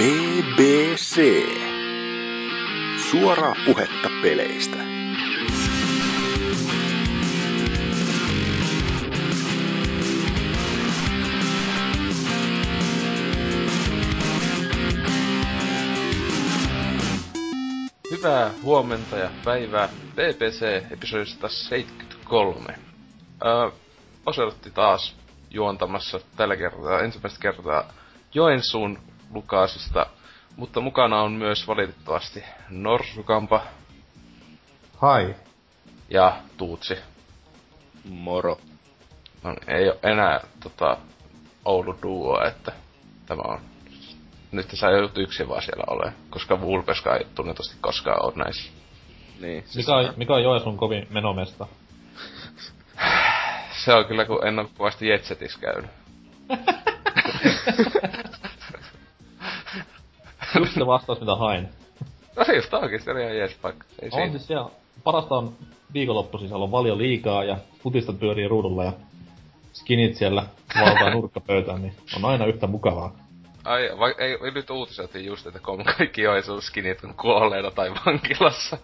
BBC. Suoraa puhetta peleistä. Hyvää huomenta ja päivää BBC-episodista 73. Öö, taas juontamassa tällä kertaa ensimmäistä kertaa Joensuun Lukaasista, mutta mukana on myös valitettavasti Norsukampa Hai. ja Tuutsi. Moro. No, ei ole enää tota, Oulu Duo, että tämä on... Nyt sä joudut yksin vaan siellä ole, koska Vulpeska ei tunnetusti koskaan ole näissä. Niin. Mikä on, mikä on Joensuun kovin menomesta? Se on kyllä, kun en ole kovasti Jetsetissä käynyt. Just se vastaus, mitä hain. No just onkin, se oli ihan jees paikka. Ei On siinä. siis siellä, parasta on viikonloppu sisällä on paljon liikaa ja futista pyörii ruudulla ja skinit siellä valtaa nurkkapöytään, niin on aina yhtä mukavaa. Ai, vai, ei, ei nyt uutisoitiin just, että kom- kaikki Joensuun skinit on kuolleena tai vankilassa.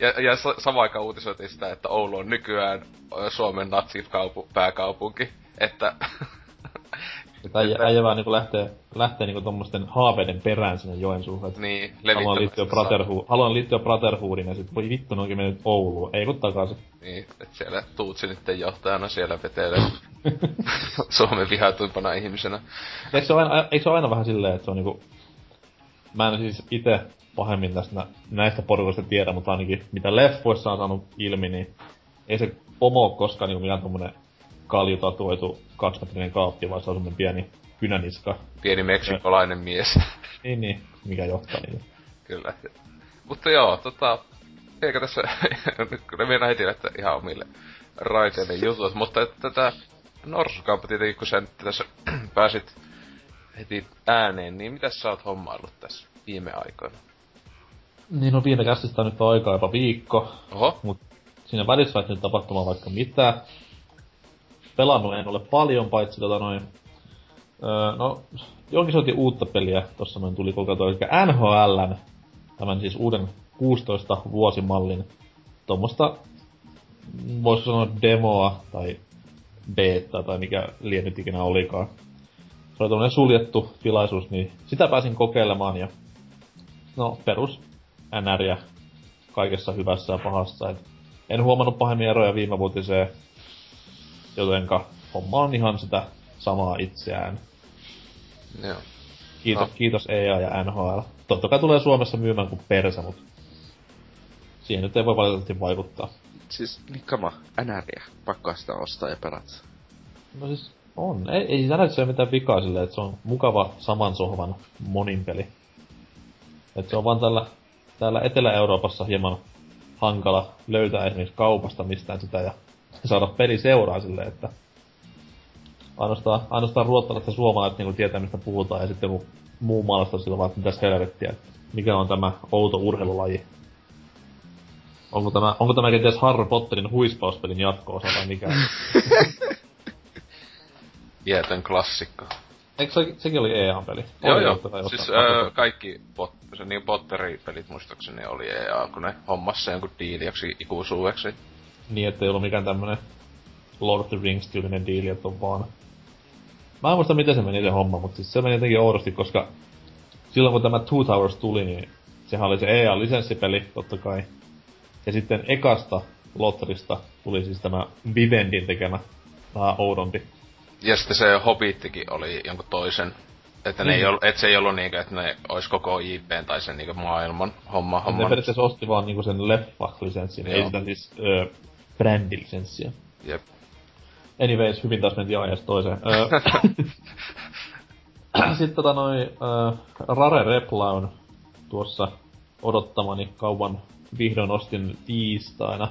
ja, ja sa- samaan aikaan uutisoitiin sitä, että Oulu on nykyään Suomen natsikaupu, pääkaupunki. Että äijä vaan niinku lähtee, lähtee niinku tommosten haaveiden perään sinne Joensuuhun. Et niin, haluan liittyä, Brotherhood, haluan liittyä Brotherhoodiin ja sit voi vittu ne onkin mennyt Ouluun. Ei kun takaisin. Niin, että siellä Tuutsi nyt johtajana siellä vetelee Suomen vihatuimpana ihmisenä. Eikö se, ole aina, eikö se ole aina vähän silleen, että se on niinku... Mä en siis itse pahemmin tästä nä- näistä porukoista tiedä, mutta ainakin mitä leffoissa on saanut ilmi, niin ei se pomo ole koskaan niinku mikään tommonen kaljutatuoitu kaksimetrinen kaappi, vaan se on semmonen pieni kynäniska. Pieni meksikolainen mies. Niin, niin, mikä johtaa niitä. Kyllä. Mutta joo, tota, eikä tässä, nyt kyllä mennään heti lähteä ihan omille raiteille jutut, mutta että tätä Norsukauppa tietenkin, kun sä nyt tässä pääsit heti ääneen, niin mitä sä oot hommaillut tässä viime aikoina? Niin no viime käsistä nyt on aikaa jopa viikko, Oho, mut siinä välissä nyt tapahtumaan vaikka mitä. Pelannut en ole paljon, paitsi tota noin... Öö, no, jonkin sortin uutta peliä tossa noin tuli kokeiltua, eli NHLn, tämän siis uuden 16 vuosimallin, tuommoista, voisiko sanoa demoa tai beta tai mikä liennyt ikinä olikaan. Se oli tämmönen suljettu tilaisuus, niin sitä pääsin kokeilemaan ja no perus NRiä kaikessa hyvässä ja pahassa. Et en huomannut pahemmin eroja viime vuotiseen, jotenka homma on ihan sitä samaa itseään. joo. Kiitos, No. kiitos EA ja NHL. Totta kai tulee Suomessa myymään kuin persä, mut siihen nyt ei voi valitettavasti vaikuttaa. Siis, niin kama, NRiä. Pakko sitä ostaa ja pelata. No siis on. Ei, ei siinä näytä mitään vikaa silleen, että se on mukava saman sohvan monin peli. Et se on vaan täällä, täällä Etelä-Euroopassa hieman hankala löytää esimerkiksi kaupasta mistään sitä ja saada peli seuraa silleen, että ainoastaan, ainoastaan ruottalaiset ja suomalaiset niin tietää mistä puhutaan ja sitten kun muu maalaista sillä vaan, että mitäs helvettiä, että mikä on tämä outo urheilulaji. Onko tämä, onko tämä kenties Harry Potterin huispauspelin jatko-osa vai mikä? Iätön klassikko. Eikö se, sekin oli EA-peli? Joo Oli joo, siis öö, kaikki bot, se niin Potteri-pelit muistaakseni oli EA, kun ne hommassa jonkun diili joksi ikuisuudeksi. Niin, ettei ollut mikään tämmönen Lord of the Rings-tyylinen diili, että on vaan... Mä en muista miten se meni se homma, mutta siis se meni jotenkin oudosti, koska silloin kun tämä Two Towers tuli, niin sehän oli se EA-lisenssipeli, totta kai. Ja sitten ekasta Lotterista tuli siis tämä Vivendin tekemä vähän oudompi. Ja sitten se Hobbittikin oli jonkun toisen. Että, ne Niin. ei ollut, et se ei ollut niinkö, että ne ois koko IPn tai sen niinkö maailman homma. Ne homma. periaatteessa osti vaan niinku sen leffa-lisenssin, ei sitä siis öö, brändilisenssiä. Jep. Anyways, hyvin taas mentiin aiheesta toiseen. Sitten tota noin, öö, Rare Replaun tuossa odottamani kauan vihdoin ostin tiistaina.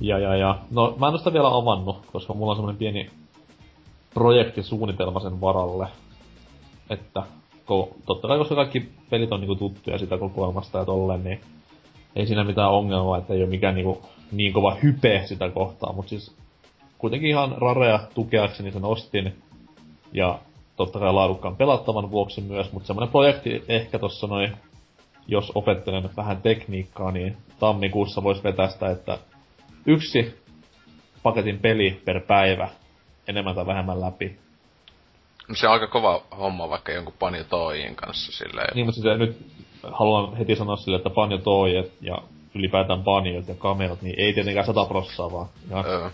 Ja, ja, ja. No, mä en oo sitä vielä avannut, koska mulla on semmonen pieni projektisuunnitelma sen varalle. Että ko, totta kai, koska kaikki pelit on niinku tuttuja sitä kokoelmasta ja tolleen, niin ei siinä mitään ongelmaa, että ei ole mikään niinku niin kova hype sitä kohtaa, mutta siis kuitenkin ihan rarea tukeakseni sen ostin. Ja totta kai laadukkaan pelattavan vuoksi myös, mutta semmoinen projekti ehkä tossa noin, jos opettelen vähän tekniikkaa, niin tammikuussa voisi vetää sitä, että yksi paketin peli per päivä enemmän tai vähemmän läpi. No se on aika kova homma vaikka jonkun Panjo Toijin kanssa silleen. Niin, mutta siis nyt haluan heti sanoa sille, että Panjo Toijat ja ylipäätään Panjot ja Kameot, niin ei tietenkään sata prossaa vaan. Ihan Öö.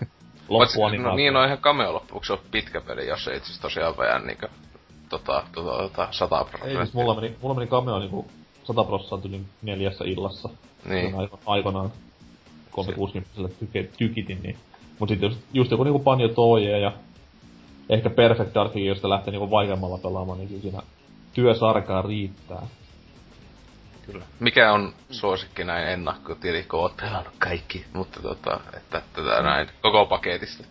loppuun no, niin, no eihän Cameo loppuksi ole pitkä peli, jos ei asiassa tosiaan vähän niinkö tota, tota, tota, sata Ei, prosenttia. siis mulla meni, mulla meni Cameo niinku 100 prossaa tyli neljässä illassa. Niin. Aikanaan 360 tyke, tykitin, niin. Mut sit just, just joku niinku Panjo Toije ja ehkä Perfect Darkikin, josta lähtee niinku vaikeammalla pelaamaan, niin kyllä siinä työsarkaa riittää. Kyllä. Mikä on suosikki näin ennakkotili, kun oot pelannut kaikki, mutta tota, että tätä näin koko paketista.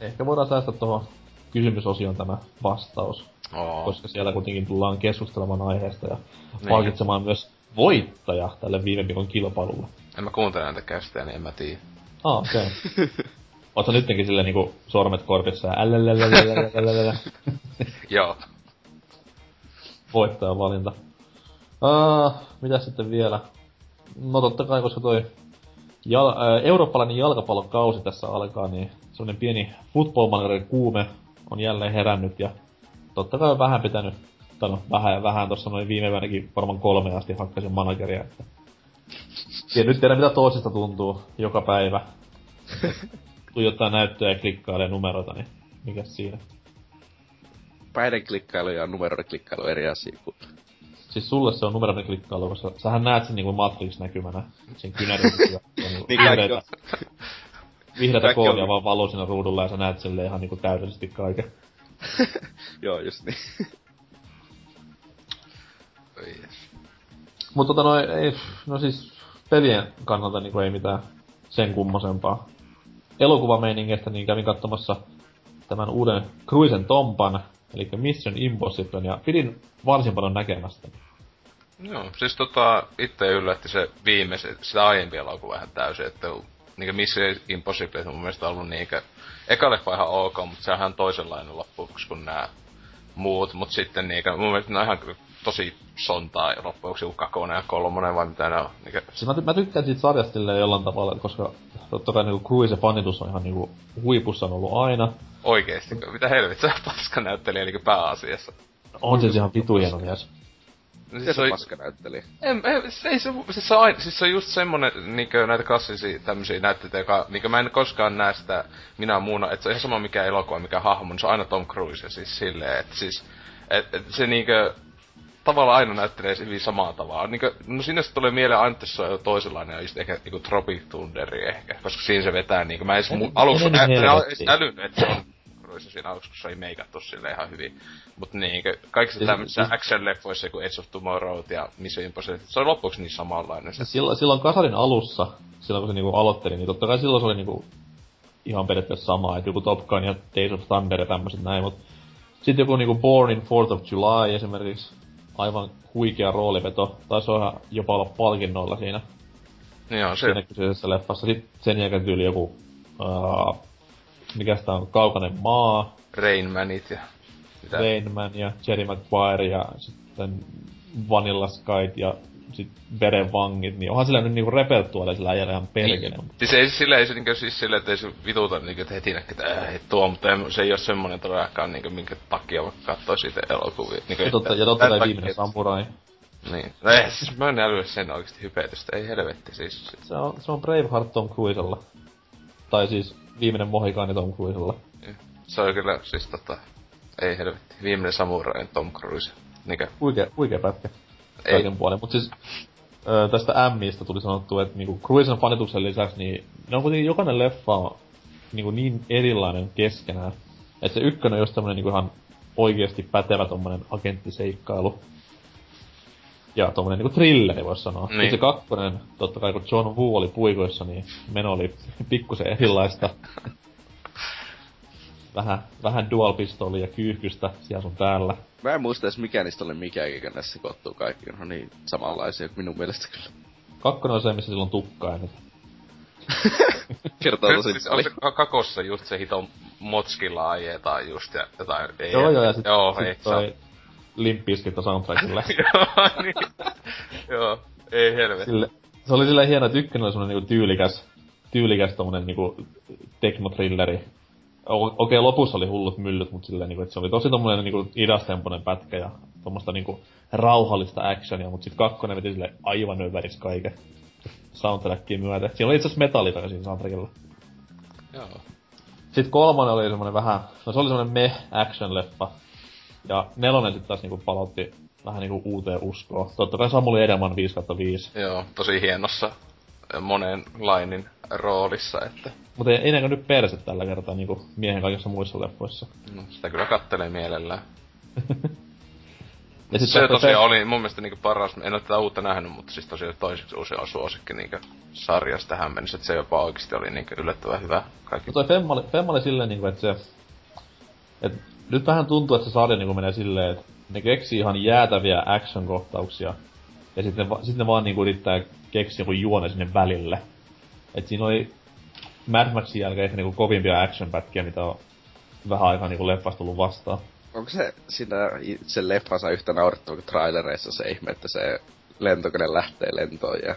Ehkä voidaan säästää tuohon kysymysosioon tämä vastaus, Oo. koska siellä kuitenkin tullaan keskustelemaan aiheesta ja Niin. palkitsemaan myös voittaja tälle viime viikon kilpailulle. En mä kuuntele näitä kästejä, niin en mä tiedä. Ah, okei. Okay. Ootko nyttenkin silleen niinku sormet korvissa ja. Joo. voittajan valinta. Uh, mitä sitten vielä? No totta kai, koska toi jal- äh, eurooppalainen jalkapallokausi tässä alkaa, niin semmonen pieni football kuume on jälleen herännyt ja totta kai on vähän pitänyt, tai no vähän ja vähän tossa noin viime yönäkin varmaan kolme asti hakkasin manageria, että ja nyt tiedän mitä toisesta tuntuu joka päivä. Tuijottaa näyttöjä ja klikkailee numeroita, niin mikä siinä. Päiden klikkailu ja numeroiden klikkailu eri asia kuin... Siis sulle se on numeroiden klikkailu, koska sähän näet sen niinku Matrix-näkymänä, sen kynärin ja, Niin kaikki vihreitä, vihreitä koodia on- vaan valuu siinä ruudulla ja sä näet sille ihan niinku täydellisesti kaiken. Joo, just niin. Mutta tota noin, ei, no siis pelien kannalta niinku ei mitään sen kummosempaa. Elokuvameiningeistä niin kävin katsomassa tämän uuden Cruisen Tompan, eli Mission Impossible, ja pidin varsin paljon näkemästä. Joo, siis tota, itse yllätti se viimeisen, sitä aiempi elokuva ihan täysin, että niinkö Mission Impossible on mun mielestä ollut niinkö, eka leffa ihan ok, mutta se on toisenlainen loppuksi kuin nämä muut, mutta sitten niinkö, mun mielestä ne on ihan tosi sontaa loppuksi joku kakonen ja kolmonen vai mitä ne on, niinkö, Siis mä, mä tykkään siitä sarjasta jollain tavalla, koska totta kai niinku Cruisen fanitus on ihan niinku huipussa on ollut aina. oikeesti, mitä helvettiä paska näyttelijä niinkö pääasiassa. On se ihan vitu hieno mies. No Miten se on, se paska näytteli? En, en, se, ei se, siis se, on, aina- siis se on just semmonen, niinkö näitä klassisia tämmösiä näytteitä, joka, niinkö mä en koskaan näe sitä minä muuna, että se on ihan sama mikä elokuva, mikä hahmo, niin se on aina Tom Cruise, siis silleen, että siis, et, et se niinkö, tavallaan aina näyttelee hyvin samaa tavalla. Niinkö, no sinne se tulee mieleen aina, että se on jo toisenlainen, ja just ehkä niinku Tropic Thunderi ehkä, koska siinä se vetää niinkö, mä en edes mu- edes älynyt, että se on Cruise siinä aluksi, kun se ei meikattu sille ihan hyvin. Mut niinkö, kaikissa tämmöisissä action-leffoissa, kuin Edge of Tomorrow ja Mission Impossible, se on loppuksi niin samanlainen se. Silloin, silloin Kasarin alussa, silloin kun se niinku aloitteli, niin totta kai silloin se oli niinku ihan periaatteessa sama, että joku Top Gun ja Days of Thunder ja tämmöset näin, mut sitten joku niinku Born in 4th of July esimerkiksi, aivan huikea rooliveto, taisi olla jopa olla palkinnoilla siinä, Niin on se. siinä kyseisessä leffassa. Sitten sen jälkeen tyyli joku, uh, mikä sitä on, Kaukainen maa, Rain Manit ja... Mitä? Rain Man ja Jerry Maguire ja sitten Vanilla Sky ja sit Veren vangit, niin onhan sillä nyt niinku repertuaalia sillä äijällä ihan perkele. Niin. Siis ei sillä ei se niinkö siis sillä, että ei se vituta niinkö, heti näkee, että äh, tuo, mutta ei, se ei oo semmonen todellakaan niinkö, minkä takia vaikka kattoo siitä elokuvia. Niinkö, Ja totta, ja totta kai viimeinen samurai. Niin. No ei, siis mä en älyä sen oikeesti hypetystä, ei helvetti siis. Se on, se on Braveheart Tom Cruisella. Tai siis viimeinen mohikaani Tom Cruisella. Se on kyllä siis tota, ei helvetti, viimeinen samurai Tom Cruise. Niinkö, Huikea, huikea pätkä. Ei. Kaiken puolen. Mut siis ö, tästä Mistä tuli sanottu, että niinku Cruisen fanituksen lisäksi, niin ne on kuitenkin jokainen leffa on niinku niin erilainen keskenään. Että se ykkönen on just tämmönen niinku ihan oikeesti pätevä tommonen agenttiseikkailu. Ja tommonen niinku thrilleri vois sanoa. Niin. Niin. se kakkonen, totta kai kun John Woo oli puikoissa, niin meno oli pikkusen erilaista. vähän, vähän dual pistolia ja kyyhkystä siellä sun täällä. Mä en muista edes mikä niistä oli mikä, eikä ne sekoittuu kaikki. No niin, samanlaisia minun mielestä kyllä. Kakkonen on se, missä sillä on tukka ja nyt. Kertoo tosi siis on paljon. se ka- kakossa just se hiton Motskilla ajetaan just ja jotain... Ei, Joo, joo, ja sit, joo, sit ei, toi Limp Bizkit on soundtrackille. joo, niin. joo, ei helvetti. Sille, se oli silleen hieno, että ykkönen oli semmonen niinku tyylikäs, tyylikäs tommonen niinku teknotrilleri. O- Okei, okay, lopussa oli hullut myllyt, mutta silleen niinku, että se oli tosi tommonen niinku idastemponen pätkä ja tommoista niinku rauhallista actionia, mutta sit kakkonen veti sille aivan överis kaiken soundtrackiin myötä. Siinä oli itse asiassa Metallica siinä soundtrackilla. Joo. Sitten kolmonen oli semmonen vähän, no se oli semmonen meh action-leffa. Ja nelonen sitten taas niinku palautti vähän niinku uuteen uskoon. Totta kai Samuli Edelman 5 5. Joo, tosi hienossa eh, monen lainin roolissa, että Mutta ei, ei nyt perse tällä kertaa niinku miehen kaikissa muissa leffoissa. no, sitä kyllä kattelee mielellään. Ja sit se tosiaan oli mun mielestä niinku paras, en oo tätä uutta nähnyt, mutta siis tosiaan toiseksi usein suosikki niinku sarjasta tähän mennessä, että se jopa oikeesti oli niinku yllättävän hyvä kaikki. No toi Femma oli, Femma oli silleen niinku, että se... Et nyt vähän tuntuu, että se sarja niinku menee silleen, että ne keksii ihan jäätäviä action-kohtauksia. Ja sitten ne, sit ne vaan niinku yrittää keksiä joku juone sinne välille. Et siinä oli Mad Maxin jälkeen ehkä niinku kovimpia action-pätkiä, mitä on vähän aikaa niinku leffasta tullut vastaan. Onko se siinä itse leffansa yhtä naurettava kuin trailereissa se ihme, että se lentokone lähtee lentoon ja...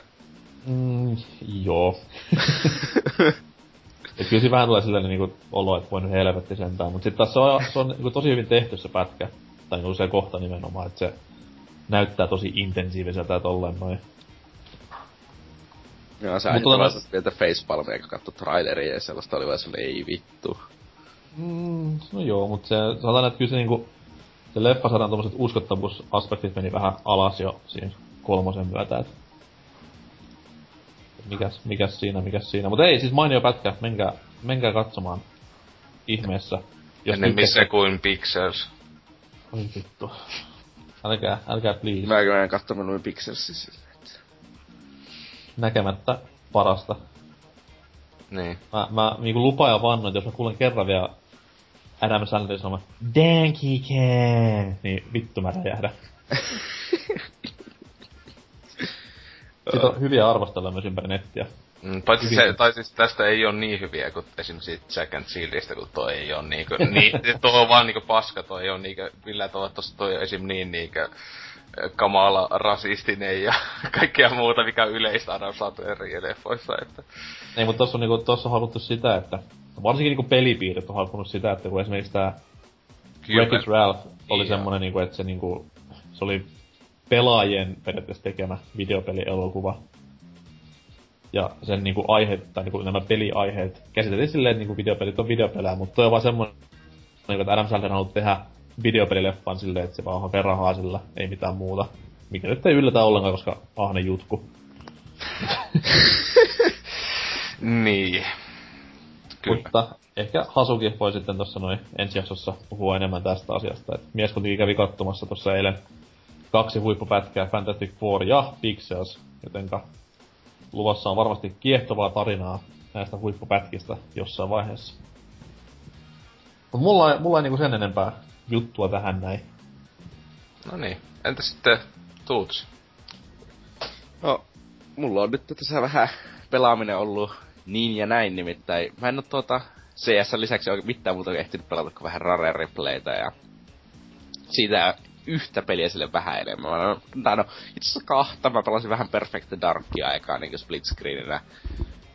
Mm, joo. Et kyllä siinä vähän tulee sellainen niinku olo, että voi nyt helvetti sentään. Mut sit taas se on, se on niinku tosi hyvin tehty se pätkä. Tai niinku se kohta nimenomaan, että se näyttää tosi intensiiviseltä ja tolleen noin. Joo, se Mut aina tota vaan nois- pientä facepalmia, kun katsoi traileria ja sellaista oli vaan semmonen ei vittu. Mm, no joo, mut se, sanotaan, että kyllä se niinku, se leffasarjan tommoset uskottavuusaspektit meni vähän alas jo siinä kolmosen myötä, et et mikäs, mikäs siinä, mikäs siinä. Mut ei, siis mainio pätkä, menkää, menkää katsomaan ihmeessä. Ennen tykkäätte- missä kuin Pixels. Oi vittu. Älkää, älkää please. Mä en katsonut noin Pixelsissa. Näkemättä parasta. Niin. Mä, mä niinku lupaan ja vannon, että jos mä kuulen kerran vielä Adam Sandlerin sanoma Danky Can, niin vittu mä räjähdän. Siitä on hyviä arvosteluja myös ympäri nettiä. Mm, paitsi Hyvin. se, tai siis tästä ei ole niin hyviä kuin esim. siitä Jack and Shieldistä, kun toi ei ole niinku, niin, tuo on vaan niinku paska, toi ei on niinku, millä tavalla tossa toi on esim. niin niinku, kamala rasistinen ja kaikkea muuta, mikä on yleistä aina saatu eri leffoissa, että... Ei, mutta tossa on, niinku, tossa on haluttu sitä, että varsinkin niinku pelipiirit on haluttu sitä, että kun esimerkiksi tää Wreck-It Ralph oli Joo. semmonen niinku, että se niinku, se oli pelaajien periaatteessa tekemä videopelielokuva. Ja sen niinku aiheet, tai niinku nämä peliaiheet käsiteltiin silleen, että niinku videopelit on videopelejä, mutta toi on vaan semmonen, niinku, että Adam Sandler on halunnut tehdä videopelileffan silleen, että se vaan on rahaa sillä, ei mitään muuta. Mikä nyt ei yllätä ollenkaan, koska ahne jutku. Niin. Kyllä. Mutta ehkä Hasuki voi sitten tuossa noin ensi jaksossa puhua enemmän tästä asiasta. Et mies kuitenkin kävi katsomassa tuossa eilen kaksi huippupätkää, Fantastic Four ja Pixels, jotenka luvassa on varmasti kiehtovaa tarinaa näistä huippupätkistä jossain vaiheessa. Mut mulla ei, mulla ei niinku sen enempää juttua tähän näin. No niin. Entä sitten Tuuts? No, mulla on nyt tässä vähän pelaaminen ollut niin ja näin nimittäin. Mä en oo tuota CS lisäksi oikein mitään muuta ehtinyt pelata kuin vähän Rare Replaytä ja siitä yhtä peliä sille vähän enemmän. Mä, no, no, itse asiassa kahta. Mä pelasin vähän Perfect Darkia aikaa niin split screeninä.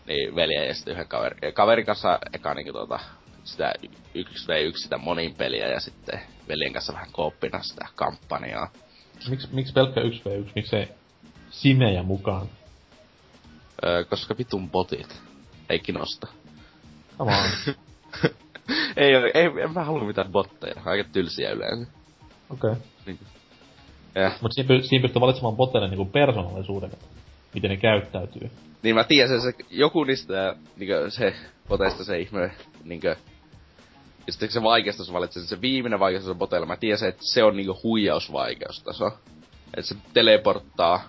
Niin veljen ja sitten yhden kaveri, kaverin kanssa eka niin tuota, sitä 1v1 sitä monin peliä ja sitten veljen kanssa vähän kooppina sitä kampanjaa. Miks, miksi pelkkä 1v1, miksei simejä mukaan? Öö, koska vitun botit ei kiinnosta. Come on. ei, ei, en mä halua mitään botteja. Aika tylsiä yleensä. Okei. Okay. Niin. Ja, Mut siinä, py- siinä pystyy valitsemaan boteille niinku persoonallisuuden, miten ne käyttäytyy. niin mä tiedän se, joku niistä niinkö, se boteista se ihme niinkö, ja sitten se vaikeustas valitsen, se viimeinen vaikeustas on boteilla, mä tiedän se, että se on niinku huijausvaikeustaso. Että se teleporttaa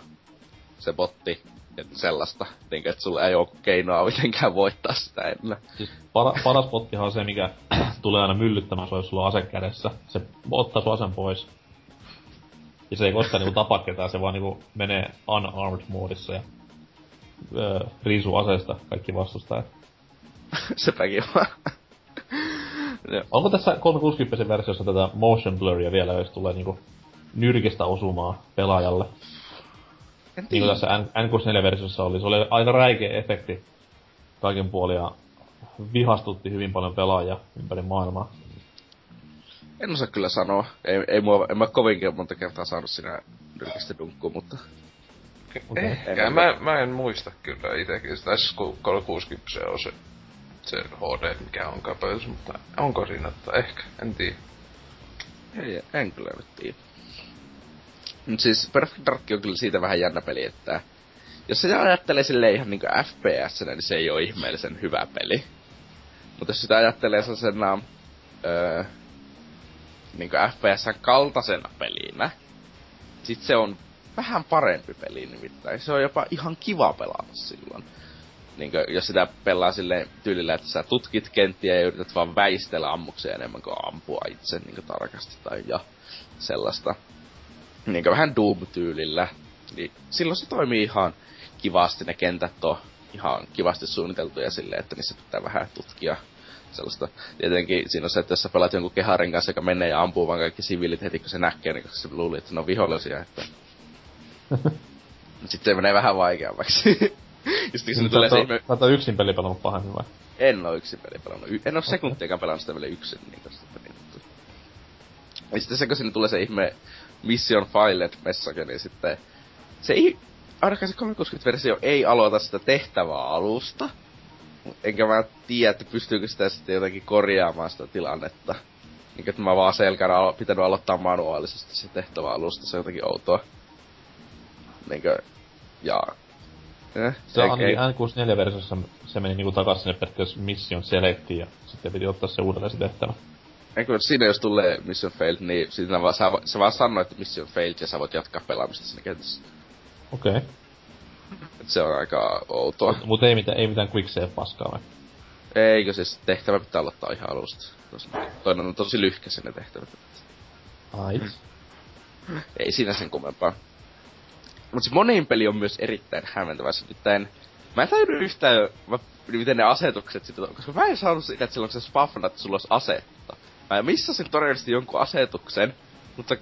se botti, että sellaista, niinkö, että sulla ei oo keinoa mitenkään voittaa sitä ennen. Siis para, paras bottihan on se, mikä tulee aina myllyttämään sua, jos sulla on ase kädessä. Se ottaa sun asen pois. Ja se ei koskaan niinku tapa ketään, se vaan niinku menee unarmed moodissa ja öö, riisuu aseesta kaikki vastustajat. Sepäkin vaan. Onko tässä 360 versiossa tätä motion blurria vielä, jos tulee niinku nyrkistä osumaa pelaajalle? En Niin kuin tässä N- N64-versiossa oli. Se oli aika räikeä efekti kaiken puolin ja vihastutti hyvin paljon pelaajia ympäri maailmaa. En osaa kyllä sanoa. Ei, ei mua, en mä kovinkin monta kertaa saanut sinä nyrkistä dunkkuun, mutta... Okei. Ehkä. Mä, mä en muista kyllä siis kun 360 se on se, se HD, mikä on kapeus, mutta onko siinä, että ehkä, en tiedä. Ei, en kyllä nyt tiedä. Mut siis Perfect Dark on kyllä siitä vähän jännä peli, että... Jos se ajattelee silleen ihan niinku FPS, niin se ei ole ihmeellisen hyvä peli. Mutta jos sitä ajattelee sellaisena... Öö, niinku FPSn kaltaisena pelinä, sit se on vähän parempi peli nimittäin. Se on jopa ihan kiva pelata silloin. Niin jos sitä pelaa silleen tyylillä, että sä tutkit kenttiä ja yrität vaan väistellä ammuksia enemmän kuin ampua itse niin tarkasti tai ja sellaista. Niin vähän Doom-tyylillä. Niin silloin se toimii ihan kivasti, ne kentät on ihan kivasti suunniteltuja silleen, että niissä pitää vähän tutkia sellaista. Tietenkin siinä on se, että jos sä pelaat jonkun keharin kanssa, joka menee ja ampuu vaan kaikki siviilit heti, kun se näkee, niin koska se luuli, että ne on vihollisia, että... Sitten se menee vähän vaikeammaksi. Just kun sinne tulee se ihme... Sä oot yksin peli pelannut pahemmin vai? En oo yksin peli pelannut. Y- en oo sekuntiakaan pelannut sitä vielä yksin, niin tosta niin. Ja sitten se, kun sinne tulee se ihme Mission Filed message, niin sitten se ei, ainakaan se 360-versio ei aloita sitä tehtävää alusta. Enkä mä tiedä, että pystyykö sitä sitten jotenkin korjaamaan sitä tilannetta. Niin että mä vaan selkänä alo- pitänyt aloittaa manuaalisesti se tehtävä alusta, se on jotenkin outoa. Niinkö, ja... Eh, Se on ei- N64-versiossa se meni niinku takas sinne periaatteessa mission selectiin ja sitten piti ottaa se uudelleen se tehtävä. Eikö siinä jos tulee Mission Failed, niin siinä vaan, sä, sä vaan sanoit, että Mission Failed ja sä voit jatkaa pelaamista siinä kentässä. Okei. Okay. Se on aika outoa. Mut, mut ei mitään, ei mitään quick save paskaa vai? Eikö siis tehtävä pitää aloittaa ihan alusta. Tos, toinen on tosi lyhkäisen ne tehtävät. Ai. Ei siinä sen kummempaa. Mut se monin peli on myös erittäin hämmentävä. Nimittäin, mä en tajunnut yhtään, mä, miten ne asetukset sit on, koska mä en saanut sitä, että silloin kun se spawnat, että sulla olisi asetta. Mä missasin todennäköisesti jonkun asetuksen, mutta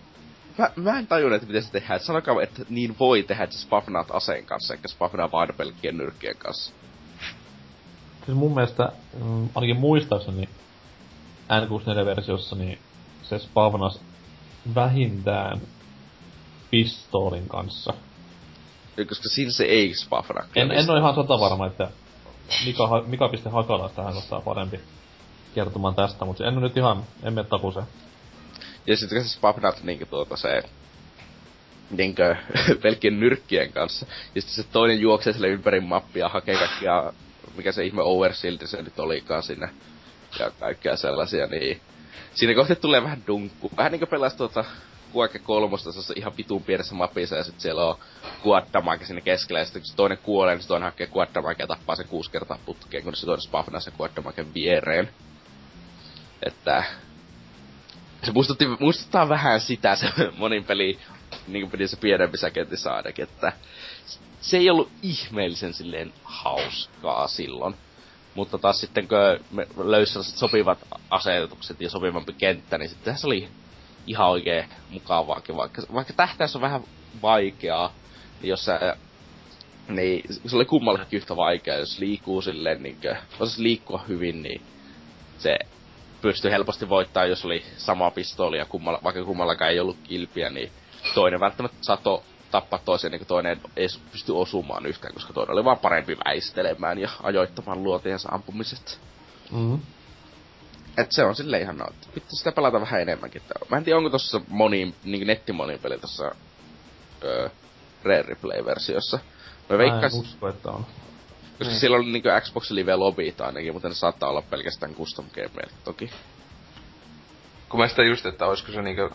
mä, mä en tajunnut, että miten se tehdään. Et sanokaa, että niin voi tehdä, että sä spafnaat aseen kanssa, eikä spafnaa vain pelkkien nyrkkien kanssa. Siis mun mielestä, mm, ainakin muistaakseni N64-versiossa, niin se spavnas vähintään pistoolin kanssa. Ja Koska siinä se ei spafna. En, en ole ihan sata varma, että Mika, Mika piste Hakala tähän kohtaa parempi kertomaan tästä, mutta en ole nyt ihan, en mene tapuseen. Ja sitten kun sä spavnat niinku tuota se niinkö pelkkien nyrkkien kanssa. Ja sitten se toinen juoksee sille ympäri mappia, hakee kaikkia, mikä se ihme overshield se nyt olikaan sinne. Ja kaikkea sellaisia, niin... Siinä kohti tulee vähän dunkku. Vähän niinku pelas tuota Quake kolmosta se ihan vitun pienessä mapissa ja sitten siellä on Quaddamake sinne keskellä ja sitten kun se toinen kuolee, niin se toinen hakee Quaddamake ja tappaa sen kuusi kertaa putkeen, kun se toinen spafnaa sen Quaddamaken viereen. Että se muistutti, muistuttaa vähän sitä se monin peli, niin kuin pidi se pienemmissä kentissä ainakin, että se ei ollut ihmeellisen silleen hauskaa silloin. Mutta taas sitten kun me löysi sopivat asetukset ja sopivampi kenttä, niin sitten se oli ihan oikein mukavaakin, vaikka, vaikka tähtäys on vähän vaikeaa, niin jos sä, niin se oli kummallekin yhtä vaikeaa, jos liikkuu silleen, niin kuin, liikkua hyvin, niin se pystyi helposti voittaa, jos oli sama pistooli ja kummalla, vaikka kummallakaan ei ollut kilpiä, niin toinen välttämättä saattoi tappaa toisen, niin kuin toinen ei pysty osumaan yhtään, koska toinen oli vaan parempi väistelemään ja ajoittamaan luotiensa ampumiset. Mm-hmm. Et se on silleen ihan nautti. Pitää sitä pelata vähän enemmänkin. Mä en tiedä, onko tossa moni, niin nettimonin peli tossa öö, Rare Replay-versiossa. Mä Mä en veikkaisin, usko, että on. Koska Niin. siellä oli niinku Xbox Live lobbyt ainakin, mutta ne saattaa olla pelkästään custom gameja toki. Kun mä sitä just, että olisiko se niinkö...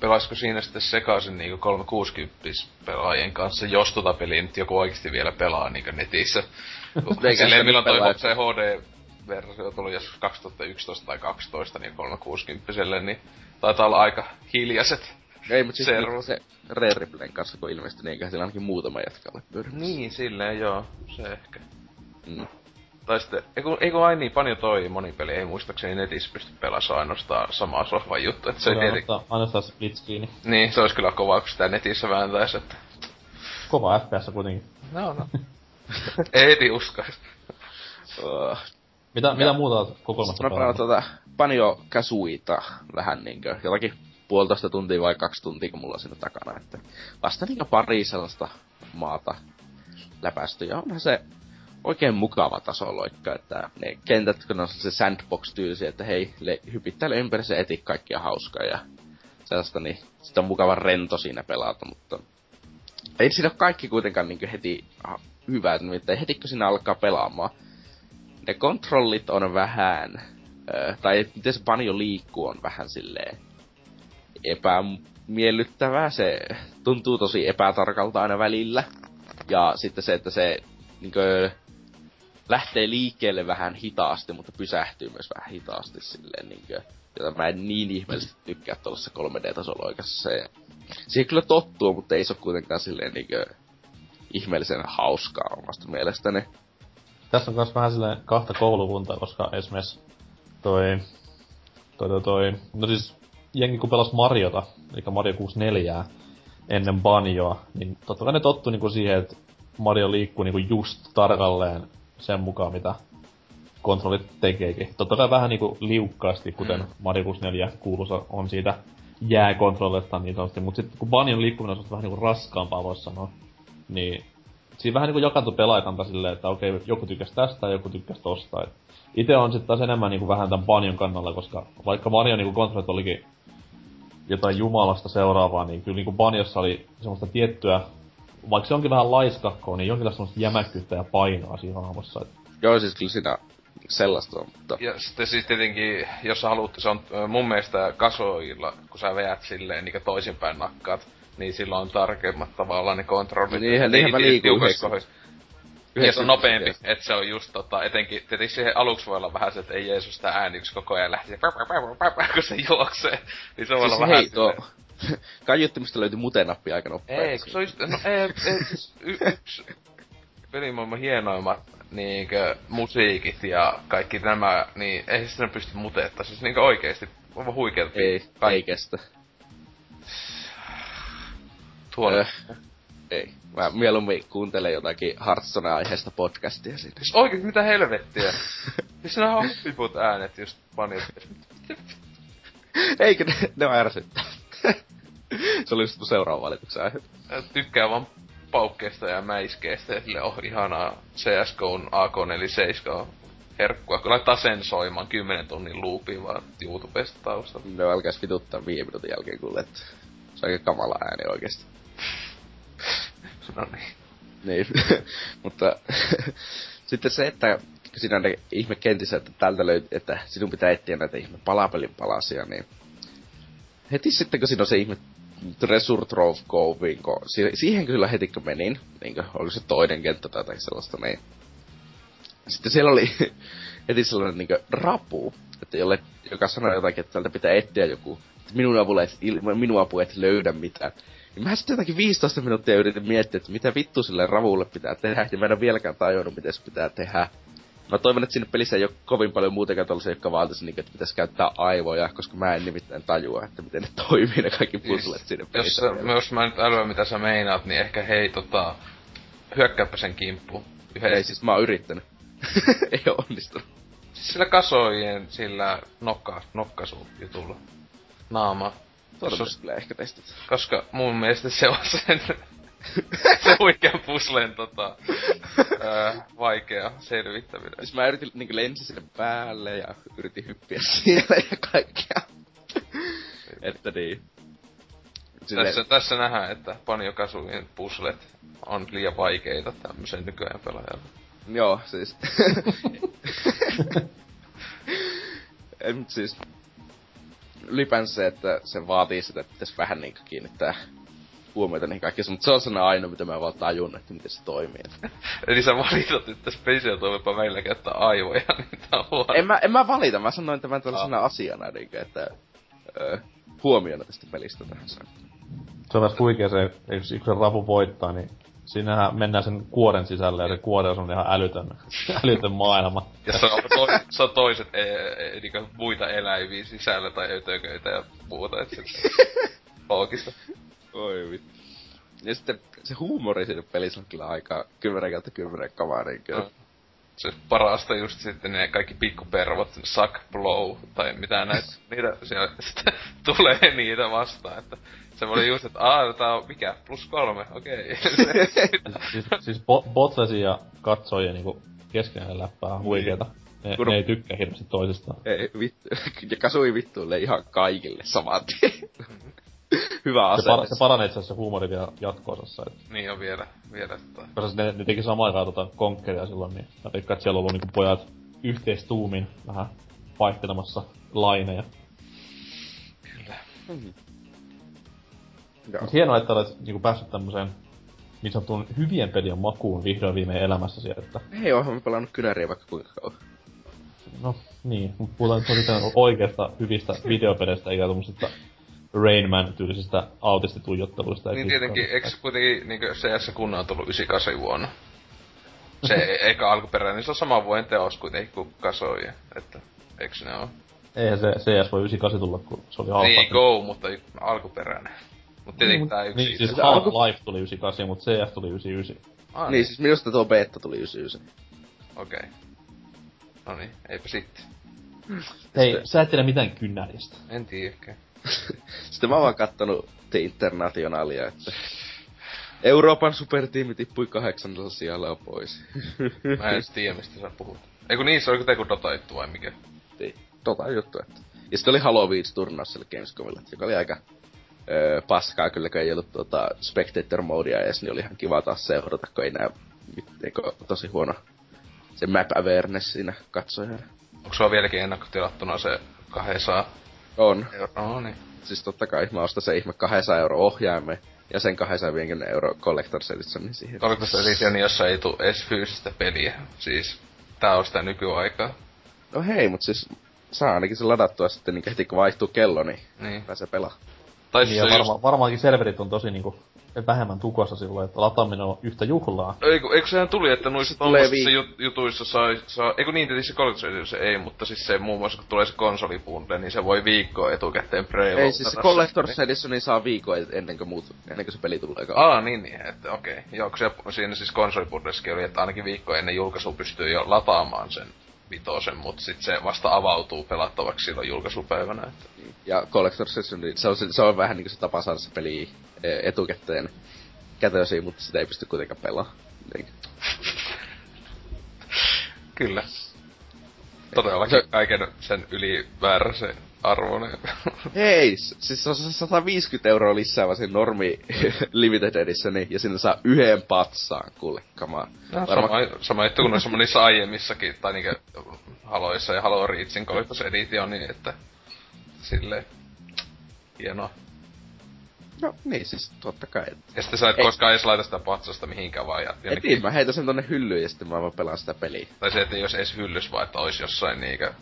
Pelaisiko siinä sitten sekaisin niinku 360 pelaajien kanssa, jos tota peliä nyt joku oikeesti vielä pelaa niinkö netissä. Silleen milloin toi se HD-versio tuli joskus 2011 tai 2012 niin 360 niin taitaa olla aika hiljaiset. Ei, mutta siis Se- niinku se Rare Replayn kanssa, kun ilmeisesti, niin eiköhän siellä ainakin muutama jätkä ole pyörimässä. Niin, silleen joo, se ehkä. Mm. Tai sitten, eiku, eiku aina niin paljon toi monipeli, ei muistaakseni netissä pysty pelaamaan ainoastaan samaa sohvan juttu, että se ei tiety... ainoastaan split screen. Niin, se olisi kyllä kovaa, kun sitä netissä vääntäisi, että... Kova FPS kuitenkin. No, no. ei heti uskais. Uh, mitä, ja, mitä muuta kokoelmasta Mä pelaan tuota Panio Kasuita vähän niinkö, jotakin puolitoista tuntia vai kaksi tuntia, kun mulla on siinä takana. Että vasta niinkö pari sellaista maata läpästy. Ja onhan se oikein mukava tasoloikka, että ne kentät, kun on se sandbox-tyysi, että hei, le, hypittäile ympäri se eti kaikkia hauskaa ja sellaista, niin sitä on mukava rento siinä pelata, mutta ei siinä ole kaikki kuitenkaan niin heti hyvää, nimittäin heti kun siinä alkaa pelaamaan, ne kontrollit on vähän, äh, tai miten se panjo liikkuu on vähän silleen epämiellyttävää, se tuntuu tosi epätarkalta aina välillä. Ja sitten se, että se niinkö, lähtee liikkeelle vähän hitaasti, mutta pysähtyy myös vähän hitaasti silleen niinkö, jota mä en niin ihmeellisesti tykkää tuollaisessa 3D-tasoloikassa. Se, siihen kyllä tottuu, mutta ei se ole kuitenkaan silleen niinkö ihmeellisen hauskaa omasta mielestäni. Tässä on myös vähän silleen kahta koulukuntaa, koska esimerkiksi toi, toi, toi, toi no siis jengi kun pelas Mariota, eli Mario 64 ennen banjoa, niin totta kai ne tottu niinku siihen, että Mario liikkuu niinku just tarkalleen sen mukaan, mitä kontrollit tekeekin. Totta kai vähän niinku liukkaasti, kuten mm. Mario 64 kuuluisa on siitä jääkontrollista niin sanotusti, mutta sitten kun Banjon liikkuminen on vähän niinku raskaampaa, voisi sanoa, niin siinä vähän niinku jakantui pelaajatanta silleen, että okei, joku tykkäs tästä ja joku tykkäs tosta. Itse on sitten taas enemmän niinku vähän tämän Banjon kannalla, koska vaikka Mario niinku kontrollit olikin jotain jumalasta seuraavaa, niin kyllä niinku Banjossa oli semmoista tiettyä, vaikka se onkin vähän laiskakkoa, niin jonkinlaista semmoista jämäkkyyttä ja painoa siinä hahmossa. Joo, siis kyllä siinä sellaista on, mutta... Ja sitten siis tietenkin, jos sä haluat, se on mun mielestä kasoilla, kun sä veät silleen niin toisinpäin nakkaat, niin silloin on tarkemmat tavallaan ne kontrollit. Niin, niinhän mä liikun ja se on nopeampi, että se on just tota, etenkin, tietenkin siihen aluksi voi olla vähän se, että ei Jeesus sitä ääni, kun koko ajan lähtee, kun se juoksee, niin se voi siis olla hei, vähän tuo, kaiuttimista löytyi mutenappi aika nopeasti. Ei, kun se on just, no ei, ei siis y- yksi pelimaailman hienoimmat niinkö musiikit ja kaikki nämä, niin ei sitä pysty muteetta. Siis niinkö oikeesti, on huikeet. Ei, ei kestä. Tuolla. Äh, ei. Mä mieluummin kuuntelen jotakin Hearthstone-aiheesta podcastia siitä. Siis oikeesti mitä helvettiä? siis nämä huppiput äänet just panit. Eikö ne, ne on ärsyttää. se oli just seuraava valituksen aihe. Tykkää vaan paukkeesta ja mäiskeestä ja sille on oh, ihanaa CSGOn AK47 on herkkua. Kun laittaa sen soimaan 10 tunnin loopiin vaan YouTubesta taustalla. No älkääs vituttaa viime minuutin jälkeen kuule, että se on aika kamala ääni oikeesti. No niin. Niin, mutta sitten se, että siinä on ihme kentissä, että tältä löytyy, että sinun pitää etsiä näitä ihme palapelin palasia, niin heti sitten kun siinä on se ihme Treasure Trove Cove, siihen kyllä heti kun menin, niin kuin, oli se toinen kenttä tai jotain sellaista, niin sitten siellä oli heti sellainen niin rapu, että jolle, joka sanoi jotakin, että täältä pitää etsiä joku, että minun avulla et, minun apu et löydä mitään. Niin mä sitten jotakin 15 minuuttia yritin miettiä, että mitä vittu sille ravulle pitää tehdä, ja mä en ole vieläkään tajunnut, miten se pitää tehdä. Mä toivon, että siinä pelissä ei ole kovin paljon muutenkaan tollasia, jotka vaatisi, niin, että pitäisi käyttää aivoja, koska mä en nimittäin tajua, että miten ne toimii ne kaikki siis puzzlet siinä pelissä. Jos, jos mä nyt älyä, mitä sä meinaat, niin ehkä hei tota, hyökkääpä sen kimppuun. Yhdessä. Ei, siis mä oon yrittänyt. ei oo onnistunut. Siis sillä kasojen, sillä nokka, nokkasu-jutulla. Naama. Toivottavasti kyllä ehkä testit. Koska mun mielestä se on sen se huikean puslen tota, ää, vaikea selvittäminen. Siis mä yritin niinku lensi sinne päälle ja yritin hyppiä siellä ja kaikkea. että niin. Sille... Tässä, tässä nähdään, että Panjo Kasuin puslet on liian vaikeita tämmöisen nykyään pelaajalle. Joo, siis. en, siis ylipäänsä se, että se vaatii sitä, että pitäisi vähän niinku kiinnittää huomiota niihin kaikkiin, mutta se on sellainen ainoa, mitä mä vaan tajun, että miten se toimii. Eli sä valitat, että Special toimipa meillä käyttää aivoja, niin tää on en mä, en mä valita, mä sanoin tämän tällaisena ah. asiana, niin kuin, että ö, huomiona tästä pelistä tähän Se on myös huikea se, jos yksi rapu voittaa, niin siinähän mennään sen kuoren sisälle ja se kuori on ihan älytön, älytön maailma. Ja se on, to, se on toiset e, e, niinku muita eläimiä sisällä tai ötököitä ja muuta, et sit loogista. Oi vittu. Ja sitten se huumori siinä pelissä on kyllä aika 10 kautta 10 kamaa niinkö. No. Se parasta just sitten ne kaikki pikkupervot, suck blow, tai mitä näitä, niitä siellä sitten tulee niitä vastaan, että se oli just, että aah, tää on mikä, plus kolme, okei. Okay. siis, siis bo- botlesi ja katsojien niinku keskenään läppää huikeeta. Ne, Kun... ne ei tykkää hirveästi toisistaan. Ei, vittu. Ja kasui vittuille ihan kaikille samat. Hyvä ase. Se, para, se paranee itse asiassa huumori vielä jatko-osassa. Et. Niin on vielä, vielä tota... Koska ne, ne teki samaan aikaan tota konkkeria silloin, niin mä veikkaan, että siellä on ollut niinku pojat yhteistuumin vähän vaihtelemassa laineja. Kyllä. Mm-hmm. Mut hienoa, että olet niinku päässyt tämmöiseen niin sanottuun hyvien pelien makuun vihdoin viimein elämässäsi, että... Ei oohan mä pelannut kynäriä vaikka kuinka kauan. No, niin, mutta puhutaan nyt oikeasta hyvistä videopeleistä, eikä tuommoisesta Rainman-tyylisistä autistituijotteluista. Niin tietenkin, eikö kuitenkin niin CS kunnan on tullut 98 vuonna? Se eikä alkuperäinen, niin se on sama vuoden teos kuitenkin kuin kasoi, että eikö ne oo? Eihän se CS voi 98 tulla, kun se oli halpa. Niin, go, mutta alkuperäinen. Mut tietenkin niin, tää yksi... Niin, siis Half-Life tuli 98, mut CS tuli 99. Ah, niin. siis minusta tuo beta tuli 99. Okei. Okay. No niin, eipä sitten. Hei, Sitten... sä et tiedä mitään kynnäristä. En tiedäkään. Sitten mä oon vaan kattonut The Internationalia, että Euroopan supertiimi tippui kahdeksannella sijalla pois. mä en tiedä, mistä sä puhut. Eiku niin, se oli joku Dota juttu vai mikä? Niin, Dota juttu, että. Ja sitten oli Halo Beats turnaus siellä Gamescomilla, joka oli aika öö, paskaa kyllä, kun ei ollut tuota spectator modea edes, niin oli ihan kiva taas seurata, kun ei näe eikö, tosi huono se map awareness siinä katsojana. Onko sulla vieläkin ennakkotilattuna se 200 on. Oh, niin. Siis totta kai mä ostan se ihme 200 euro ohjaimen ja sen 250 euro Collector's Editionin siihen. Collector's Edition, jossa ei tule edes fyysistä peliä. Siis tää on sitä nykyaikaa. No hei, mut siis saa ainakin se ladattua sitten niin heti kun vaihtuu kello, niin, niin. pääsee pelaamaan. Tai niin, ja varma, just... varmaankin serverit on tosi niinku vähemmän tukossa silloin, että lataaminen on yhtä juhlaa. Eikö, eikö sehän tuli, että noissa tommosissa jut, jutuissa saa, saa eikö niin tietysti se se ei, mutta siis se muun muassa kun tulee se konsolibundle, niin se voi viikkoa etukäteen preilottaa. Ei, siis se Collector's Edition niin saa viikkoa ennen kuin, muut, ennen kuin se peli tulee. Aa, niin, niin, että okei. Okay. Joo, se, siinä siis konsolibundleskin oli, että ainakin viikko ennen julkaisua pystyy jo lataamaan sen vitosen, mutta sitten se vasta avautuu pelattavaksi silloin julkaisupäivänä. Että. Ja Collector's Edition, niin se on, se, on vähän niinku se tapa saada se peli e, etukäteen kätösiin, mutta sitä ei pysty kuitenkaan pelaamaan. Niin. Kyllä. Todellakin se... kaiken sen yli väärä se arvoinen. Hei, siis se on 150 euroa lisää vaan sen normi limited editioni, ja sinne saa yhden patsaan, kuule, kamaa. No, Varma... sama, sama juttu kuin noissa monissa aiemmissakin, tai niinkö Haloissa ja Halo Reachin Collector's Edition, niin että silleen hienoa. No niin, siis totta kai. Ja sitten sä et ei. koskaan edes laita sitä patsasta mihinkään vaan. Ja jonnekin... niin, mä heitän sen tonne hyllyyn ja sitten mä vaan pelaan sitä peliä. Tai se, että jos edes hyllys vaan, että ois jossain niinkö...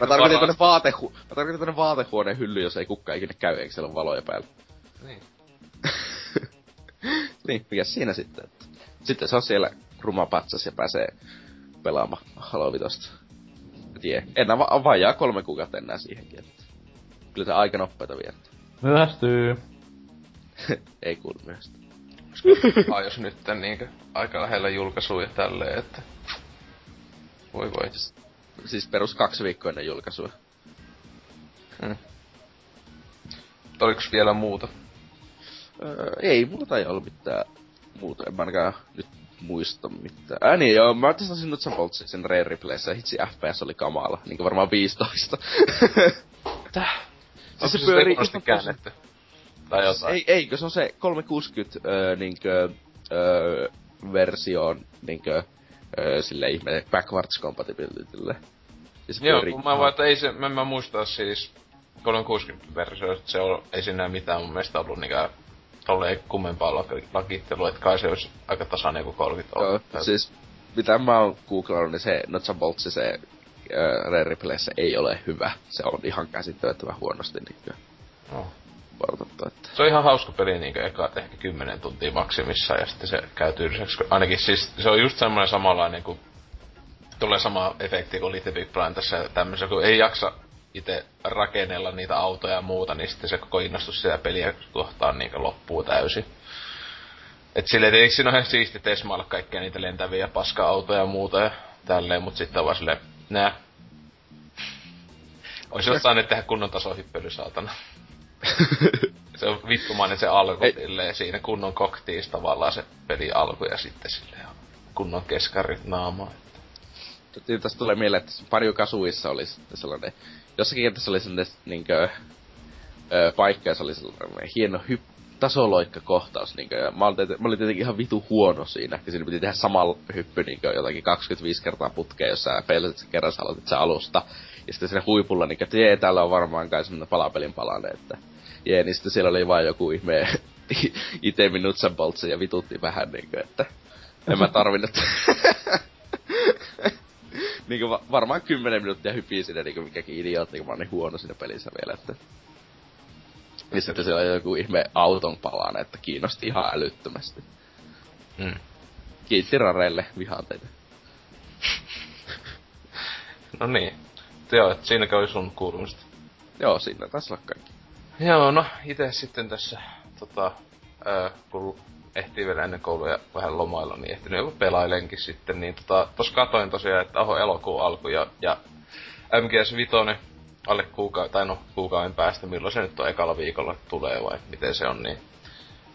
mä tarkoitin tonne vaatehu... Mä tarkoitin tonne vaatehuoneen hylly, jos ei kukka ikinä käy, eikö siellä ole valoja päällä. Niin. niin, mikä siinä sitten? Sitten se on siellä rumapatsas ja pääsee pelaamaan Halo Vitosta. Tie. Enää va- vajaa kolme kuukautta enää siihenkin. Että. Kyllä se aika nopeeta viettää. Myöhästyy. Ei kuulu myöhästyy. ah, jos nyt niinkö aika lähellä julkaisua ja tälleen, että... Voi voi. Siis, siis perus kaksi viikkoa ennen julkaisua. Hmm. Oliks vielä muuta? Öö, ei, muuta ei ollut mitään muuta. En mä ainakaan nyt muista mitään. Ää niin joo, mä testasin nyt sen Boltsin sen Rare Replayssä, hitsi FPS oli kamala, niinku varmaan 15. Täh? Siis se, se pyörii ihan käännetty? Tai jotain? Ei, eikö se on se 360 öö, niinkö, öö, versioon niinkö, öö, sille ihme backwards compatibilitylle. Siis Joo, kun mä vaan, että ei se, mä, mä muista siis 360 versio, että se on, ei siinä mitään mun mielestä ollut niinkään tolleen kummempaa lakittelua, että kai se olisi aika tasainen joku 30 Joo, siis mitä mä oon googlannut, niin se Nuts Boltsi, se äh, Rare Replayssä ei ole hyvä. Se on ihan käsittämättömän huonosti niin No. Portattu. Että. Se on ihan hauska peli niinku eka ehkä 10 tuntia maksimissaan ja sitten se käy tyyliseksi. Ainakin siis se on just semmoinen samanlainen kuin tulee sama efekti kuin Little Big Planet tässä tämmöisessä, kun ei jaksa itse rakennella niitä autoja ja muuta, niin sitten se koko innostus sitä peliä kohtaan niin loppuu täysin. Et silleen tietenkin siinä on ihan siisti tesmailla kaikkia niitä lentäviä paska-autoja ja muuta ja tälleen, mut sitten on vaan silleen, nää. Ois jostain tehdä kunnon tasohyppely, saatana. se on vittumainen se alku silleen, siinä kunnon koktiis tavallaan se peli alku ja sitten silleen kunnon keskarit naamaa. Tästä tulee mieleen, että Mario Kasuissa oli sellainen, jossakin kentässä oli sellainen niinkö, ö, paikka ja se oli sellainen hieno hyp, tasoloikka-kohtaus, niinkö, ja mä olin, tietenkin, mä olin tietenkin ihan vitu huono siinä, ja siinä piti tehdä sama hyppy niinkö, jotakin 25 kertaa putkeen, jos sä peilasit sen kerran, sä aloitit sen alusta. Ja sitten siinä huipulla, niinkö, että jee, täällä on varmaan kai semmonen palapelin palane, että jee, niin sitten siellä oli vaan joku ihme itemi nutsenboltsi ja vitutti vähän niinkö, että en mä tarvinnut. niinku va- varmaan 10 minuuttia hypii sinne niinku mikäkin idiootti, kun mä oon niin huono siinä pelissä vielä, että... Ja sitten siellä on joku ihme auton palana, että kiinnosti ihan älyttömästi. Mm. Kiitti Rareille, vihaan teitä. no niin. Joo, et siinäkö oli sun kuulumista? Joo, siinä taisi olla kaikki. Joo, no itse sitten tässä, tota, ää, kun ehtii vielä ennen kouluja vähän lomailla, niin ehtinyt joku pelailenkin sitten, niin tota, tos katoin tosiaan, että oho elokuun alku ja, ja MGS Vitoinen alle kuukauden, tai no kuukauden päästä, milloin se nyt on ekalla viikolla tulee vai miten se on, niin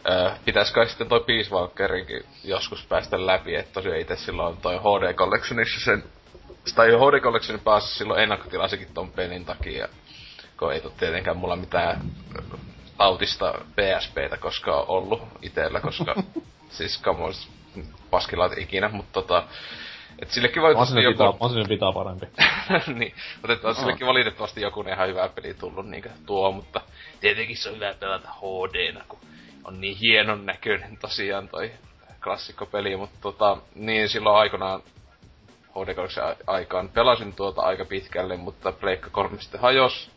öö, pitäis kai sitten toi Peace Walkerinkin joskus päästä läpi, että tosiaan itse silloin toi HD Collectionissa sen, tai HD Collectionin pääsi silloin ennakkotilasikin ton pelin takia, kun ei tietenkään mulla mitään autista PSPtä koskaan ollut itellä, koska siis kamos paskilaat ikinä, mutta tota, et sillekin valitettavasti joku... Pitää, Masinin pitää parempi. niin, mutta että on sillekin valitettavasti joku ihan hyvä peli tullut niinkö tuo, mutta tietenkin se on hyvä pelata hd kun on niin hienon näköinen tosiaan toi klassikkopeli, mutta tota, niin silloin aikanaan hd aikaan pelasin tuota aika pitkälle, mutta Pleikka 3 sitten hajos,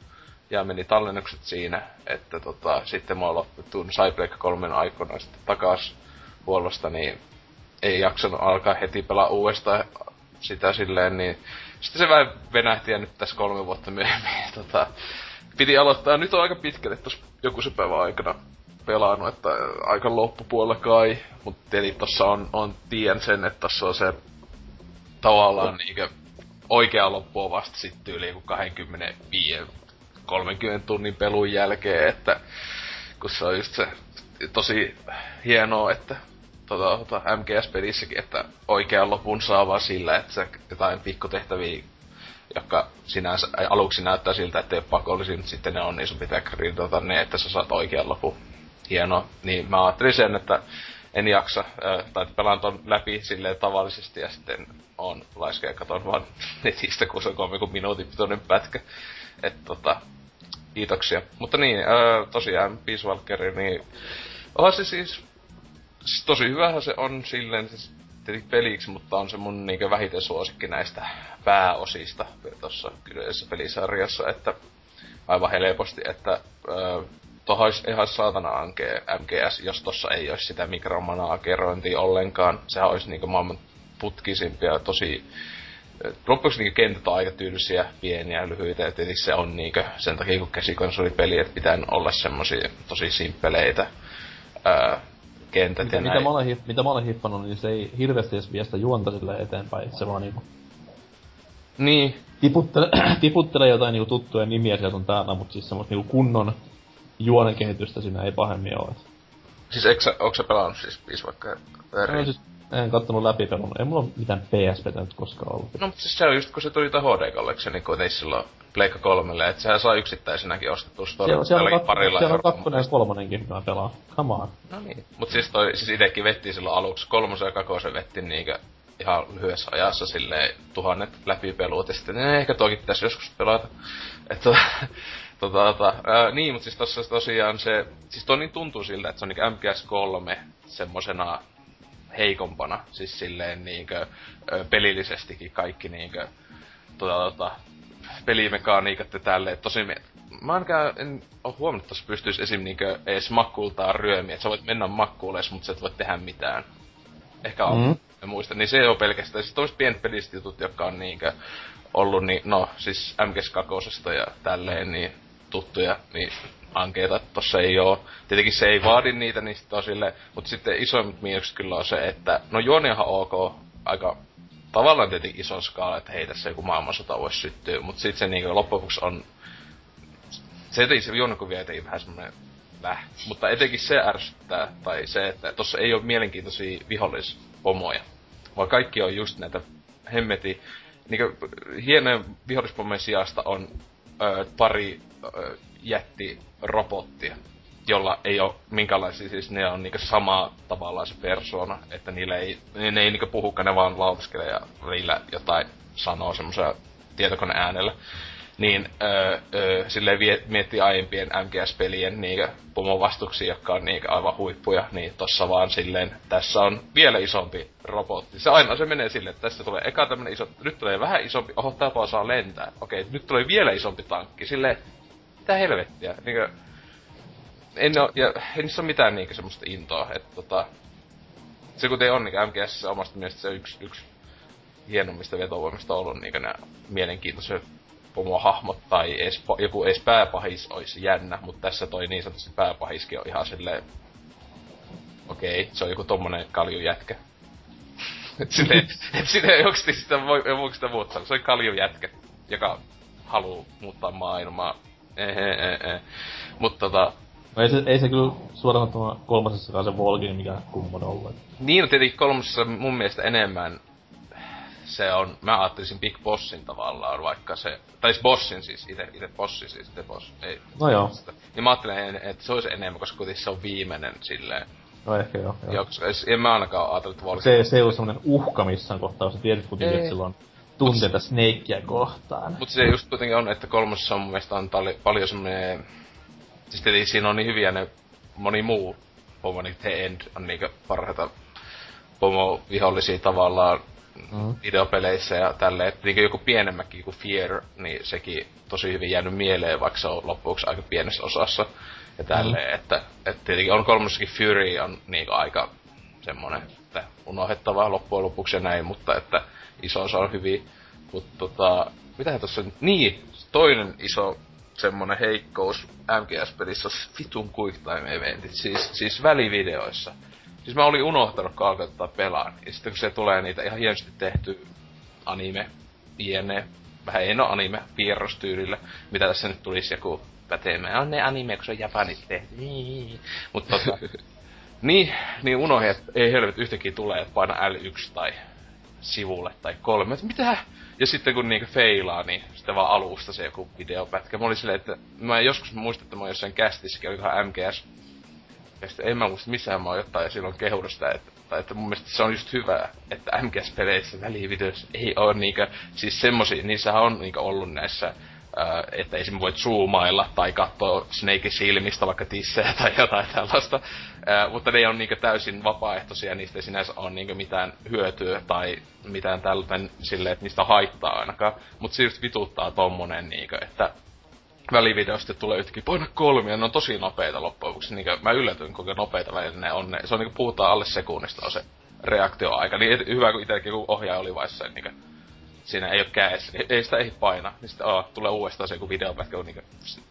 ja meni tallennukset siinä, että tota, sitten mä lopputun Cyberpunk 3 aikoina sitten takas huollosta, niin ei jaksanut alkaa heti pelaa uudestaan sitä silleen, niin sitten se vähän venähti ja nyt tässä kolme vuotta myöhemmin tota, piti aloittaa. Nyt on aika pitkälle tuossa joku se päivä aikana pelannut, että aika loppupuolella kai, mutta eli tossa on, on tien sen, että tossa on se tavallaan niinkö oikea loppu on vasta sitten yli 25 30 tunnin pelun jälkeen, että kun se on just se tosi hienoa, että tota, tota MGS-pelissäkin, että oikean lopun saa vaan sillä, että se jotain pikkutehtäviä, jotka sinänsä aluksi näyttää siltä, että ei ole pakollisia, mutta sitten ne on, niin sun pitää grindata ne, että sä saat oikean lopun. Hienoa. Niin mä ajattelin sen, että en jaksa, tai pelaan ton läpi silleen tavallisesti ja sitten on laiska ja katon vaan netistä, kun se on kolme minuutin pitoinen pätkä. Että tota, kiitoksia. Mutta niin, öö, tosiaan Peace Walker, niin onhan se siis, siis tosi hyvähän se on silleen siis tietenkin peliksi, mutta on se mun niinkö vähiten suosikki näistä pääosista tuossa kyseisessä pelisarjassa, että aivan helposti, että öö, tohon olisi ihan saatana ankee MGS, jos tossa ei olisi sitä mikromanagerointia ollenkaan. Sehän olisi niinku maailman putkisimpia, tosi loppuksi niinku kentät on aika tylsiä, pieniä, lyhyitä, ja tietysti se on niinku sen takia kun käsikonsolipeli, että pitää olla semmosia tosi simppeleitä ää, kentät mitä, ja mitä näin. Mä olen, mitä mä olen hippannut, niin se ei hirveästi edes viestä juonta sille eteenpäin, se vaan niinku Niin. Tiputtele, tiputtele jotain niinku tuttuja nimiä sieltä on täällä, mutta siis semmoista niinku kunnon juonen kehitystä siinä ei pahemmin ole. Siis eikö sä, onko sä pelannut siis Peace vaikka No, siis en kattonut läpi pelannut. Ei mulla mitään PSPtä nyt koskaan ollut. No, mutta siis se on just kun se tuli HD Collection, niin kuitenkin silloin Pleikka kolmelle, että sehän saa yksittäisenäkin ostettua Siellä, siellä, on, parilla siellä on kakkonen ja kolmonenkin, mitä mä pelaan. Come on. No niin. Mut siis toi, siis itekin vettiin silloin aluksi, kolmosen ja kakosen vetti niinkö ihan lyhyessä ajassa silleen tuhannet läpipeluut, ja sitten eh, ehkä toki pitäisi joskus pelata. Että tota, tota, ää, niin, mutta siis tossa tosiaan se, siis toi niin tuntuu siltä, että se on niinku MGS3 semmosena heikompana, siis silleen niinkö pelillisestikin kaikki niinkö tota, tota, pelimekaniikat ja tälleen, tosi me, mä ainakaan en oo huomannut, että pystyis esim. niinkö ees makkultaan ryömiä, että sä voit mennä makkuules, mutta sä et voi tehdä mitään. Ehkä on, mm. en muista. Niin se ei oo pelkästään, siis tommoset pienet pelistä jutut, jotka on niinkö ollut, niin no, siis MGS kakosesta ja tälleen, niin tuttuja, niin ankeita, että tossa ei oo. Tietenkin se ei vaadi niitä, niin sit on sille, mutta sitten isoimmat miinukset kyllä on se, että no juoni on ok, aika tavallaan tietenkin iso skaala, että hei tässä joku maailmansota voisi syttyä, mutta sitten se niinku loppujen on se etenkin se juonikuvia etenkin vähän semmonen läh. Mutta etenkin se ärsyttää, tai se, että tossa ei ole mielenkiintoisia vihollispomoja. Vaan kaikki on just näitä hemmeti, niinku hienojen vihollispomojen sijasta on pari jätti robottia, jolla ei ole minkälaisia, siis ne on niinku sama tavallaan se persona, että niillä ei, ne, ne ei niinku puhukaan, ne vaan lautaskelee ja niillä jotain sanoo semmoisella tietokone äänellä niin öö, öö, silleen vie, miettii aiempien MGS-pelien niinkö pomovastuksi, jotka on niinkö aivan huippuja, niin tossa vaan silleen, tässä on vielä isompi robotti. Se aina se menee silleen, että tässä tulee eka tämmönen iso, nyt tulee vähän isompi, oho, tääpä osaa lentää. Okei, nyt tulee vielä isompi tankki, silleen, mitä helvettiä, niinkö, en oo, ja ei niissä ole mitään niinkö semmoista intoa, että tota, se kuten on niinkö MGS omasta mielestä se yksi, yksi hienommista vetovoimista ollut niinkö nämä mielenkiintoiset pomohahmot tai edes, joku edes pääpahis olisi jännä, mutta tässä toi niin sanotusti pääpahiskin on ihan silleen... Okei, okay, se on joku tommonen kaljujätkä. et silleen joksi sitä voi, sitä muuttaa, se on kaljujätkä, joka haluu muuttaa maailmaa. Ehe, ehe. Mutta tota, No ei se, ei se kyllä suoraan kolmasessakaan se Volgin mikä kummonen ollut. Niin on tietenkin kolmosessa mun mielestä enemmän se on, mä ajattelisin Big Bossin tavallaan, vaikka se, tai siis Bossin siis, ite, ite Bossi siis, ite Boss, ei. No joo. Sitä. Niin mä ajattelen, että se olisi enemmän, koska kuitenkin se on viimeinen silleen. No ehkä joo. joo. joo koska en mä ainakaan ajatellut, että Volks... Se, se ei ollut semmonen uhka missään kohtaa, sä tiedät kuitenkin, että silloin tunteita Mut, Snakea kohtaan. Mutta se just kuitenkin on, että kolmosessa on mun mielestä on tali, paljon semmonen... Siis tietenkin siinä on niin hyviä ne moni muu pomo, niin The End on niinku parhaita pomo-vihollisia tavallaan mm. videopeleissä ja tälleen, että niin joku pienemmäkin kuin Fear, niin sekin tosi hyvin jäänyt mieleen, vaikka se on loppuksi aika pienessä osassa. Ja tälleen, mm. että, että tietenkin on kolmossakin Fury on niin aika semmonen, että unohdettavaa loppujen lopuksi ja näin, mutta että iso osa on hyvin. Mutta tota, mitähän tossa nyt, niin, toinen iso semmonen heikkous MGS-pelissä on vitun quick time eventit, siis, siis välivideoissa. Siis mä olin unohtanut, kun alkoi tätä pelaan. Ja sitten kun se tulee niitä ihan hienosti tehty anime, piene, vähän ei no anime, piirrostyylillä, mitä tässä nyt tulisi joku päteemään. On ne anime, kun se on japanit tehty. Niin. Mutta tota, niin, niin unohdin, että ei helvet yhtäkkiä tulee, että paina L1 tai sivulle tai kolme. Että mitä? Ja sitten kun niinku feilaa, niin sitten vaan alusta se joku videopätkä. Mä olin silleen, että mä joskus muistan, että mä oon jossain kästissäkin, olikohan MGS ja sitten en mä muista missään mä oon jotain silloin kehunut sitä, että, tai että mun mielestä se on just hyvä, että MGS-peleissä välivideoissa ei oo niinkö, siis semmosia, niissä on niinkö ollut näissä Uh, että esim. voit zoomailla tai katsoa Snake silmistä vaikka tissejä tai jotain tällaista. Uh, mutta ne on niinkö täysin vapaaehtoisia, niistä ei sinänsä ole niinkö mitään hyötyä tai mitään tällainen silleen, että niistä haittaa ainakaan. Mutta se just vituttaa tommonen niinkö, että välivideosta tulee yhtäkkiä, paina kolme, ja ne on tosi nopeita loppujen. Niin mä yllätyin, kuinka nopeita välillä ne on. Ne. Se on niin puhutaan alle sekunnista on se reaktioaika. Niin hyvä, kun itsekin kun ohjaaja oli vaiheessa, niin siinä ei ole kädessä, niin ei sitä ei paina. Niin sitten oh, tulee uudestaan se joku videopätkä, kun niin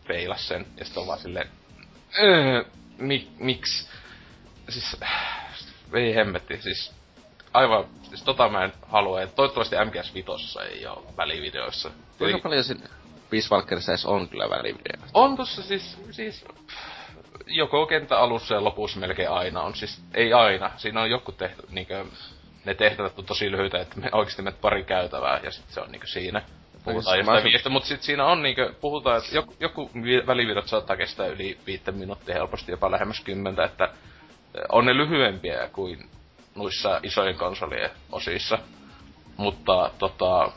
peilas sen, ja sitten on vaan silleen, öö, mi, miksi? Siis, ei hemmetti, siis aivan, siis tota mä en halua, toivottavasti MGS Vitossa ei ole välivideoissa. Kuinka paljon sinne Peace Walkerissa edes on kyllä välivideo. On tossa siis, siis joko kenttä alussa ja lopussa melkein aina on. Siis ei aina. Siinä on joku tehty, niinkö, ne tehtävät on tosi lyhyitä, että me oikeesti menet pari käytävää ja sitten se on niinkö siinä. Puhutaan jostain viiestä, mutta sitten siinä on niinkö, puhutaan, että joku, joku välivideot saattaa kestää yli viittä minuuttia helposti, jopa lähemmäs kymmentä, että on ne lyhyempiä kuin noissa isojen konsolien osissa. Mutta tota,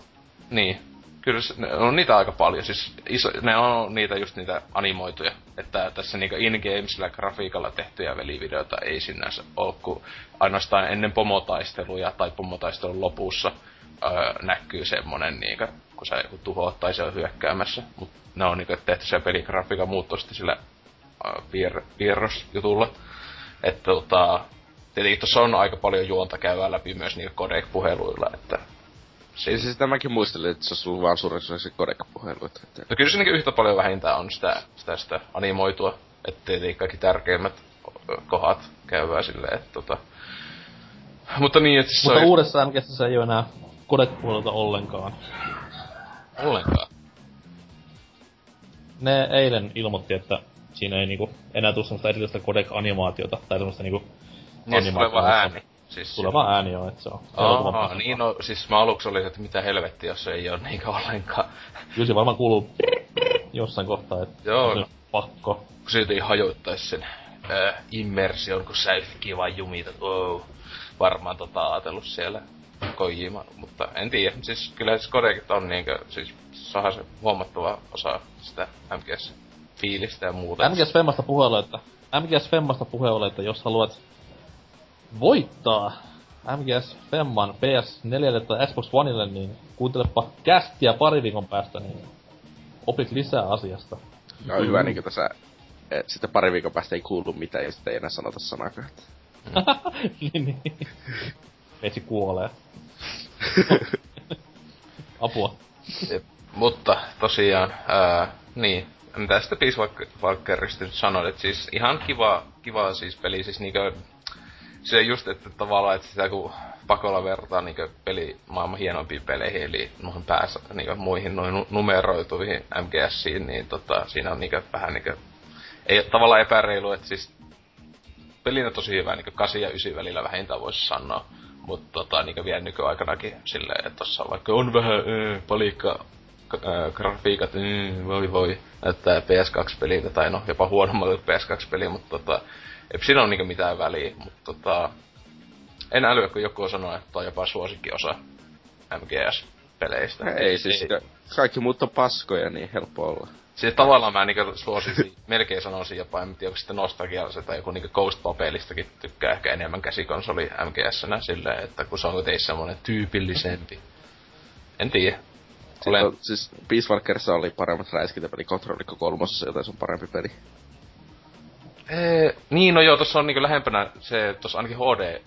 niin, kyllä se, on niitä aika paljon. Siis iso, ne on niitä just niitä animoituja. Että tässä niinku in-gamesillä grafiikalla tehtyjä velivideoita ei sinänsä ole, kun ainoastaan ennen pomotaisteluja tai pomotaistelun lopussa öö, näkyy semmonen niinku, kun sä joku tuhoat tai se on hyökkäämässä. Mut ne on niinku tehty se peligrafiikan muutto sitten sillä piir, piirrosjutulla. Että tota, tietenkin tuossa on aika paljon juonta käyvää läpi myös niillä codec-puheluilla, että Siis, siis tämäkin muistelin, että se ollut vaan suurin se codec-puhelu. Että... No kyllä se niinku yhtä paljon vähintään on sitä, sitä, sitä animoitua, että tietenkin kaikki tärkeimmät kohdat käyvää silleen, että tota... Mutta niin, että se Mutta oli... uudessa MGS ei ole enää codec-puhelulta ollenkaan. Ollenkaan? Ne eilen ilmoitti, että siinä ei niinku enää tule semmoista erityistä codec-animaatiota, tai semmoista niinku... Niin, tuleva ääni. Siis tuleva ääni joo, että se on. Aa, niin no, siis mä aluksi oli, että mitä helvettiä, jos se ei oo niinkö ollenkaan. Kyllä se varmaan kuuluu jossain kohtaa, että joo, no. pakko. Kun ei hajoittais sen äh, immersion, kun säyhkii vaan jumita, wow. Varmaan tota ajatellut siellä Kojima, mutta en tiedä. Siis kyllä siis kodekit on niinkö, siis saha se huomattava osa sitä MGS fiilistä ja muuta. MGS Femmasta puheella, että MGS Femmasta puheella, että jos haluat voittaa MGS Femman PS4 tai Xbox Oneille, niin kuuntelepa kästiä pari viikon päästä, niin opit lisää asiasta. No mm. hyvä, niin kuin tässä eh, sitten pari viikon päästä ei kuulu mitään ja sitten ei enää sanota sanakaan. niin, niin. Metsi kuolee. Apua. Mutta tosiaan, ää, niin, mitä sitten Peace Walkerista nyt sanoit, että siis ihan kiva, kiva siis peli, siis niinkö, se just, että tavallaan, että sitä kun pakolla vertaa niinkö peli maailman hienompiin peleihin, eli noihin päässä, niinkö muihin noin numeroituihin MGSiin, niin tota, siinä on niinkö vähän niinkö, ei tavallaan epäreilu, että siis pelinä tosi hyvä, niinkö 8 ja 9 välillä vähintään voisi sanoa. Mutta tota, niin vielä nykyaikanakin silleen, että tossa vaikka on vähän äh, palikka grafiikat, äh, voi voi, näyttää PS2-peliltä, tai no jopa huonommalta PS2-peliä, mutta tota, ei siinä ole niinku mitään väliä, mutta tota, en älyä, kun joku sanoo, että on jopa suosikkiosa MGS-peleistä. Ei, siis ei. kaikki muut on paskoja, niin helppo olla. Siis tavallaan mä niinku suosisin, melkein sanoisin jopa, en tiedä, onko sitten nostalgialliset tai joku niinku Ghost Popelistakin tykkää ehkä enemmän käsikonsoli MGS-nä silleen, että kun se on kuitenkin semmonen tyypillisempi. En tiedä. Olen... On, siis Peace Walkerissa oli paremmat räiskintäpeli Controlikko kolmosessa, joten se on parempi peli. Ee, niin, no joo, tossa on niinku lähempänä se, tossa ainakin HD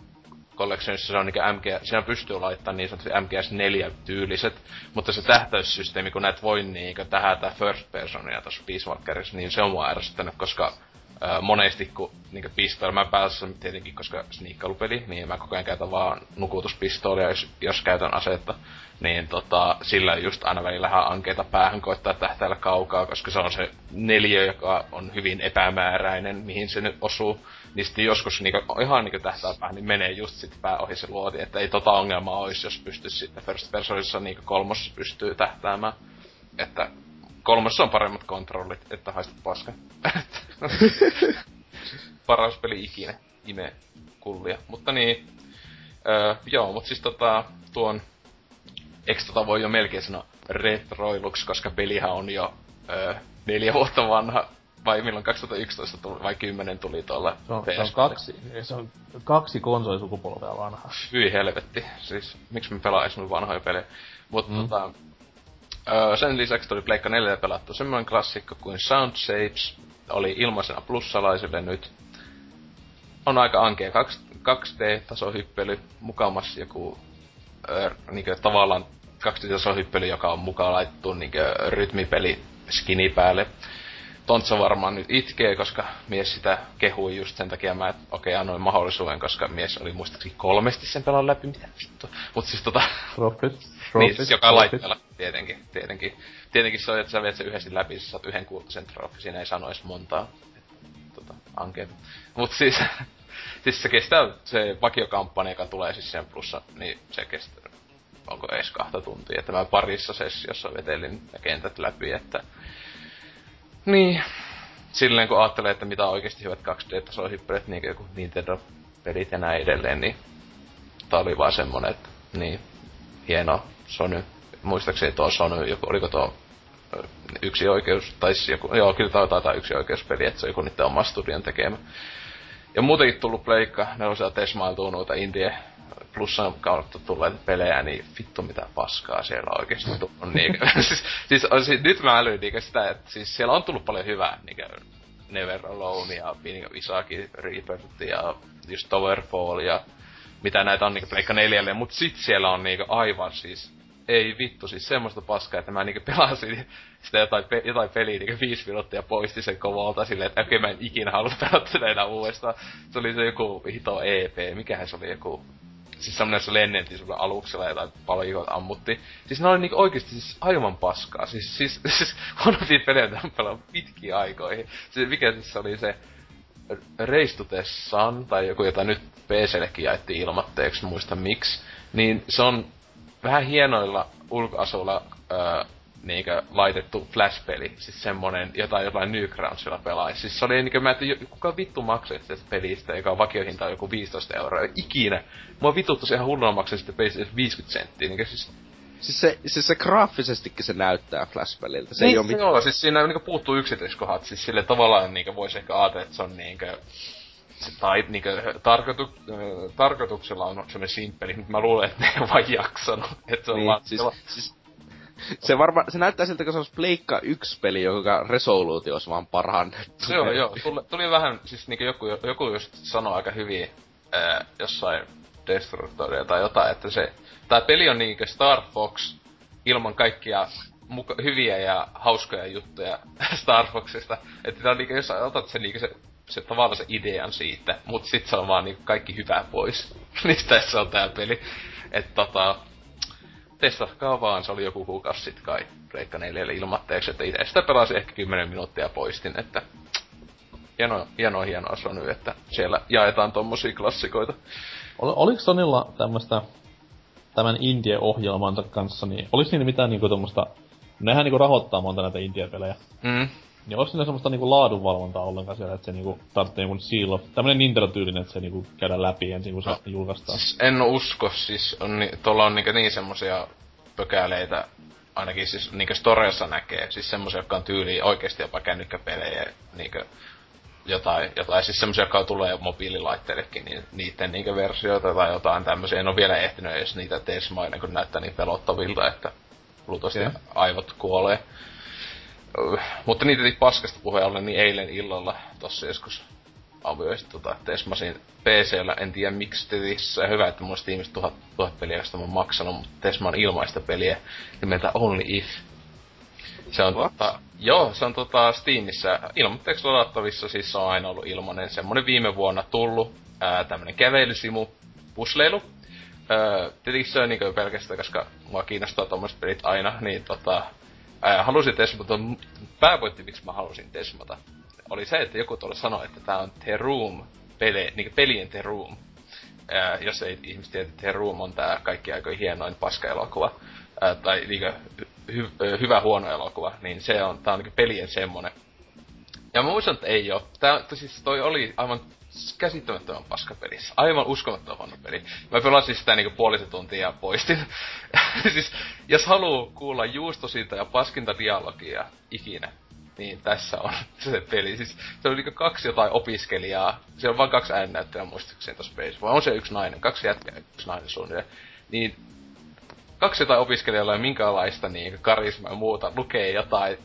Collectionissa se on niinku MG, siinä pystyy laittamaan niin sanotusti MGS 4 tyyliset, mutta se tähtäyssysteemi, kun näet voi niinku tähätä first personia tuossa Peace Walkerissa, niin se on mua ärsyttänyt, koska monesti kun niinku pistoilla, mä päässä tietenkin, koska sniikkailupeli, niin mä koko ajan käytän vaan nukutuspistoolia, jos, jos käytän asetta niin tota, sillä just aina välillä ankeita päähän koittaa tähtäillä kaukaa, koska se on se neljä, joka on hyvin epämääräinen, mihin se nyt osuu. Niin sitten joskus niinku, ihan niinku tähtää päähän, niin menee just sitten pää ohi se luoti, että ei tota ongelmaa olisi, jos pystyisi sitten first personissa niinku kolmossa pystyy tähtäämään. Että kolmossa on paremmat kontrollit, että haista paska. Paras peli ikinä, ime kullia. Mutta niin, öö, joo, mutta siis tota, tuon eikö tota voi jo melkein sanoa retroiluksi, koska pelihän on jo öö, neljä vuotta vanha, vai milloin 2011 tuli, vai 10 tuli tuolla se on, se on kaksi, se on kaksi konsolisukupolvea vanhaa. Hyi helvetti, siis miksi me pelaa esimerkiksi vanhoja pelejä. Mutta mm. tota, sen lisäksi tuli Pleikka 4 pelattu semmoinen klassikko kuin Sound Shapes, oli ilmaisena plussalaisille nyt. On aika ankea 2D-tasohyppely, mukamas joku öö, niinku tavallaan hyppely, joka on mukaan laittu niinkö rytmipeli skini päälle. Tontsa varmaan nyt itkee, koska mies sitä kehui just sen takia mä, okei, okay, annoin mahdollisuuden, koska mies oli muistaakseni kolmesti sen pelan läpi, mitä vittu. Mut siis tota... Profit. niin, siis joka laitteella, tietenkin, tietenkin. Tietenkin se on, että sä viet sen yhdessä läpi, sä saat yhden kultaisen trofi, siinä ei sano edes montaa. tota, ankeeta. Mut siis, siis se kestää, se vakiokampanja, joka tulee siis sen plussa, niin se kestää onko edes kahta tuntia, että mä parissa sessiossa vetelin ne kentät läpi, että niin, silleen kun ajattelee, että mitä oikeasti hyvät 2D-tasohyppelyt, niin joku Nintendo-pelit ja näin edelleen, niin tää oli vaan semmonen, että niin, hieno Sony. Muistaakseni tuo Sony, joku, oliko tuo yksi oikeus, tai siis joku, joo, kyllä tää taitaa yksi oikeuspeli, että se on joku niiden oma studion tekemä. Ja muutenkin tullut pleikka, ne on sieltä tesmailtuu noita indie plussan kautta tulleita pelejä, niin vittu mitä paskaa siellä oikeesti on niinkö. siis, siis, siis, nyt mä älyin niinkö sitä, että siis siellä on tullut paljon hyvää niinkö Never Alone ja niinkö Isaki Rebirth ja just Towerfall ja mitä näitä on niinkö Pleikka neljälle, mut sit siellä on niinkö aivan siis ei vittu, siis semmoista paskaa, että mä niinkö pelasin sitä jotain, pe- jotain peliä niinkö viisi minuuttia poisti sen kovalta silleen, että okei mä en ikinä halua pelata enää uudestaan. Se oli se joku hito EP, mikähän se oli joku siis semmonen se lenneltiin sulle aluksella jotain paljon ammutti. Siis ne oli niinku oikeesti siis aivan paskaa. Siis, siis, siis huonompia pelejä pelannut pitkiin aikoihin. Siis mikä siis oli se Race to the Sun, tai joku, jota nyt PCllekin jaettiin ilmatteeksi, muista miksi. Niin se on vähän hienoilla ulkoasuilla niinkö laitettu Flash-peli, siis semmonen, jota jotain Newgroundsilla pelaisi. Siis se oli niinkö, mä en kuka vittu maksaa tästä pelistä, joka on vakiohinta on joku 15 euroa, ikinä. Mua vituttu se ihan hulluna maksaa sitten pelistä 50 senttiä, niinkö siis Siis se, siis se graafisestikin se näyttää Flash-peliltä. Se niin, ei oo mitään. Joo, siis siinä niinku puuttuu yksityiskohdat, siis sille tavallaan niinku voisi ehkä ajatella, että se on niinkö se tai niinku tarkoitu, äh, tarkoituksella on semmoinen simppeli, mutta mä luulen, että ne ei vaan jaksanut. Että se on niin, vaan, siis, siis, se, varma, se näyttää siltä, kun se olisi Pleikka 1 peli, joka resoluutio olisi vaan parannettu. Joo, joo. Tuli, tuli vähän, siis niinku joku, joku just sanoi aika hyvin ää, jossain Destructoria tai jotain, että se, tää peli on niinkö Star Fox ilman kaikkia muka, hyviä ja hauskoja juttuja Star Foxista. Että on niinkö, jos otat sen niinkö se, se tavallaan se idean siitä, mut sit se on vaan niinku kaikki hyvää pois. niin tässä on tää peli. Että tota, testatkaa vaan, se oli joku kuukausi sit kai Reikka 4 ilmatteeksi, että itse sitä pelasin ehkä 10 minuuttia poistin, että hienoa, hienoa, hienoa Sony, että siellä jaetaan tommosia klassikoita. Ol, oliko Sonilla tämmöstä tämän Indie-ohjelmansa kanssa, niin oliko siinä mitään niinku tommosta... Nehän niinku rahoittaa monta näitä Indie-pelejä. Mm. Niin onko siinä semmoista niinku laadunvalvontaa ollenkaan siellä, että se niinku tarvitsee jonkun seal of... Tämmönen Nintendo-tyylinen, että se niinku käydään läpi ensin, kun se no, julkaistaan. Siis en usko, siis on, ni, tuolla on niinku niin semmosia pökäleitä, ainakin siis niinku Storessa näkee, siis semmosia, jotka on tyyliin oikeesti jopa kännykkäpelejä, niinku jotain, jotain siis semmosia, jotka tulee mobiililaitteillekin, niin niiden niinkö versioita tai jotain tämmöisiä. En ole vielä ehtinyt edes niitä tesmailla, kun näyttää niin pelottavilta, että luultavasti okay. aivot kuolee. Mutta niitä ei paskasta puheen ollen, niin eilen illalla tossa joskus avioista tota, tesmasin PCllä, en tiedä miksi tetissä. Hyvä, että mulla Steamissa tuhat, tuhat peliä, josta mä oon maksanut, mutta tesmaan ilmaista peliä nimeltä Only If. Se on What? tota, joo, se on tota Steamissa ilmoitteeksi ladattavissa, siis se on aina ollut ilmanen. Semmonen viime vuonna tullut, ää, tämmönen kävelysimu, pusleilu. Tietenkin se on niinku pelkästään, koska mua kiinnostaa tommoset pelit aina, niin tota, ää, halusin tesmata, päävoitti miksi mä halusin tesmata, oli se, että joku tuolla sanoi, että tää on The Room, pele, niinku pelien The Room. Ää, jos ei ihmiset tiedä, The Room on tää kaikki aika hienoin paska-elokuva, ää, tai niinku hy, hyvä huono elokuva, niin se on, tää on niinku pelien semmonen. Ja mä muistan, että ei oo. Tää, siis toi oli aivan käsittämättömän paskapelissä. Aivan uskomattoman huono peli. Mä pelasin sitä niinku puolisen tuntia ja poistin. siis, jos haluu kuulla juustosinta ja paskinta dialogia ikinä, niin tässä on se peli. Siis se on niinku kaksi jotain opiskelijaa. Se on vain kaksi äännäyttäjää muistaakseni tossa pelissä. Vai on se yksi nainen? Kaksi jätkää yksi nainen suunnilleen. Niin kaksi jotain opiskelijalla ja minkälaista niin karismaa ja muuta lukee jotain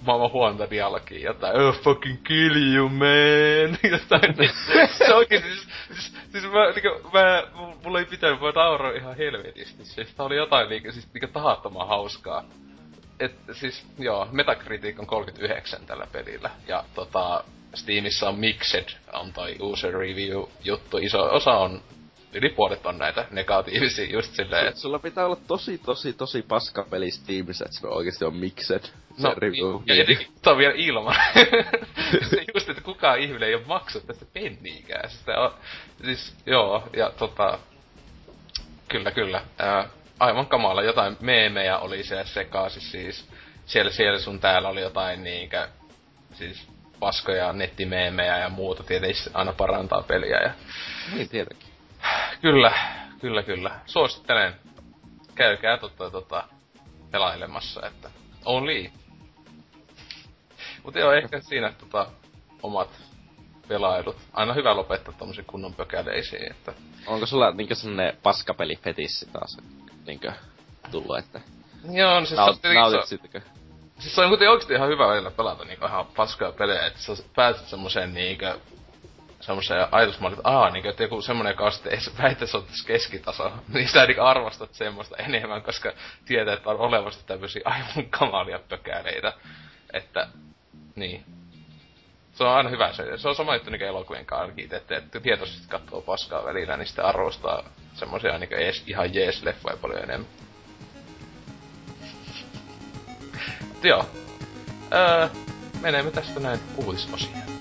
maailman huonta dialogia, jotain oh fucking kill you man, jotain. Se oikein siis, siis, siis mä, niinku, mä, mulla ei pitänyt, mä nauroin ihan helvetisti, siis tää oli jotain niinku, siis niinku tahattoman hauskaa. Et siis, joo, Metacritic on 39 tällä pelillä, ja tota, Steamissa on Mixed, on toi user review juttu, iso osa on yli puolet on näitä negatiivisia just silleen. S- sulla pitää olla tosi, tosi, tosi paska peli Steamissa, että se oikeesti on mixed. Se no, review. Ja etenkin, tää on vielä ilman. se just, että kukaan ihminen ei ole maksut tästä penniikään. Sitä on, siis, joo, ja tota, kyllä, kyllä. Ää, aivan kamala, jotain meemejä oli siellä sekaisin siis. Siellä, siellä sun täällä oli jotain niinkä, siis paskoja nettimeemejä ja muuta, tietysti aina parantaa peliä. Ja... Niin tietenkin. Kyllä, kyllä, kyllä. Suosittelen. Käykää tota, tota, pelailemassa, että only. Mutta joo, ehkä siinä tota, omat pelailut. Aina hyvä lopettaa tommosen kunnon pökäleisiin, että... Onko sulla niinkö semmonen paskapeli fetissi taas niinkö tullut, että... Joo, no siis Naut, se on nautit siis se on kuitenkin oikeesti ihan hyvä välillä pelata niinku ihan paskaa pelejä, että sä pääset semmoseen niinkö semmoseen ajatusmalliin, että aah, niinkö, että joku semmonen kaste ei se väitä, että se on tässä keskitaso. Niin sä niinku arvostat semmoista enemmän, koska tietää, että on olemassa tämmösiä aivan kamalia pökäleitä. Että, niin. Se on aina hyvä se. Se on sama juttu niinku elokuvien kanssa, että, että tietoisesti katsoo paskaa välillä, niin sitten arvostaa semmosia niinku ees, ihan jees leffoja paljon enemmän. Joo. Öö, menemme tästä näin uutisosioon.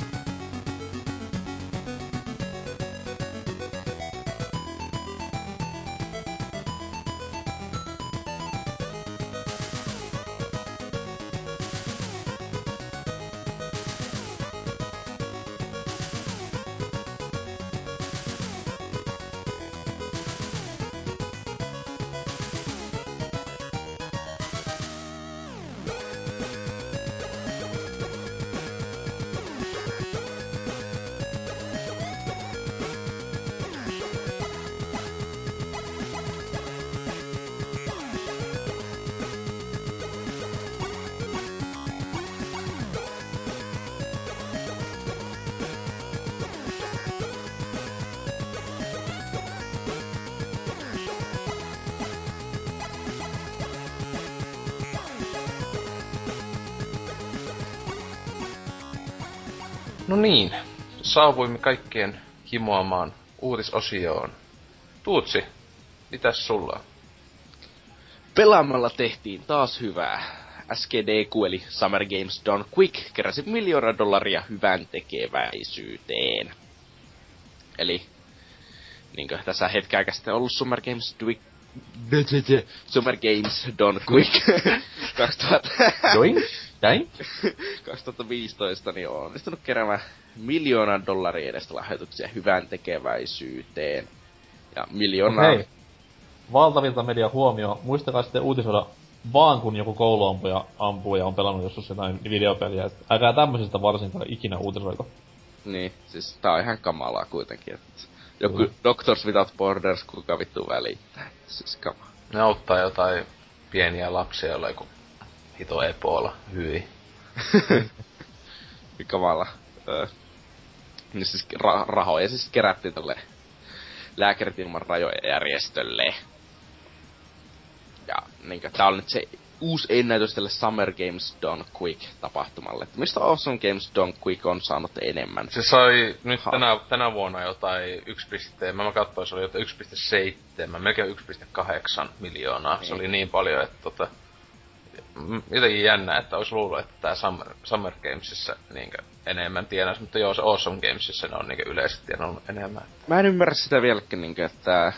No niin, saavuimme kaikkien himoamaan uutisosioon. Tuutsi, mitäs sulla on? Pelaamalla tehtiin taas hyvää. SKDQ eli Summer Games Done Quick keräsi miljoona dollaria hyvän tekeväisyyteen. Eli niinkö tässä hetken aikaa sitten ollut Summer Games Dwi- Summer Games Done Quick 2000 Join? Näin? 2015 niin on onnistunut keräämään miljoonan dollaria edestä lahjoituksia hyvän tekeväisyyteen. Ja miljoona... Hei, valtavilta media huomio. Muistakaa sitten uutisoida vaan kun joku kouluampuja ampuu ja on pelannut joskus jotain videopeliä. Älkää tämmöisestä varsinkaan ikinä uutisoiko. Niin, siis tää on ihan kamalaa kuitenkin. Että joku Kyllä. Doctors Without Borders, kuka vittu välittää. Siis kama. Ne auttaa jotain pieniä lapsia, joilla joku hito Ebola, hyi. Kamala. Öö. Niin siis ra- rahoja siis kerättiin tolle Lääkärit ilman rajoja järjestölle. Ja niinkö, tää on nyt se uusi ennätys tälle Summer Games Done Quick tapahtumalle. Et mistä Awesome Games Done Quick on saanut enemmän? Se sai nyt Ha. tänä, tänä vuonna jotain 1, piste- mä, mä katsoin, se oli jotain 1,7, melkein 1,8 miljoonaa. Se Niin. oli niin paljon, että tota, jotenkin jännä, että olisi luullut, että tää Summer, Summer Gamesissa niinkö enemmän tienasi, mutta joo, se Awesome Gamesissa ne on niinkö yleisesti tienannut enemmän. Mä en ymmärrä sitä vieläkään niinkö, että...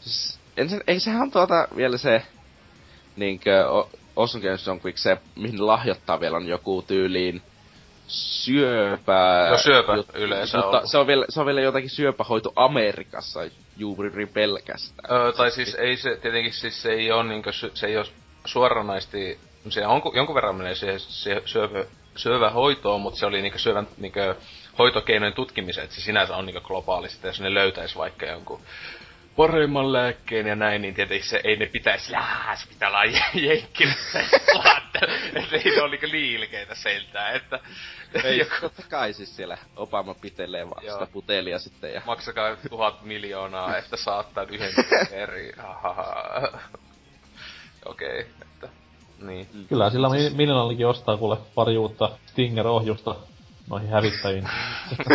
Siis, ensin, ei sehän on tuota vielä se... Niinkö, O- Awesome Games Done Quick, se mihin lahjoittaa vielä on joku tyyliin syöpää... Joo, syöpä jut- yleensä Mutta on. se on, vielä, se on vielä jotakin syöpähoito Amerikassa juuri pelkästään. Öö, tai siis ei se, tietenkin siis se ei oo niinkö, se ei oo suoranaisesti, se on ku- jonkun verran menee siihen, syövä, syövähoitoon, mutta se oli niinkö syövän niinkö hoitokeinojen tutkimiseen, että se sinänsä on niinkö globaalisti, jos ne löytäis vaikka jonkun paremman lääkkeen ja näin, niin tietenkin se ei ne pitäisi, jaa, se pitää olla jenkkilässä, että ei ne ole niinkö liilkeitä seltään, että Ei, joku, totta kai siis siellä Obama pitelee vaan sitä putelia sitten ja... maksakaa tuhat miljoonaa, että saat tän yhden eri. Okei, että, niin. Kyllä sillä mi- miljoonallikin ostaa kuule pari uutta Stinger-ohjusta noihin hävittäjiin.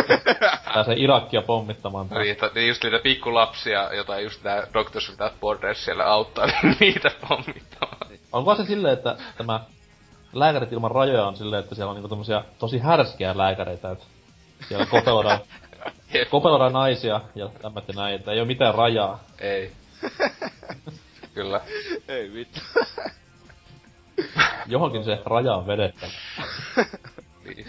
Pääsee Irakia pommittamaan taas. Niin, että just niitä pikkulapsia, joita just nää Doctors Without Borders siellä auttaa, niin niitä pommittamaan. Onko se silleen, että tämä lääkärit ilman rajoja on silleen, että siellä on niinku tommosia tosi härskeä lääkäreitä, että siellä kopeloidaan, kopeloidaan naisia ja tämmöitä näin, että ei oo mitään rajaa. Ei. Kyllä. Ei vittu. Johonkin se raja on vedettävä. Niin.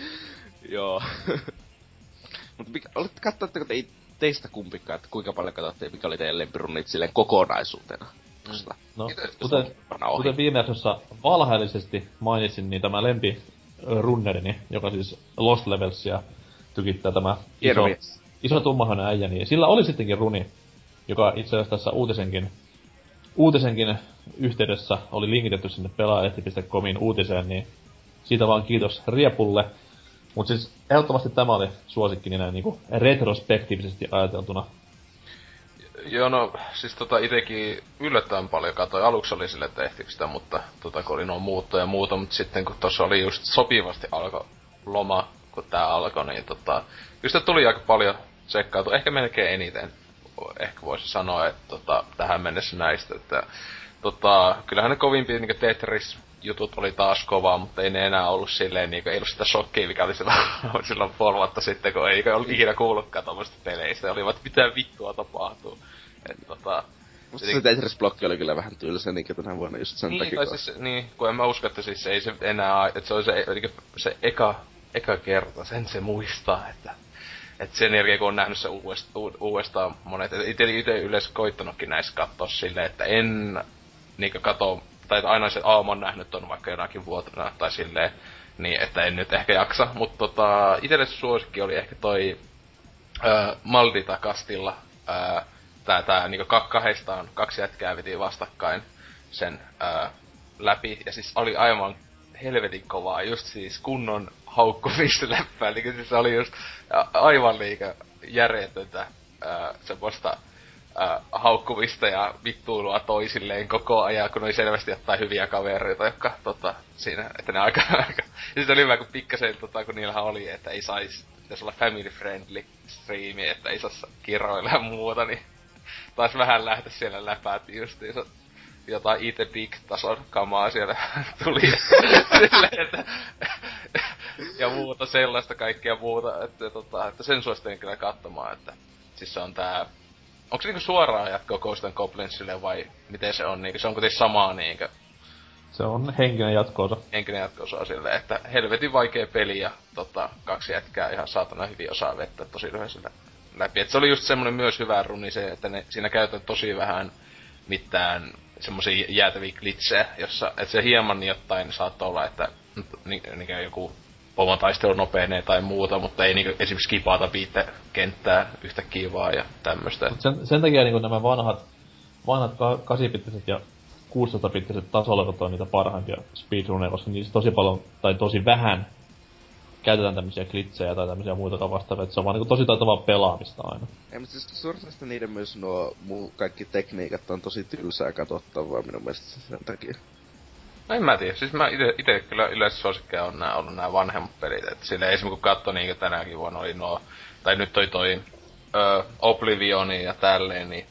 Joo. Mutta katsoitteko te, teistä kumpikaan, että kuinka paljon katsotte, mikä oli teidän lempirunnit silleen kokonaisuutena? No, Itse- kuten, kuten viime jaksossa valheellisesti mainitsin, niin tämä lempi runnerini, joka siis Lost Levelsia tykittää tämä iso, iso tummahainen äijä, niin sillä oli sittenkin runi, joka itse asiassa tässä uutisenkin, uutisenkin yhteydessä oli linkitetty sinne pelaajalehti.comin uutiseen, niin siitä vaan kiitos Riepulle. Mut siis ehdottomasti tämä oli suosikkini näin niinku retrospektiivisesti ajateltuna. Joo, no siis tota itekin yllättävän paljon katsoin. Aluksi oli sille tehtikö sitä, mutta tota kun oli nuo muuttoja ja muuta, mutta sitten kun tuossa oli just sopivasti alkoi loma, kun tää alkoi, niin tota, kyllä sitä tuli aika paljon tsekkautu. Ehkä melkein eniten, ehkä voisi sanoa, että tota, tähän mennessä näistä, että tota, kyllähän ne kovimpia niin Tetris jutut oli taas kovaa, mutta ei ne enää ollut silleen, niin ei ollut sitä shokkia, mikä oli silloin, silloin puoli vuotta sitten, kun ei ollut ikinä kuullutkaan tuommoista peleistä. Olivat, mitä vittua tapahtuu. Et, tota, Musta se Tetris-blokki oli kyllä vähän tylsä niin tänä vuonna just sen niin, takia. siis, niin, kun en mä usko, että siis ei se enää, että se oli se, eli se eka, eka kerta, sen se muistaa, että et sen jälkeen kun on nähnyt se uudestaan, uudestaan monet, et itse itse yleensä koittanutkin näissä katsoa silleen, että en niinkö kato, tai aina se aamu on nähnyt ton vaikka jonakin vuotena tai silleen, niin että en nyt ehkä jaksa, mutta tota, itelle suosikki oli ehkä toi ö, Maldita Kastilla, ö, tää, tää niinku kahdestaan, kaksi jätkää veti vastakkain sen ö, läpi, ja siis oli aivan helvetin kovaa, just siis kunnon haukkumisläppää, eli siis se oli just aivan liikä järjetöntä semmoista ö, haukkumista ja vittuilua toisilleen koko ajan, kun oli selvästi jotain hyviä kavereita, jotka tota, siinä, että ne aika, aika ja sitten oli hyvä, kun pikkasen, tota, kun niillähän oli, että ei saisi, pitäisi olla family friendly striimi, että ei saa kiroilla ja muuta, niin taas vähän lähteä siellä läpäät justiinsa jotain itse big-tason kamaa siellä tuli. Silleen, että, ja muuta sellaista kaikkea muuta, että, tota, että sen suosittelen kyllä katsomaan, että siis se on tää Onko se niinku suoraan jatkoa Ghost and Goblinsille vai miten se on? Niinku, se on kuitenkin samaa niinku Se on henkinen jatkoosa. henkinen jatko silleen, että helvetin vaikea peli ja tota, kaksi jätkää ihan saatana hyvin osaa vettä tosi lyhyellä läpi. Et se oli just semmonen myös hyvä runi se, että ne, siinä käytetään tosi vähän mitään semmosia jäätäviä glitsejä, jossa, että se hieman niin jotain saattoi olla, että ni, niin joku pomon taistelu nopeenee tai muuta, mutta ei niinku esimerkiksi kipata viittä kenttää yhtäkkiä vaan ja tämmöstä. Mut sen, sen takia niin nämä vanhat, vanhat 8-bittiset ja 16-bittiset tasolevat on niitä parhaimpia speedruneja, koska niissä tosi paljon, tai tosi vähän käytetään tämmöisiä glitsejä tai tämmöisiä muita vastaavia, että se on vaan niin tosi taitavaa pelaamista aina. Ei, mutta siis suorastaan niiden myös nuo muu kaikki tekniikat on tosi tylsää katsottavaa minun mielestä sen takia. No en mä tiedä, siis mä ite, ite kyllä yleensä suosikkeja on nää, ollut nää vanhemmat pelit, et sille esimerkiksi kun katsoi niinkö tänäkin vuonna oli nuo, tai nyt toi toi ö, Oblivioni ja tälleen, niin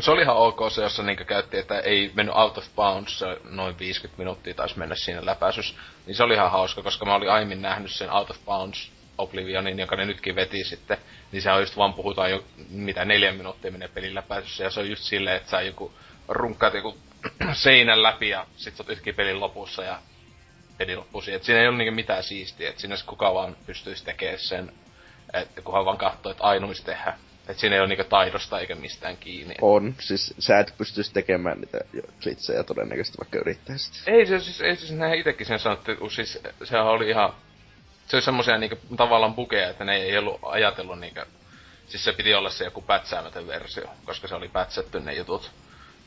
se oli ihan ok se, jossa niinkö käytti, että ei mennyt out of bounds, noin 50 minuuttia taisi mennä siinä läpäisys. Niin se oli ihan hauska, koska mä olin aiemmin nähnyt sen out of bounds Oblivionin, joka ne nytkin veti sitten. Niin se on just vaan puhutaan jo, mitä neljä minuuttia menee pelin läpäisyssä. Ja se on just silleen, että sä joku runkkaat joku seinän läpi ja sit sä oot pelin lopussa ja peli loppuu siihen. Et siinä ei ollut niinku mitään siistiä, että siinä kuka vaan pystyisi tekemään sen, että kunhan vaan katsoo, että ainuisi tehdä. Et siinä ei ole niinku taidosta eikä mistään kiinni. On, siis sä et pystyisi tekemään niitä jo glitsejä todennäköisesti vaikka yrittäisit. Ei se siis, ei siis näin itekin sen sanottu, kun siis sehän oli ihan, se oli semmosia niinku tavallaan bukeja, että ne ei ollut ajatellut niinku, siis se piti olla se joku pätsäämätön versio, koska se oli pätsätty ne jutut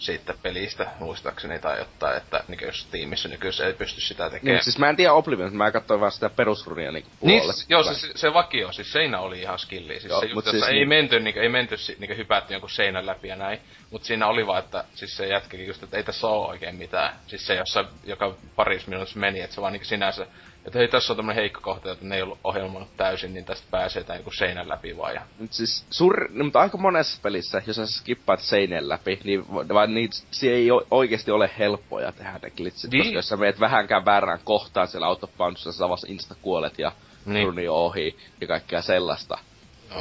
siitä pelistä, muistaakseni, tai jotain, että niinku jos tiimissä nykyään ei pysty sitä tekemään. Niin, siis mä en tiedä Oblivion, mä katsoin vaan sitä perusrunia niinku Niin, puolet. siis, joo, siis se vakio, siis seinä oli ihan skilli. Siis Joo, se just, siis ei niin- menty, niinku, ei menty, si- niinku hypätty jonkun seinän läpi ja näin. Mut siinä oli vaan, että siis se jätkäkin just, että ei tässä oo oikein mitään. Siis se, jossa joka paris minuutissa meni, että se vaan niinku sinänsä, että hei tässä on tämmönen heikko kohta, että ne ei ollut ohjelmoinut täysin, niin tästä pääsee tää joku seinän läpi vaan. Ja... Mut siis sur... No, mutta aika monessa pelissä, jos sä skippaat seinän läpi, niin va- vaan niitä, se ei o- oikeesti ole helppoja tehdä ne glitchit, Niin. koska jos sä meet vähänkään väärään kohtaan siellä boundsissa, sä vasta insta kuolet ja Niin. niin. runi ohi ja kaikkea sellaista.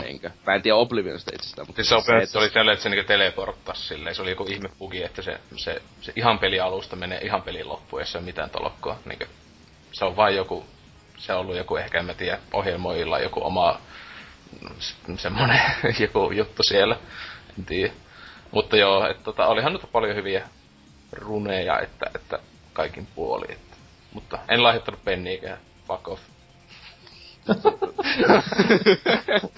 Niinkö? Mä en tiedä Oblivionista itsestään, mutta Siis se, se, se oli tällä, että se niinku teleporttas silleen, se oli joku ihme bugi, että se, se, se ihan pelialusta menee ihan pelin loppuun, jos ei ole mitään tolokkoa. Niinku, se on vain joku, se on ollut joku ehkä, en mä tiedä, ohjelmoijilla joku oma s- semmonen joku juttu siellä, en tiedä. Mutta joo, että tota, olihan nyt paljon hyviä runeja, että, että kaikin puolin. Että, mutta en lahjoittanut penniäkään, fuck off.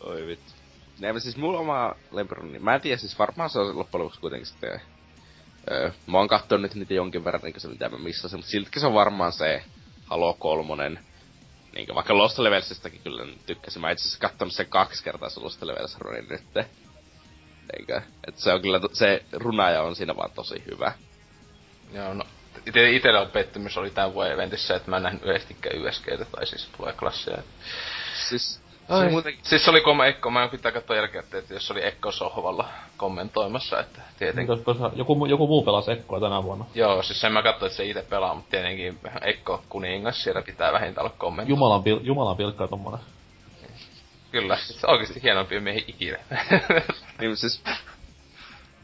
Oi vittu. Ne, siis mulla oma lempiruni, mä en tiedä, siis varmaan se on loppujen lopuksi kuitenkin sitten... Öö, mä oon kattonut nyt niitä jonkin verran, niin se mitä mä missasin, mutta siltikin se on varmaan se Halo kolmonen. Niin vaikka Lost Levelsistäkin kyllä tykkäsin. Mä itse asiassa kattonut sen kaksi kertaa se Lost Levels runin nyt. Eikö? Et se on kyllä, se runaja on siinä vaan tosi hyvä. Joo, no ite, itellä on pettymys oli tämän vuoden eventissä, että mä en nähnyt yhdestikään YSGtä tai siis tulee klassia. Siis Ai. Se muutenkin... Siis oli koma Ekko, mä en pitää katsoa jälkeen, että jos oli Ekko sohvalla kommentoimassa, että tietenkin. Niin, koska joku, joku muu pelasi Ekkoa tänä vuonna. Joo, siis sen mä katsoin, että se itse pelaa, mutta tietenkin Ekko kuningas, siellä pitää vähintään olla kommentoida. Jumalan, pil- Jumalan pilkkaa tommonen. Kyllä, siis oikeesti hienompia miehiä ikinä. niin siis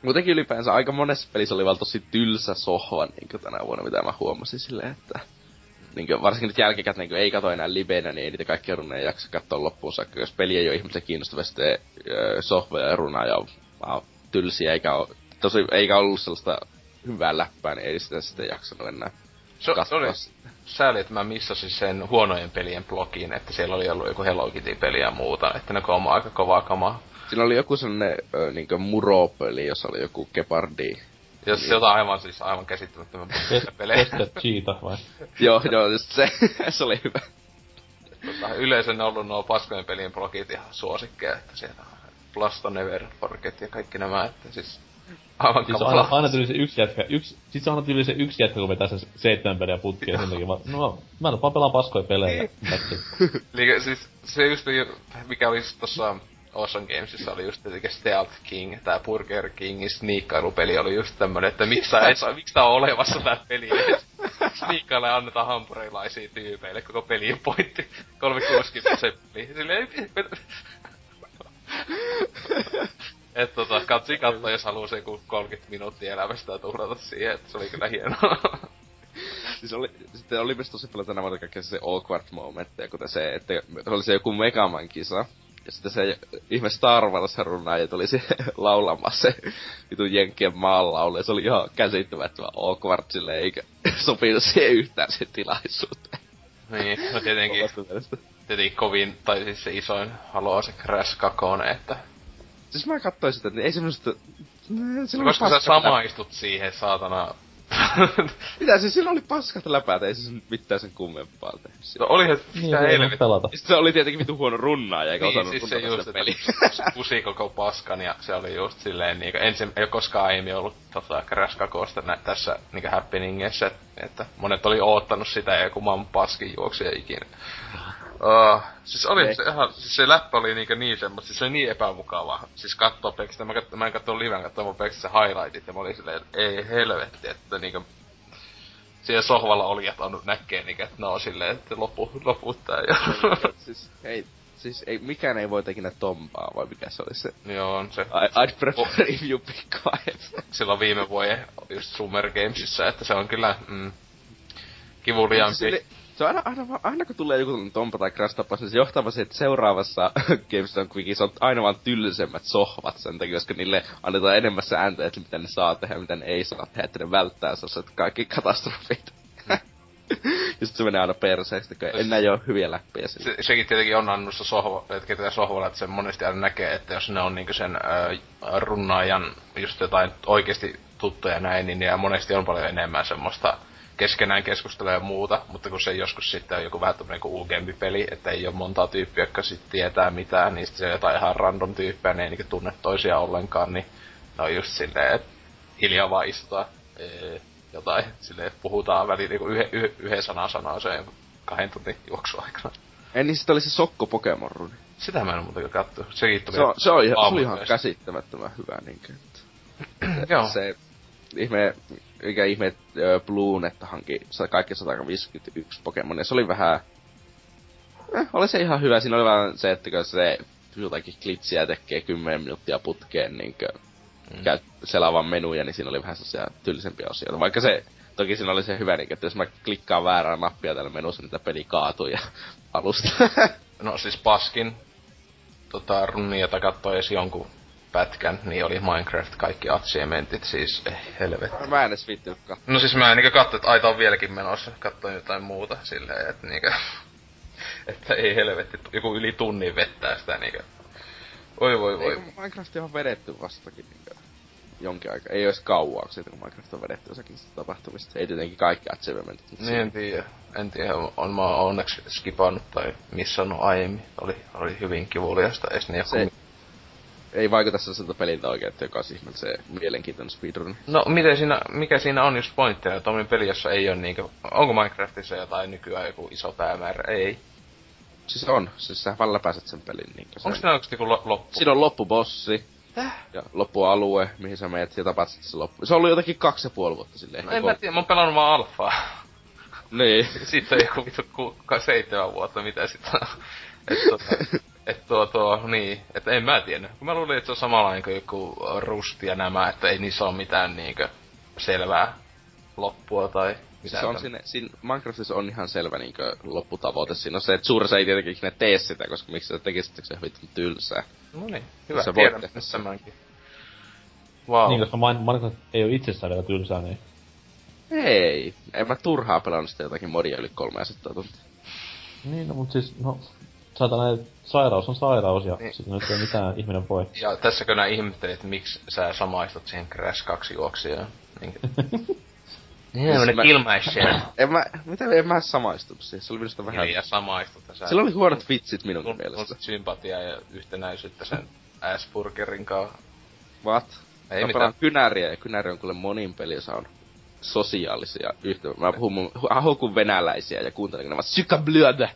Muutenkin ylipäänsä aika monessa pelissä oli vaan tosi tylsä sohva niin tänä vuonna, mitä mä huomasin silleen, että niin kuin, varsinkin nyt jälkikäteen, niin ei kato enää livenä, niin ei niitä kaikkia runeja jaksa katsoa loppuun saakka. Jos peli ei ole ihmisen kiinnostava, sitten sohva ja runa ja tylsiä, eikä, ole, tosi, eikä ollut sellaista hyvää läppää, niin ei sitä sitten jaksanut enää se, se oli sääli, että mä missasin sen huonojen pelien blogiin, että siellä oli ollut joku Hello Kitty-peli ja muuta, että ne on aika kovaa kamaa. Siinä oli joku sellainen niinkö muro-peli, jossa oli joku Gepardi jos niin. jotain aivan siis aivan käsittämättömän pelejä. Tested Cheetah vai? joo, joo, just se. se oli hyvä. Tota, yleensä ne on ollut nuo paskojen pelien blogit ihan suosikkeja, että siellä on Blast Never Forget ja kaikki nämä, että siis aivan siis aina, aina tuli se yksi jätkä, yksi, sit se aina tuli se yksi jätkä, kun vetää se seitsemän peliä putkia ja sen takia vaan, no mä en vaan pelaan paskoja pelejä. Eli siis se just mikä oli tossa Awesome Gamesissa oli just tietenkin Stealth King, tää Burger Kingin sniikkailupeli oli just tämmönen, että miksi tää, tää on olevassa tää peli Sniikkaille annetaan hampurilaisia tyypeille, koko peli pointti 360 seppi. Silleen, et tota, katsi katsoa, jos haluaa se 30 minuuttia elämästä tuhlata siihen, että se oli kyllä hienoa. siis oli, sitten oli myös tosi paljon tänä vuonna kaikkea se awkward momentteja, kuten se, että oli se joku Megaman kisa, ja sitten se ihme Star Wars ja tuli se laulamaan se vitun Jenkkien maanlaulu. Se oli ihan käsittämättömän awkward sille, eikä sopinut siihen yhtään se tilaisuuteen. Niin, no tietenkin, tietenkin kovin, tai siis se isoin haluaa se Crash 2, että... Siis mä katsoin sitä, että ei semmoista... Koska sä samaistut siihen saatana Mitä siis silloin oli paskat läpäät, ei se mitään sen kummempaa tehnyt. No olihan niin, sitä eilen pelata. Sitten se oli tietenkin vitu huono runnaa ja eikä niin, osannut siis se just, peliä. pusi koko paskan ja se oli just silleen niinku, ensin ei ole koskaan aiemmin ollut tota Crash Kakosta nä, tässä niinku happeningissä, että monet oli oottanut sitä ja joku maan paskin juoksia ikinä. Uh, siis oli se ihan, siis se läppä oli niinkö niin semmoista, siis se oli niin epämukavaa. Siis kattoo pelkästään, mä, katso, mä en katso liven, katsoa pelkästään se highlightit ja mä olin silleen, ei helvetti, että niinkö siellä sohvalla olijat on näkee niinkö, että no silleen, että lopu, loputtaa ja... siis, ei, siis ei, mikään ei voi ikinä tompaa, vai mikä se oli se? Joo, on se. I, I'd prefer oh. if you be quiet. Silloin viime vuoden just Summer Gamesissa, että se on kyllä, mm, kivuliaampi. Siis se on aina, aina, aina kun tulee joku Tompa tai Crash tapaus, niin se johtaa vaan että seuraavassa GameStop Quickies on aina vaan tylsemmät sohvat sen takia, koska niille annetaan enemmän sääntöjä, että mitä ne saa tehdä ja mitä ne ei saa tehdä, että ne välttää sellaiset kaikki katastrofit. ja sit se menee aina perseeksi, kun enää ei ole hyviä läppiä Se, sekin tietenkin on annussa sohva, että ketä sohvalla, että se monesti aina näkee, että jos ne on niinku sen äh, runnaajan just jotain oikeasti tuttuja näin, niin ja monesti on paljon enemmän semmoista keskenään keskustelee ja muuta, mutta kun se joskus sitten on joku vähän tämmönen kuin peli, että ei ole montaa tyyppiä, jotka sitten tietää mitään, niin sitten se on jotain ihan random tyyppejä, ne ei niinku tunne toisia ollenkaan, niin ne on just silleen, että hiljaa vaan istutaan ee, jotain, silleen puhutaan väliin niinku yhden, yhden, yhden sanan sanaa sen kahden tunnin juoksuaikana. Ei niin sitten oli se Sokko Pokemon Runi. Sitä mä en muutenkaan katso. Sekin tuli se, on, se, on ihan, se ihan käsittämättömän hyvä niinkö. Joo. Se ihme mikä ihme Bloon, että hanki kaikki 151 Pokemonia. Se oli vähän... Eh, oli se ihan hyvä. Siinä oli vaan se, että kun se jotakin klitsiä tekee 10 minuuttia putkeen, niin mm. käy selaavan menuja, niin siinä oli vähän sellaisia tylsempiä osioita. Vaikka se, toki siinä oli se hyvä, niin, että jos mä klikkaan väärää nappia täällä menussa, niin tämä peli kaatuu ja alusta. no siis paskin tota runnia tai katsoo edes jonkun pätkän, niin oli Minecraft kaikki achievementit, siis eh, helvetti. Mä en edes. No siis mä niinkö katsoin, että aita on vieläkin menossa, katsoin jotain muuta silleen, että niinkö... että ei helvetti, joku yli tunnin vettää sitä niinkö... Oi voi voi. Ei, kun Minecraft on vedetty vastakin niinkö jonkin aikaa. Ei ois kauaa siitä, kun Minecraft on vedetty osakin tapahtumista. Ei tietenkin kaikki achievementit. Niin en tiedä. En tiedä, on mä onneksi skipannut tai missannut aiemmin. Oli, oli hyvin kivuliasta, niin Se- ei vaikuta sellaiselta peliltä oikein, että joka ihmeellä se mielenkiintoinen speedrun. No, miten siinä, mikä siinä on just pointtina, että tommonen peli, jossa ei ole niinkö, onko Minecraftissa jotain nykyään joku iso päämäärä? Ei. Siis on, siis sä vaan läpäiset sen pelin niinkö Onko siinä oikeesti joku lo- loppu? Siinä on loppubossi. Ja loppualue, mihin sä meet ja tapaat sitten se loppu. Se on ollut jotakin kaksi ja puoli vuotta silleen. No, en mä tiedä, mä oon pelannut vaan alfaa. Niin. Sitten on joku vittu ku, seitsemän vuotta, mitä sit on. Et, tuota, et tuo, tuo, niin, että en mä tiedä. Kun mä luulin, että se on samanlainen kuin joku Rust ja nämä, että ei niissä ole mitään niinkö selvää loppua tai mitään. se on sinne, siinä Minecraftissa on ihan selvä niinkö lopputavoite. Siinä on se, että suurissa ei tietenkin ikinä tee sitä, koska miksi sä tekisit, se on vittu tylsää. No niin, hyvä, Sä voit tiedän tehdä tämänkin. Wow. Niin, koska Min- Minecraft ei ole itsessään vielä tylsää, niin... Ei, en mä turhaa pelannut sitä jotakin modia yli 300 tuntia. Niin, no mut siis, no... Saatana, sairaus on sairaus ja Niin. niin. sitten nyt ei mitään ihminen voi. Ja tässäkö nää ihmettelit, että miksi sä samaistut siihen Crash 2 juoksijaan? Niinkö? Siis mä- kilmaisee. En mä, mitä en mä samaistunut siihen, se oli minusta vähän... Hiljaa samaistut. ja Sä Sillä oli huonot vitsit minun Sun, mielestä. sun sympatiaa ja yhtenäisyyttä sen Aspergerin kanssa. What? Ei mä mitään. pelaan kynäriä ja kynäri on kuule monin peli, jossa on sosiaalisia yhteyttä. Mä puhun mun, venäläisiä ja kuuntelen, kun ne vaan sykäblödä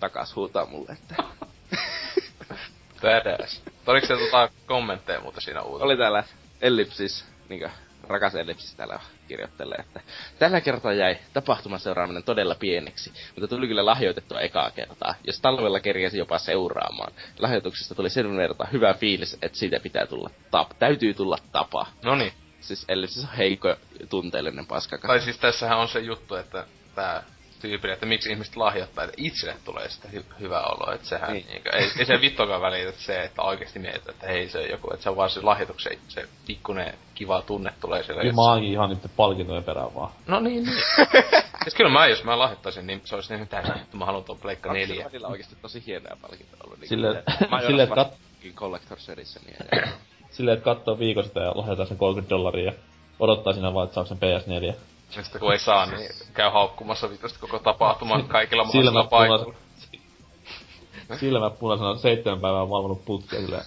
takas huutaa mulle, että Badass. Oliko se tota kommentteja muuta siinä uuteen? oli täällä Ellipsis, niinkö rakas Ellipsis täällä kirjoittelee, että tällä kertaa jäi tapahtuman seuraaminen todella pieneksi, mutta tuli kyllä lahjoitettua ekaa kertaa. Jos talvella kerjäsi jopa seuraamaan. Lahjoituksesta tuli sen verran hyvä fiilis, että siitä pitää tulla tap. Täytyy tulla tapa. Noniin. Siis Ellipsis on heikko tunteellinen paskakas. Tai siis tässähän on se juttu, että tää tyyppi, että miksi ihmiset lahjoittaa, että itselle tulee sitä hy- hyvä olo, että sehän Niin. niin. Niinkö, ei, ei se vittokaan välitä että se, että oikeesti mietit, että hei se on joku, että se on vaan se lahjoituksen, se pikkunen kiva tunne tulee siellä. Kyllä mä oonkin ihan niiden palkintojen perään vaan. No niin, niin. siis kyllä mä, jos mä lahjoittaisin, niin se olisi niin täysin, että mä haluan tuon Pleikka Onko se oikeesti tosi hienoja palkintoja ollut? Niin Silleen- Majora's silleen, että kat- Maskin Collector's Edition ja... Silleen, että kattoo viikosta ja lahjoitaan sen 30 dollaria ja odottaa siinä vaan, että saako sen PS4. Sitten kun ei saa, niin käy haukkumassa vitusti koko tapahtuman kaikilla mahdollisilla paikoilla. punaisena, silmät punaisena seitsemän päivää valvonut putkia silleen,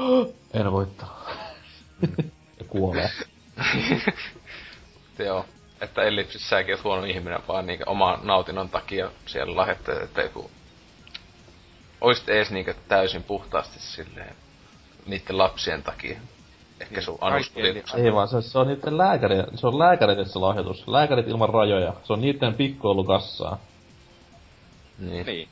en voittanut. ja kuolee. Joo. Että ellipsissä säkin oot huono ihminen, vaan niinku oman nautinnon takia siellä lahjoitteet, että joku... Oisit ees niinku täysin puhtaasti silleen niitten lapsien takia. Ehkä sun anuspulituksen. Ei vaan, se, se on niiden lääkäri, se on lääkäreiden se lahjoitus. Lääkärit ilman rajoja. Se on niiden pikkuoulukassaa. Niin. niin.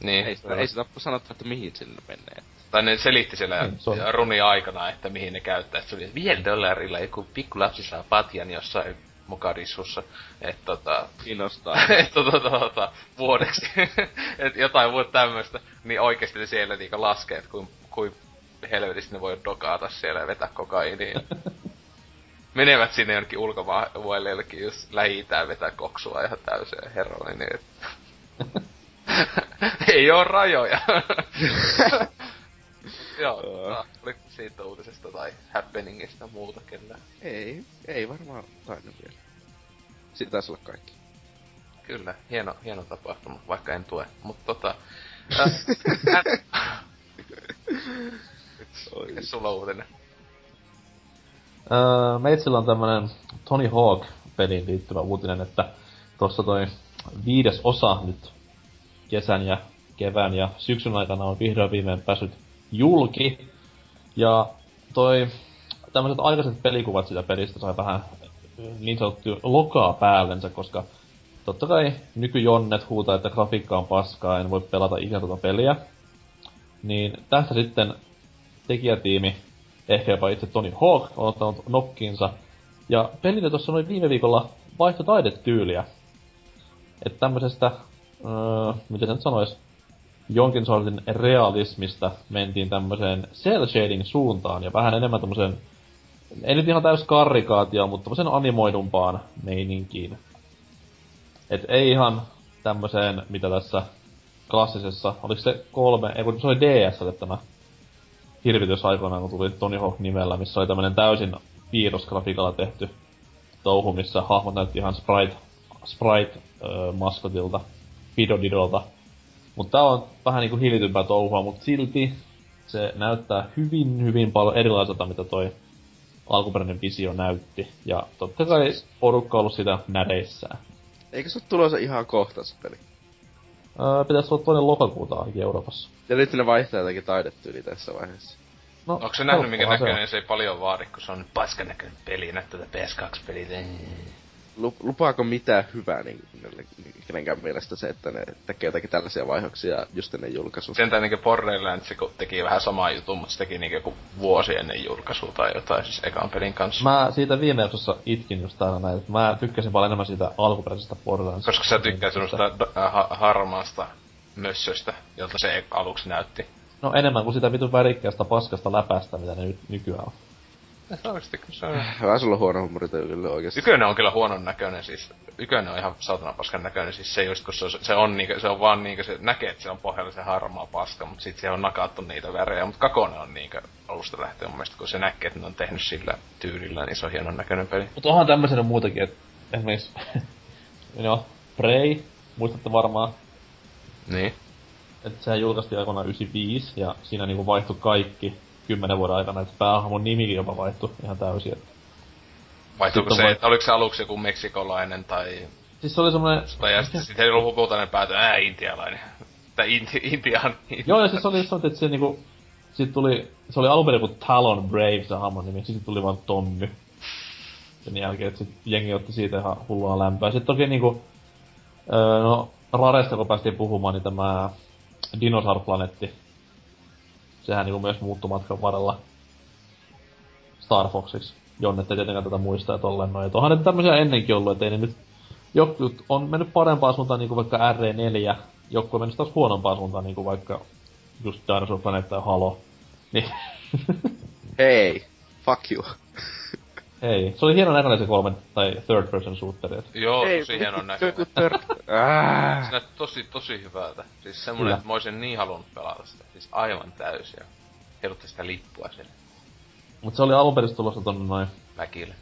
niin. Ei, sitä, ei sitä ole sanottu, että mihin sinne menee. Tai ne selitti siellä Niin, se on- runi aikana, että mihin ne käyttää. Se oli vielä dollarilla joku pikku lapsi saa patjan jossain Mogadishussa. Että tota, Kiinnostaa. että tota, tota, vuodeksi. että jotain muuta tämmöstä. Niin oikeesti ne siellä niinku laskee, että kuin, kuin helvetisti ne voi dokaata siellä ja vetää kokainia. Menevät sinne jonnekin ulkomaille jollekin just lähi vetää koksua ihan täyseen heroiniin. et- Ei oo rajoja. Joo, tota, oliko siitä uutisesta tai happeningista muuta kellään? ei, ei varmaan tainnut vielä. Siitä taisi olla kaikki. Kyllä, hieno, hieno tapahtuma, vaikka en tue. Mutta tota... Äh, äh, mikä sulla on uutinen? Öö, meitsillä on tämmönen Tony Hawk-peliin liittyvä uutinen, että tossa toi viides osa nyt kesän ja kevään ja syksyn aikana on vihdoin viimein päässyt julki. Ja toi tämmöiset aikaiset pelikuvat sitä pelistä sai vähän niin sanottu lokaa päällensä, koska totta kai nykyjonnet huutaa, että grafiikka on paskaa, en voi pelata ikinä tuota peliä. Niin tästä sitten tekijätiimi, ehkä jopa itse Tony Hawk, on ottanut nokkiinsa. Ja pelille tuossa noin viime viikolla vaihto taidetyyliä. Että tämmöisestä, öö, miten se nyt sanois, jonkin sortin realismista mentiin tämmöiseen cell shading suuntaan ja vähän enemmän tämmöiseen, ei nyt ihan täys karrikaatio, mutta tämmöisen animoidumpaan meininkiin. Et ei ihan tämmöiseen, mitä tässä klassisessa, oliko se kolme, ei kun se oli DSlle tämä hirvitys aikoinaan, kun tuli Tony Hawk nimellä, missä oli tämmönen täysin piirrosgrafiikalla tehty touhu, missä hahmot näytti ihan sprite, sprite öö, maskotilta, Pidodidolta. Mutta tää on vähän niinku hillitympää touhua, mutta silti se näyttää hyvin, hyvin paljon erilaiselta, mitä toi alkuperäinen visio näytti. Ja totta kai porukka on ollut sitä näreissään. Eikö se ole tulossa ihan kohta se peli? Öö, pitäisi olla toinen lokakuuta ainakin Euroopassa. Ja nyt ne vaihtaa jotakin taidetyyli tässä vaiheessa. No, Onko se nähnyt, mikä näköinen se ei paljon vaadi, kun se on paskan näköinen peli, näyttää tätä PS2-peliä. Lupaako mitään hyvää niin, kenenkään mielestä se, että ne tekee jotakin tällaisia vaihoksia just ennen julkaisua? Sentään niinku Borderlands teki vähän samaa jutun, mutta se teki niinku joku vuosi ennen julkaisua tai jotain siis ekan pelin kanssa. Mä siitä viime jaksossa itkin just täällä näin, että mä tykkäsin paljon enemmän siitä alkuperäisestä Borderlands. Koska sä tykkäät sellaista ha- harmaasta mössöstä, jolta se aluksi näytti. No enemmän kuin sitä vitun värikkäästä paskasta läpästä, mitä ne nyt nykyään on. Oikeesti, se on... Vähän sulla huono huumori kyllä oikeesti. Ykönen on kyllä huonon näköinen siis. Ykönen on ihan saatana paskan näköinen siis se just kun se on, se on, niinkö, se on vaan niinkö se näkee, että se on pohjalla se harmaa paska, mutta sit siellä on nakattu niitä värejä. Mutta Kakone on niinkö alusta lähtien mun mielestä, kun se näkee, että ne on tehnyt sillä tyylillä, niin se on hienon näköinen peli. Mutta onhan tämmöisenä muutakin, että esimerkiksi, no, Prey, muistatte varmaan. Niin että sehän julkaistiin aikoinaan 95, ja siinä niinku vaihtui kaikki kymmenen vuoden aikana, että päähahmon nimikin jopa vaihtui ihan täysin. Että... Vaihtuiko se, että oliko se aluksi joku meksikolainen tai... Siis se oli semmonen... Tai ja sitten sit heillä lopultainen päätö, ää, intialainen. Tai inti, intian. Joo, ja siis se oli semmoinen, että se niinku... Sit tuli, se oli alun perin kuin Talon Brave se hahmon nimi, sitten tuli vaan Tommy. Sen jälkeen, että sit jengi otti siitä ihan hullua lämpöä. Sitten toki niinku... Öö, no, Raresta kun päästiin puhumaan, niin tämä Dinosaur-planeetti. Sehän niinku myös muuttui matkan varrella Star Foxiksi. Jonne ei tietenkään tätä muista ja tolleen noin. Onhan ne tämmöisiä ennenkin ollut, ettei ne nyt... Jotkut on mennyt parempaan suuntaan niinku vaikka R4, joku on mennyt taas huonompaan suuntaan niinku vaikka just Dinosaur Planet tai Halo. Niin. Hei, fuck you. Ei, se oli hieno näköinen se kolmen tai third person shooteri. Joo, Ei, tosi hieno näköinen. se näytti tosi, tosi hyvältä. Siis semmonen, että mä olisin niin halunnut pelata sitä. Siis aivan täysiä. Heilutti sitä lippua sinne. Mut se oli alun perin tulossa tonne noin... Mäkille.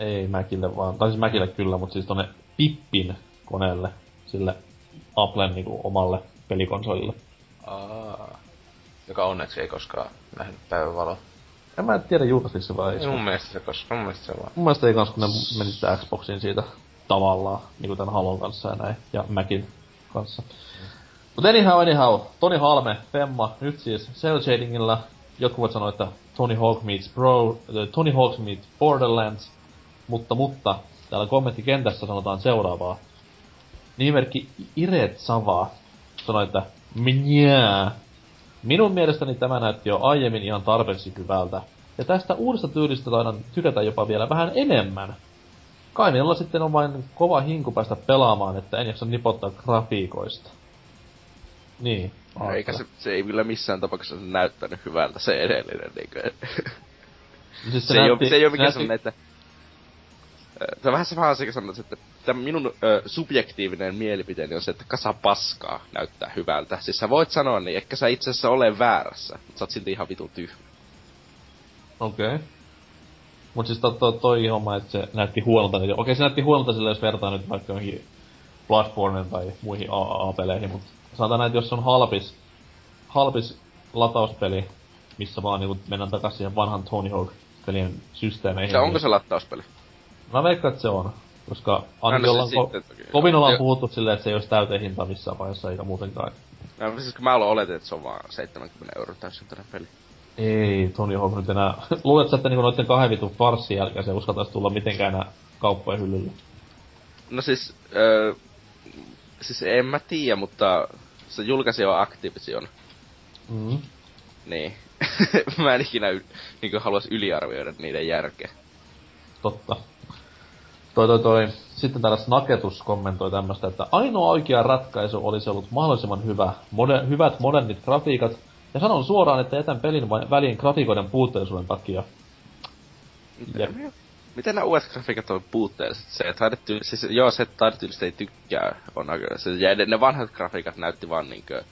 Ei Mäkille vaan, tai siis Mäkille kyllä, mutta siis tonne Pippin koneelle. Sille Applen niinku omalle pelikonsolille. Aa. Joka onneksi ei koskaan nähnyt päivänvaloa. En mä tiedä julkaisiko se vai ei. Mun mielestä se koska, mun mielestä se vaan. Mun mielestä ei kans kun ne meni sitä Xboxiin siitä tavallaan, niinku tän Halon kanssa ja näin, ja Macin kanssa. Mm. Mut anyhow, anyhow, Tony Halme, Femma, nyt siis Cell Shadingilla, jotkut voivat sanoa, että Tony Hawk meets Bro, uh, Tony Hawk meets Borderlands, mutta, mutta, täällä kommenttikentässä sanotaan seuraavaa. Nimimerkki Iret Sava sanoi, että Mnjää, Minun mielestäni tämä näytti jo aiemmin ihan tarpeeksi hyvältä. Ja tästä uudesta tyylistä taidan tykätä jopa vielä vähän enemmän. Kainilla sitten on vain kova hinku päästä pelaamaan, että en jaksa nipottaa grafiikoista. Niin. No, eikä se, se ei kyllä missään tapauksessa näyttänyt hyvältä se edellinen. Niin kuin. Siis se, se, näytti, ei ole, se ei ole mikään näytti... sellainen, että se on vähän se asia, sanoa, että tämä minun ö, subjektiivinen mielipiteeni on se, että kasa paskaa näyttää hyvältä. Siis sä voit sanoa niin, ehkä sä itse asiassa ole väärässä, mutta sä oot silti ihan vitun tyhmä. Okei. Okay. Mut siis to, to, toi homma, että se näytti huonolta, niin okei okay, se näytti huonolta sillä, jos vertaa nyt vaikka johonkin Bloodborne tai muihin AA-peleihin, mutta sanotaan näin, että jos on halpis, halpis latauspeli, missä vaan niinku mennään takaisin siihen vanhan Tony Hawk pelien systeemeihin. Se onko se latauspeli? Mä veikkaan, että se on. Koska ainakin ollaan ko- kovin ollaan puhuttu silleen, että se ei olisi täyteen hinta missään vaiheessa eikä muutenkaan. No siis kun mä aloin oletin, että se on vaan 70 euroa täysin tänä peli. Ei, Tony Hawk nyt enää. Luulet sä, että niinku noitten kahden vitun farssin jälkeen se uskaltaisi tulla mitenkään enää kauppojen hyllylle? No siis, öö, siis en mä tiedä, mutta se julkaisi jo Activision. Mm. Niin. mä en ikinä y- niin haluaisi yliarvioida niiden järkeä. Totta. Toi, toi, toi. Sitten täällä Snaketus kommentoi tämmöstä, että ainoa oikea ratkaisu olisi ollut mahdollisimman hyvä, moder- hyvät modernit grafiikat, ja sanon suoraan, että jätän pelin väliin grafiikoiden puutteellisuuden takia. Jep. Miten nämä uudet grafiikat on puutteelliset? Se, että taidetty, siis joo, se, että taidetyyllistä ei tykkää, on se, ja ne vanhat grafiikat näytti vaan niinkö,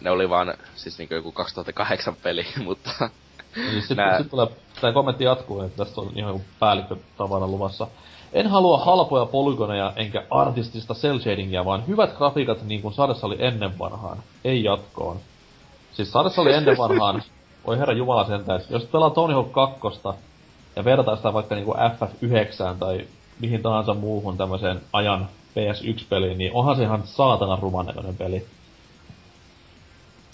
ne oli vaan, siis niinkö joku 2008 peli, mutta Eli sitten Nää- sit tulee, tämä kommentti jatkuu, että tästä on ihan päällikkö tavara luvassa. En halua halpoja polygoneja enkä artistista cel shadingia, vaan hyvät grafiikat niin kuin sarjassa oli ennen vanhaan. Ei jatkoon. Siis sarjassa oli ennen vanhaan, voi herra jumala sentään, jos pelaa Tony Hawk 2 ja vertaa sitä vaikka niinku FF9 tai mihin tahansa muuhun tämmöiseen ajan PS1-peliin, niin onhan se ihan saatana ruman näköinen peli.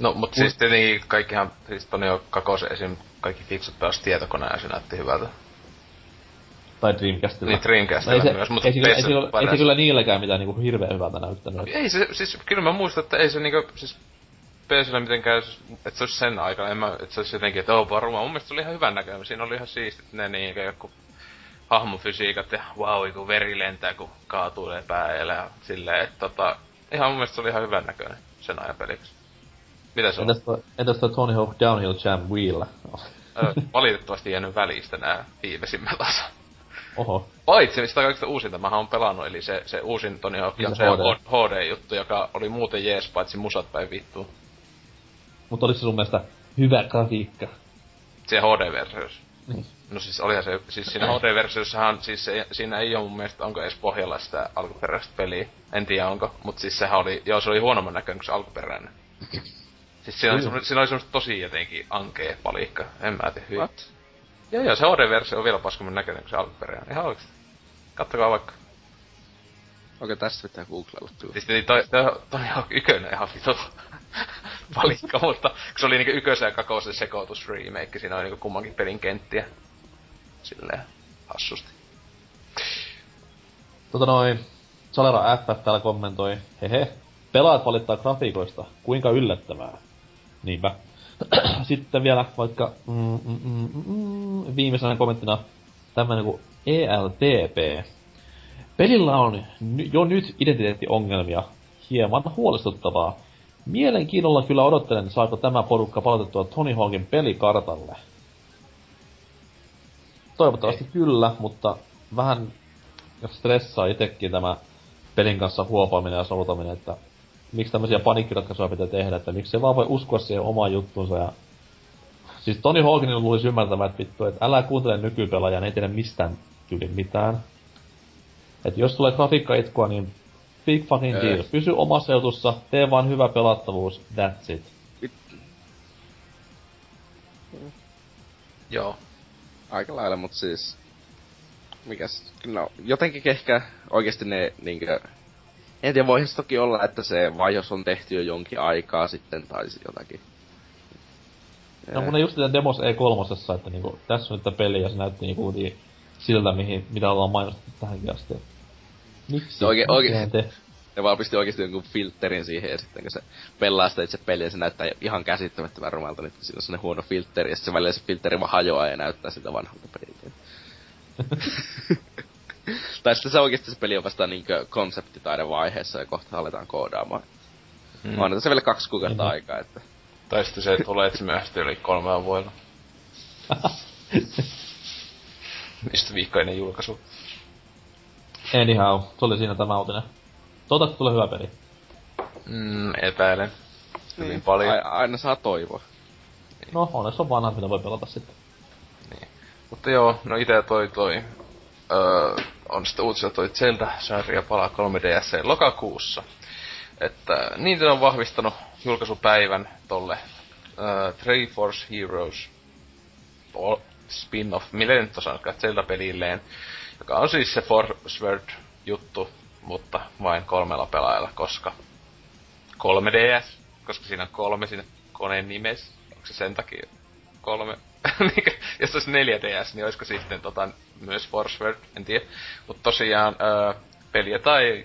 No, mut siis tietenkin kaikkihan, siis Toni on kakosen esim. Kaikki fiksut pelas tietokoneen ja se näytti hyvältä. Tai Dreamcastilla. Niin Dreamcastilla ei se, myös, mutta ei, se, ei, se, kyllä- ei se kyllä niilläkään mitään niinku hirveän hyvältä näyttänyt. Ei se, siis kyllä mä muistan, että ei se niinku, siis PSllä mitenkään, että se olisi sen aikana, en mä, että se olisi jotenkin, että oo varmaan, mun mielestä se oli ihan hyvän näköinen, siinä oli ihan siistit ne niinkö joku hahmofysiikat ja wow, kun veri lentää, kun kaatuu päälle ja silleen, että tota, ihan mun mielestä se oli ihan hyvän näköinen sen ajan peliksi. Mitä se on? Entäs toi, entäs toi Tony Hawk Downhill Jam Wheel? Ö, valitettavasti jäänyt välistä nää viimeisimmät osa. Oho. Paitsi sitä kaikista uusinta mä oon pelannut, eli se, se uusin Tony Hawk Niin on se se HD. HD-juttu, joka oli muuten jees, paitsi musat päin vittu. Mutta oliko se sun mielestä hyvä grafiikka? Se HD-versiossa. Niin. No siis olihan se, siis siinä HD-versiossahan, siis se, siinä ei oo mun mielestä, onko edes pohjalla sitä alkuperäistä peliä. En tiedä onko, mut siis sehän oli, joo se oli huonomman näköinen kuin se alkuperäinen. Siis siinä oli, siinä oli semmoista tosi jotenkin ankee palikka, en mä tiedä. What? Joo joo, se HD-versio on vielä paskammin näköinen kuin se alkuperäinen, ihan oikeesti. Kattokaa vaikka. Okei, tässä pitää googlailla kyllä. Siis niin toi, toi, toi on ykönen ihan vitu palikka, mutta kun se oli niinku ykösen ja kakosen sekoitus remake, siinä oli niinku kummankin pelin kenttiä. Silleen hassusti. Tota noin, Salera FF täällä kommentoi, hehe, pelaajat valittaa grafiikoista, kuinka yllättävää. Niinpä. Sitten vielä vaikka mm, mm, mm, mm, mm, viimeisenä kommenttina tämmönen kuin ELTP. Pelillä on jo nyt identiteettiongelmia. Hieman huolestuttavaa. Mielenkiinnolla kyllä odottelen, saako tämä porukka palautettua Tony Hawkin pelikartalle. Toivottavasti kyllä, mutta vähän stressaa itekin tämä pelin kanssa huopaaminen ja soutaminen, että miksi tämmöisiä panikkiratkaisuja pitää tehdä, että miksi se vaan voi uskoa siihen omaan juttuunsa ja Siis Tony Hawkinin luulisi ymmärtämään, että vittu, että älä kuuntele nykypelaajan, ei tiedä mistään tyyli mitään. Et jos tulee grafiikkaitkua, niin big fucking deal. Pysy omassa jutussa, tee vaan hyvä pelattavuus, that's it. Joo. Aika lailla, mut siis... Mikäs, no, jotenkin ehkä oikeesti ne niinkö... En tiedä, voihan se toki olla, että se vaios on tehty jo jonkin aikaa sitten, tai sit jotakin. No kun ne just sitä demos E3, että niinku, tässä on nyt peli ja se näytti niinku siltä, mihin, mitä ollaan mainostettu tähänkin asti. Miksi? No oikein- oikein- te? Ne vaan pisti oikeesti jonkun filterin siihen ja sitten kun se pelaa sitä itse peliä, se näyttää ihan käsittämättömän rumalta, niin siinä on sellainen huono filteri ja sitten se välillä se filteri vaan hajoaa ja näyttää siltä vanhalta peliltä. tai sitten se oikeesti se peli on vasta niinkö konseptitaidevaiheessa ja kohta aletaan koodaamaan. Mm. On tässä vielä kaksi kuukautta Mhm. aikaa, että... Tai sitten se tulee, että se myöhästyy yli kolmella vuodella. Mistä viikko ennen julkaisu. Anyhow, se oli siinä tämä uutinen. Toivottavasti tulee hyvä peli. Mm, epäilen. Hyvin paljon. Niin. A- aina saa toivoa. No, onneksi on vanha, mitä voi pelata sitten. Niin. Mutta joo, no ite toi toi... Öö, on sitten uutisella toi Zelda-sarja palaa 3DS lokakuussa. Että Nintendo on vahvistanut julkaisupäivän tolle öö, Triforce Heroes spin-off, miten nyt osaankaan, Zelda-pelilleen, joka on siis se Forsword juttu, mutta vain kolmella pelaajalla, koska 3DS, koska siinä on kolme siinä koneen nimessä, onko se sen takia kolme, jos olisi 4DS, niin olisiko sitten tota, myös Forsword, en tiedä. Mutta tosiaan öö, peliä tai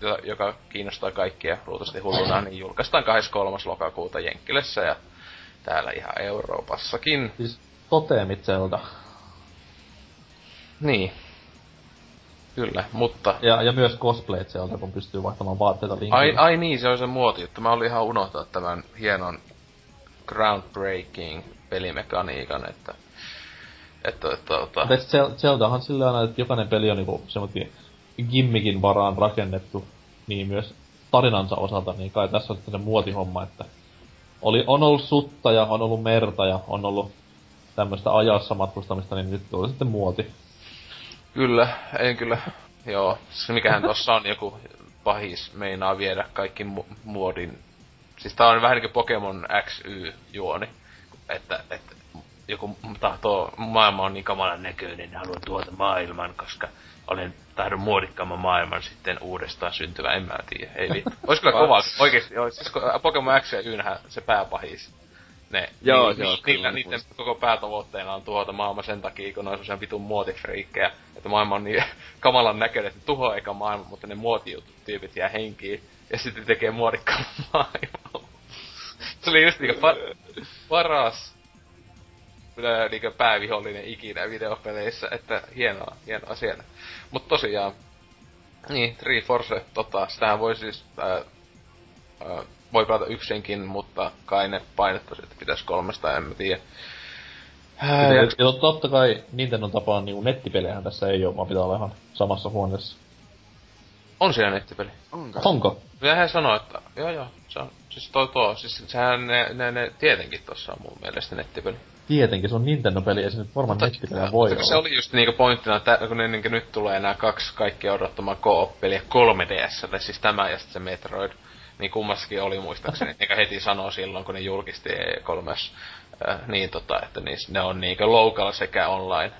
jo- joka kiinnostaa kaikkia ruutusti hulluna, niin julkaistaan 23. lokakuuta Jenkkilässä ja täällä ihan Euroopassakin. Siis toteemit Zelda. Niin. Kyllä, mutta... Ja, ja myös cosplayt sieltä, kun pystyy vaihtamaan vaatteita linkille. Ai, ai niin, se on se muoti, että mä olin ihan unohtaa tämän hienon groundbreaking pelimekaniikan, että... Että, että, että... Mutta Zeldahan sillä aina, että jokainen peli on niinku semmoinen gimmikin varaan rakennettu, niin myös tarinansa osalta, niin kai tässä on sitten se muotihomma, että oli, on ollut sutta ja on ollut merta ja on ollut tämmöistä ajassa matkustamista, niin nyt tuli sitten muoti. Kyllä, en kyllä, joo. Se mikähän tossa on joku pahis meinaa viedä kaikki mu- muodin. Siis tää on vähän niinku Pokemon XY-juoni. Että, että joku tahtoo, maailma on niin kamalan näköinen, niin haluan tuota maailman, koska olen tahdon muodikkaamman maailman sitten uudestaan syntyvä, en mä tiedä. Ei vittu. Ois kyllä kova, oikeesti, siis Pokemon X ja Ynhän se pääpahis. Ne, joo, niin, joo, ni, niitä, niiden koko päätavoitteena on tuhota maailma sen takia, kun ne on sen vitun muotifriikkejä. Että maailma on niin kamalan näköinen, että tuhoaa eikä maailma, mutta ne muotijutut tyypit jää henkiin. Ja sitten tekee muodikkaan maailmaa. Se oli just niinku par- paras niinku päävihollinen ikinä videopeleissä, että hienoa, hienoa siellä. Mut tosiaan, niin, Force, tota, sitähän voi siis, ää, ää, voi pelata yksinkin, mutta kai ne painettaisi, että pitäisi kolmesta, en mä tiedä. Ja, ja totta kai Nintendo tapaan niin nettipelejähän tässä ei oo, vaan pitää olla ihan samassa huoneessa. On siellä nettipeli. Onko? Onko? Ja hän sanoi, että joo joo, se on, siis toi tuo, siis sehän ne, ne, ne tietenkin tossa on mun mielestä nettipeli. Tietenkin, se on Nintendo-peli, ja se nyt varmaan nettipeliä voi olla. Se oli just niinku pointtina, että kun ne, niinku nyt tulee nämä kaksi kaikkia odottamaa co-op-peliä 3DS, siis tämä ja sitten se Metroid, niin kummassakin oli muistaakseni, eikä heti sanoo silloin, kun ne julkisti E3, äh, niin tota, että niissä, ne on niinku local sekä online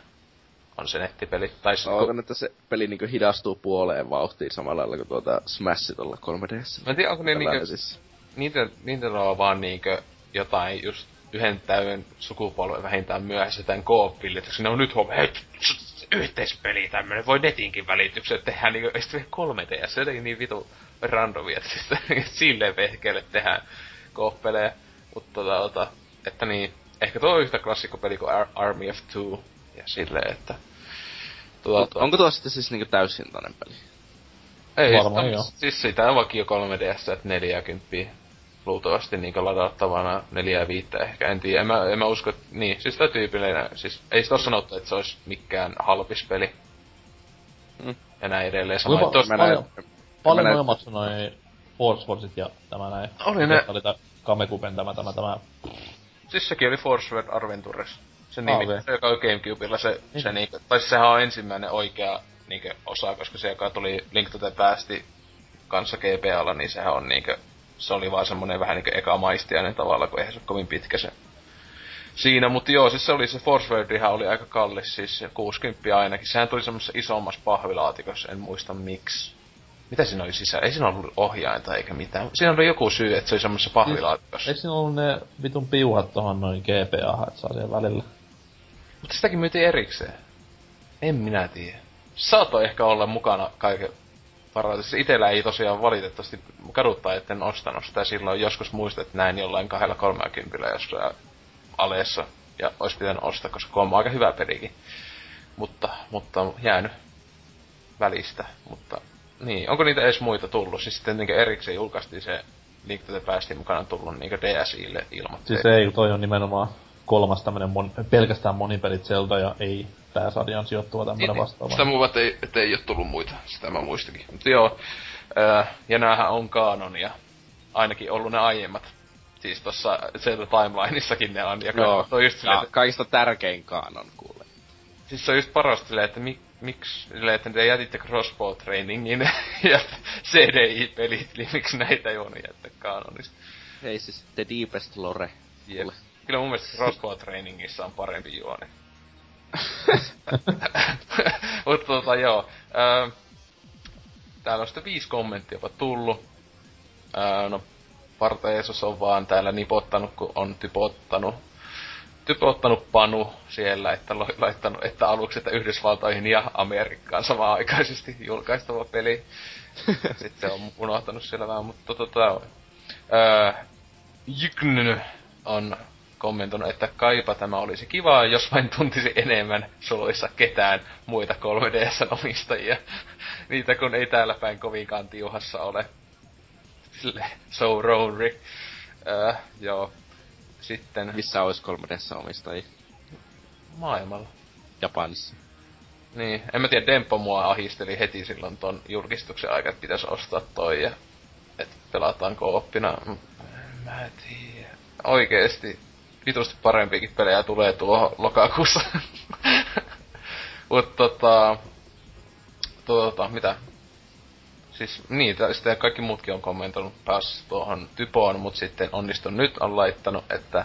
on se nettipeli. Tai sit, kun... että se peli niinku hidastuu puoleen vauhtiin samalla lailla kuin tuota Smash tuolla 3DS. Mä en tiedä, onko ne niinku, siis. Niitä, niitä on vaan niinku jotain just yhden täyden sukupolven vähintään myöhässä tämän koopille, että ne on nyt huomioon, hei, yhteispeli tämmönen, voi netinkin välityksen tehdä niinku, ei sitten 3D, se jotenkin niin vitu randomia, että siis silleen vehkeelle tehdään kooppeleja, mutta tota, tota, että niin, ehkä tuo on yhtä klassikkopeli kuin Ar- Army of Two, ja silleen, että... Tuota, tuo, onko tuo sitten siis niinku täyshintainen peli? Ei, Varmaan joo. Siis sitä on vakio 3DS, että 40 luultavasti niinku ladattavana neljä ja viittä ehkä, en tiedä, en mä, en mä usko, että niin, siis tää tyypillinen, siis ei sitä sanottu, että se olisi mikään halpis peli. Mm. Ja näin edelleen. Sama, Kuinka, tosta, paljon, paljon noin maksoi noin Force Forceit ja tämä näin. Oli ne. Oli tää Kamekupen tämä, tämä, tämä. Siis sekin oli Force Word Adventures. Se nimi, ah, okay. se joka oli Gamecubella, se, niin. se niinku, tai siis sehän on ensimmäinen oikea niinku, osa, koska se joka tuli Link to the Pasti kanssa GPAlla, niin sehän on niinku, se oli vaan semmonen vähän niinku eka maistiainen tavalla, kun eihän se kovin pitkä se siinä, mutta joo, siis se oli se Force Wordihan oli aika kallis, siis 60 ainakin. Sehän tuli semmoisessa isommassa pahvilaatikossa, en muista miksi. Mitä siinä oli sisällä? Ei siinä ollut ohjainta eikä mitään. Siinä oli joku syy, että se oli semmoisessa pahvilaatikossa. Eikö siinä ollut ne vitun piuhat tohon noin GPA, että saa siihen välillä? Mutta sitäkin myytiin erikseen. En minä tiedä. Saattoi ehkä olla mukana kaiken varoitus. Itellä ei tosiaan valitettavasti kaduttaa, etten ostanut sitä silloin. Joskus muistat, että näin jollain kahdella kolmekymmentä jossain aleessa. Ja olisi pitänyt ostaa, koska on aika hyvä pelikin. Mutta, mutta jäänyt välistä. Mutta niin, onko niitä edes muita tullut? Siis sitten niin erikseen julkaistiin se Link to the Pastin mukana tullut niin DSIlle ilmoitteet. Siis ei, toi on nimenomaan kolmas tämmönen mon, pelkästään monipelit Zelda ja ei pääsarjaan sijoittuva tämmönen niin, vastaava. Sitä muu, että ei, että ei oo tullut muita, sitä mä muistakin. Mutta joo, ää, ja näähän on kanonia. Ainakin ollut ne aiemmat. Siis tossa Zelda Timelineissakin ne on. Ja joo, on just silleen, että... kaikista tärkein kanon kuule. Siis se on just parasta silleen, että mi, miksi silleen, että te jätitte crossbow trainingin ja CDI-pelit, niin miksi näitä ei voinut jättää kanonista? Hei siis, the deepest lore. Yep kyllä mun mielestä crossbow trainingissa on parempi juoni. Mutta tota joo. Ää, täällä on sitten viisi kommenttia jopa tullut. Ää, no, Parteesos on vaan täällä nipottanut, kun on typottanut. Typottanut Panu siellä, että laittanut, että aluksi, että Yhdysvaltoihin ja Amerikkaan samaan aikaisesti julkaistava peli. Sitten se on unohtanut siellä vähän, mutta tota... Ää, Jykn on kommentoinut, että kaipa tämä olisi kivaa, jos vain tuntisi enemmän suluissa ketään muita 3DSn omistajia. Niitä kun ei täällä päin kovinkaan tiuhassa ole. Sille, so Rory. Öö, joo. Sitten... Missä olisi 3DS omistajia? Maailmalla. Japanissa. Niin, en mä tiedä, Dempo mua ahisteli heti silloin ton julkistuksen aika, että pitäisi ostaa toi ja että pelataan kooppina. Mä en tiedä. Oikeesti, vitusti parempiakin pelejä tulee tuohon lokakuussa. Mut tota, tota, mitä? Siis niin, sitten kaikki muutkin on kommentoinut pääs tuohon typoon, mut sitten onnistun nyt on laittanut, että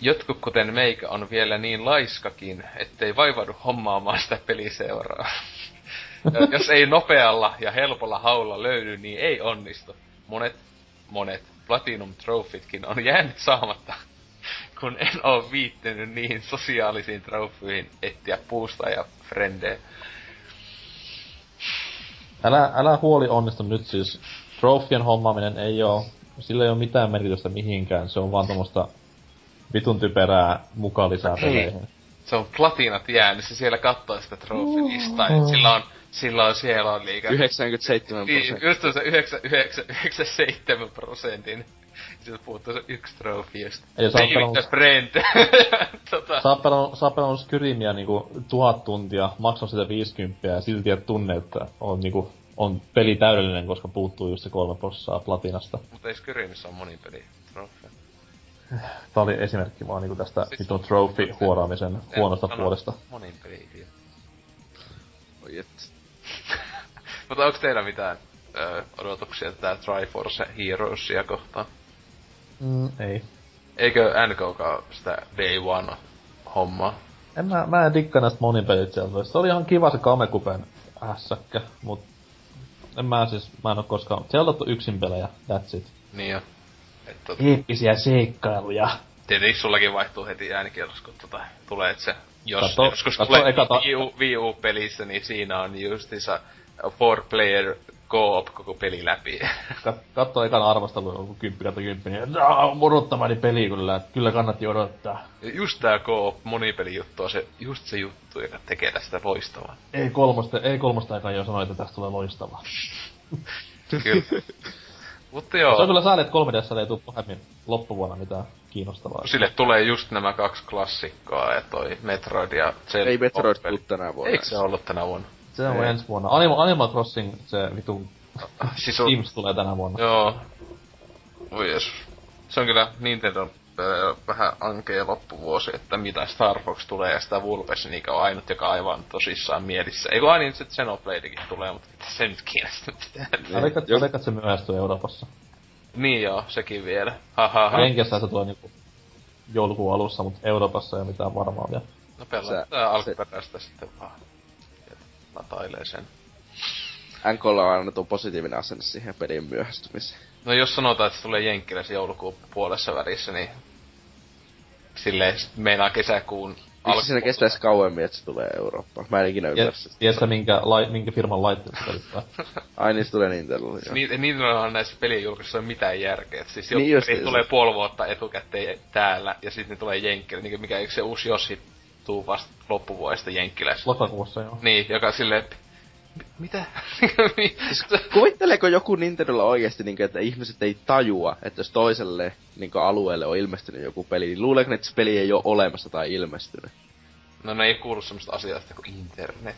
jotkut kuten meikä on vielä niin laiskakin, ettei vaivaudu hommaamaan sitä peliseuraa. Jos ei nopealla ja helpolla haulla löydy, niin ei onnistu. Monet, monet Platinum Trophytkin on jäänyt saamatta, kun en oo viittynyt niihin sosiaalisiin trofyihin etsiä puusta ja frendejä. Älä, älä huoli onnistu nyt siis. Trofien hommaaminen ei oo, sillä ei ole mitään merkitystä mihinkään. Se on vaan tommoista vitun typerää mukaan lisää peleihin. Se on platinat jäänyt, se siellä kattoo sitä trofilistaa, mm. sillä on, sillä on siellä on liikaa. 97 prosenttia. Just se 97 prosentin. Sitten puuttuu se yksi trofi, ja Ei se pelannut... Brent. tota. Saa pelannut, pelannut Skyrimia niinku tuhat tuntia, maksaa sitä 50 ja silti et tunne, että on niinku on peli täydellinen, koska puuttuu just se kolme prossaa platinasta. Mutta ei Skyrimissä ole moni peli trofeja. Tää oli esimerkki vaan niinku tästä siis, vitun trophy huoraamisen huonosta puolesta. Monin peli Oi et. Mutta onko teillä mitään ö, odotuksia tätä Triforce Heroesia kohtaan? Mm, ei. Eikö NKK sitä Day One hommaa? En mä, mä en dikkaa näistä monin pelit sieltä. Se oli ihan kiva se Kamekupen hässäkkä, mut en mä siis, mä en oo koskaan, siellä on yksin pelejä, that's it. Niin jo. Et tot... Eeppisiä seikkailuja. Tietenkin sullakin vaihtuu heti äänikierros, kun tota, tulee, että se, jos kato, joskus kato, tulee eka ta- Wii, U, Wii U-pelissä, niin siinä on justiinsa four player co-op koko peli läpi. Katso ekan arvostelun joku 10 kautta 10, niin on odottamani peli kyllä, että kyllä kannatti odottaa. Just tää co-op monipeli juttu on se, just se juttu, joka tekee tästä loistavaa. Ei kolmosta, ei kolmosta aikaa jo sanoi, että tästä tulee loistavaa. kyllä. Mutta joo. Se on kyllä sääli, että 3DS ei tule pahemmin loppuvuonna mitään kiinnostavaa. Sille tulee just nämä kaksi klassikkoa, ja toi Metroid ja Zelda. Ei Metroid tule tänä vuonna. Eikö se ollut tänä vuonna? Se on ei. ensi vuonna. Animal, Animal Crossing, se vitu siis on... Teams tulee tänä vuonna. Joo. Voi jes. Se on kyllä Nintendo vähän ankea loppuvuosi, että mitä Star Fox tulee ja sitä Vulpes, niin on ainut, joka aivan tosissaan mielissä. Eikö aina nyt se Xenobladekin tulee, mutta se nyt kiinnostaa mitään. Veikkaat, se myöhästyy Euroopassa. Niin joo, sekin vielä. Haha. Jenkessä se tulee niinku joulukuun alussa, mutta Euroopassa ei ole mitään varmaa vielä. No pelaa alkuperäistä se... sitten vaan. Latailee sen. NKlla on aina tuo positiivinen asenne siihen pelin myöhästymiseen. No jos sanotaan, että se tulee Jenkkilässä joulukuun puolessa välissä, niin silleen meinaa kesäkuun Miksi siinä kestäisi kauemmin, että se tulee Eurooppaan? Mä en ikinä ymmärrä sitä. Tiedätkö, minkä, lai, minkä firman laitteet se pelittää? Ai niin, se tulee Nintendo. Niin, niin on näissä pelien julkaisuissa on mitään järkeä. Et siis niin just, tulee puoli vuotta etukäteen täällä, ja sitten ne tulee Jenkkilä. Niin mikä eikö se uusi Yoshi tuu vasta loppuvuodesta Jenkkilässä? Lokakuussa, joo. Niin, joka silleen, mitä? kuvitteleeko joku Nintendolla oikeasti, niin kuin, että ihmiset ei tajua, että jos toiselle niin kuin, alueelle on ilmestynyt joku peli, niin luuleeko että se peli ei ole olemassa tai ilmestynyt? No ne ei kuulu semmoista asiasta kuin internet.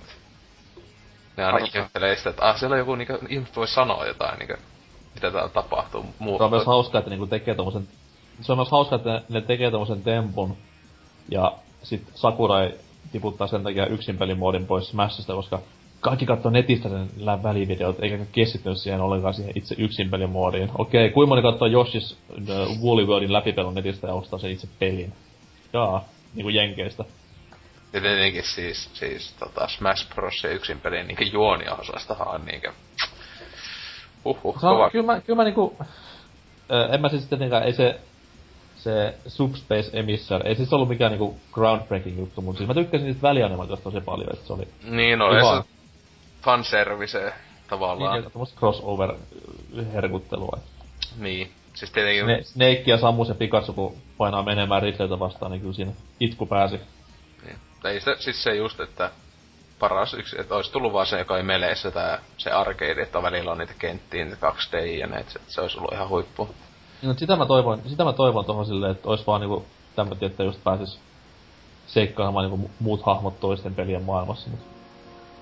Ne aina ihmettelee sitä, että ah, siellä on joku, niin kuin, ihmiset voi sanoa jotain, niin kuin, mitä täällä tapahtuu. Muu- se on myös hauskaa, että niinku tekee tommosen... Se on myös hauskaa, että ne tekee tommosen tempun, ja sit Sakurai tiputtaa sen takia yksin pelimoodin pois Smashista, koska kaikki katsoo netistä sen välivideot, eikä keskittynyt siihen ollenkaan siihen itse yksin pelimoodiin. Okei, kuinka moni katsoo Yoshi's uh, Woolly Worldin läpipelun netistä ja ostaa sen itse pelin? Jaa, niinku jenkeistä. Ja tietenkin siis, siis tota Smash Bros. ja yksin pelin niinku juoniosastahan on niinku... Uhuh, se on, kova. Kyllä mä, kyllä mä niinku... Ö, en mä siis tietenkään, ei se se Subspace Emissar, ei siis ollut mikään niinku groundbreaking juttu, mutta siis mä tykkäsin niistä välianimaatioista tosi paljon, että se oli... Niin oli se fanservice tavallaan. Niin, tommoista crossover-herkuttelua. Niin. Siis tietenkin... Sne- Snake ja Samus ja Pikachu, kun painaa menemään Ridleytä vastaan, niin kyllä siinä itku pääsi. Niin. Ei se, siis se just, että paras yksi, että olisi tullut vaan se, joka ei meleessä tää se arcade, että välillä on niitä kenttiä, niitä 2D ja ne, että se, se olisi ollut ihan huippu. No, sitä mä toivon, sitä mä toivon tohon silleen, että olisi vaan niinku tämmöti, että just pääsis seikkailemaan niinku muut hahmot toisten pelien maailmassa. Mut.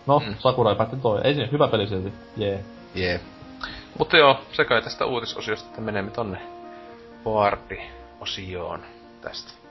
No, mm. Sakurai päätti toi. Ei siinä, hyvä peli silti. Jee. Yeah. Jee. Yeah. Mutta joo, se kai tästä uutisosiosta, että menemme tonne Boardi-osioon tästä.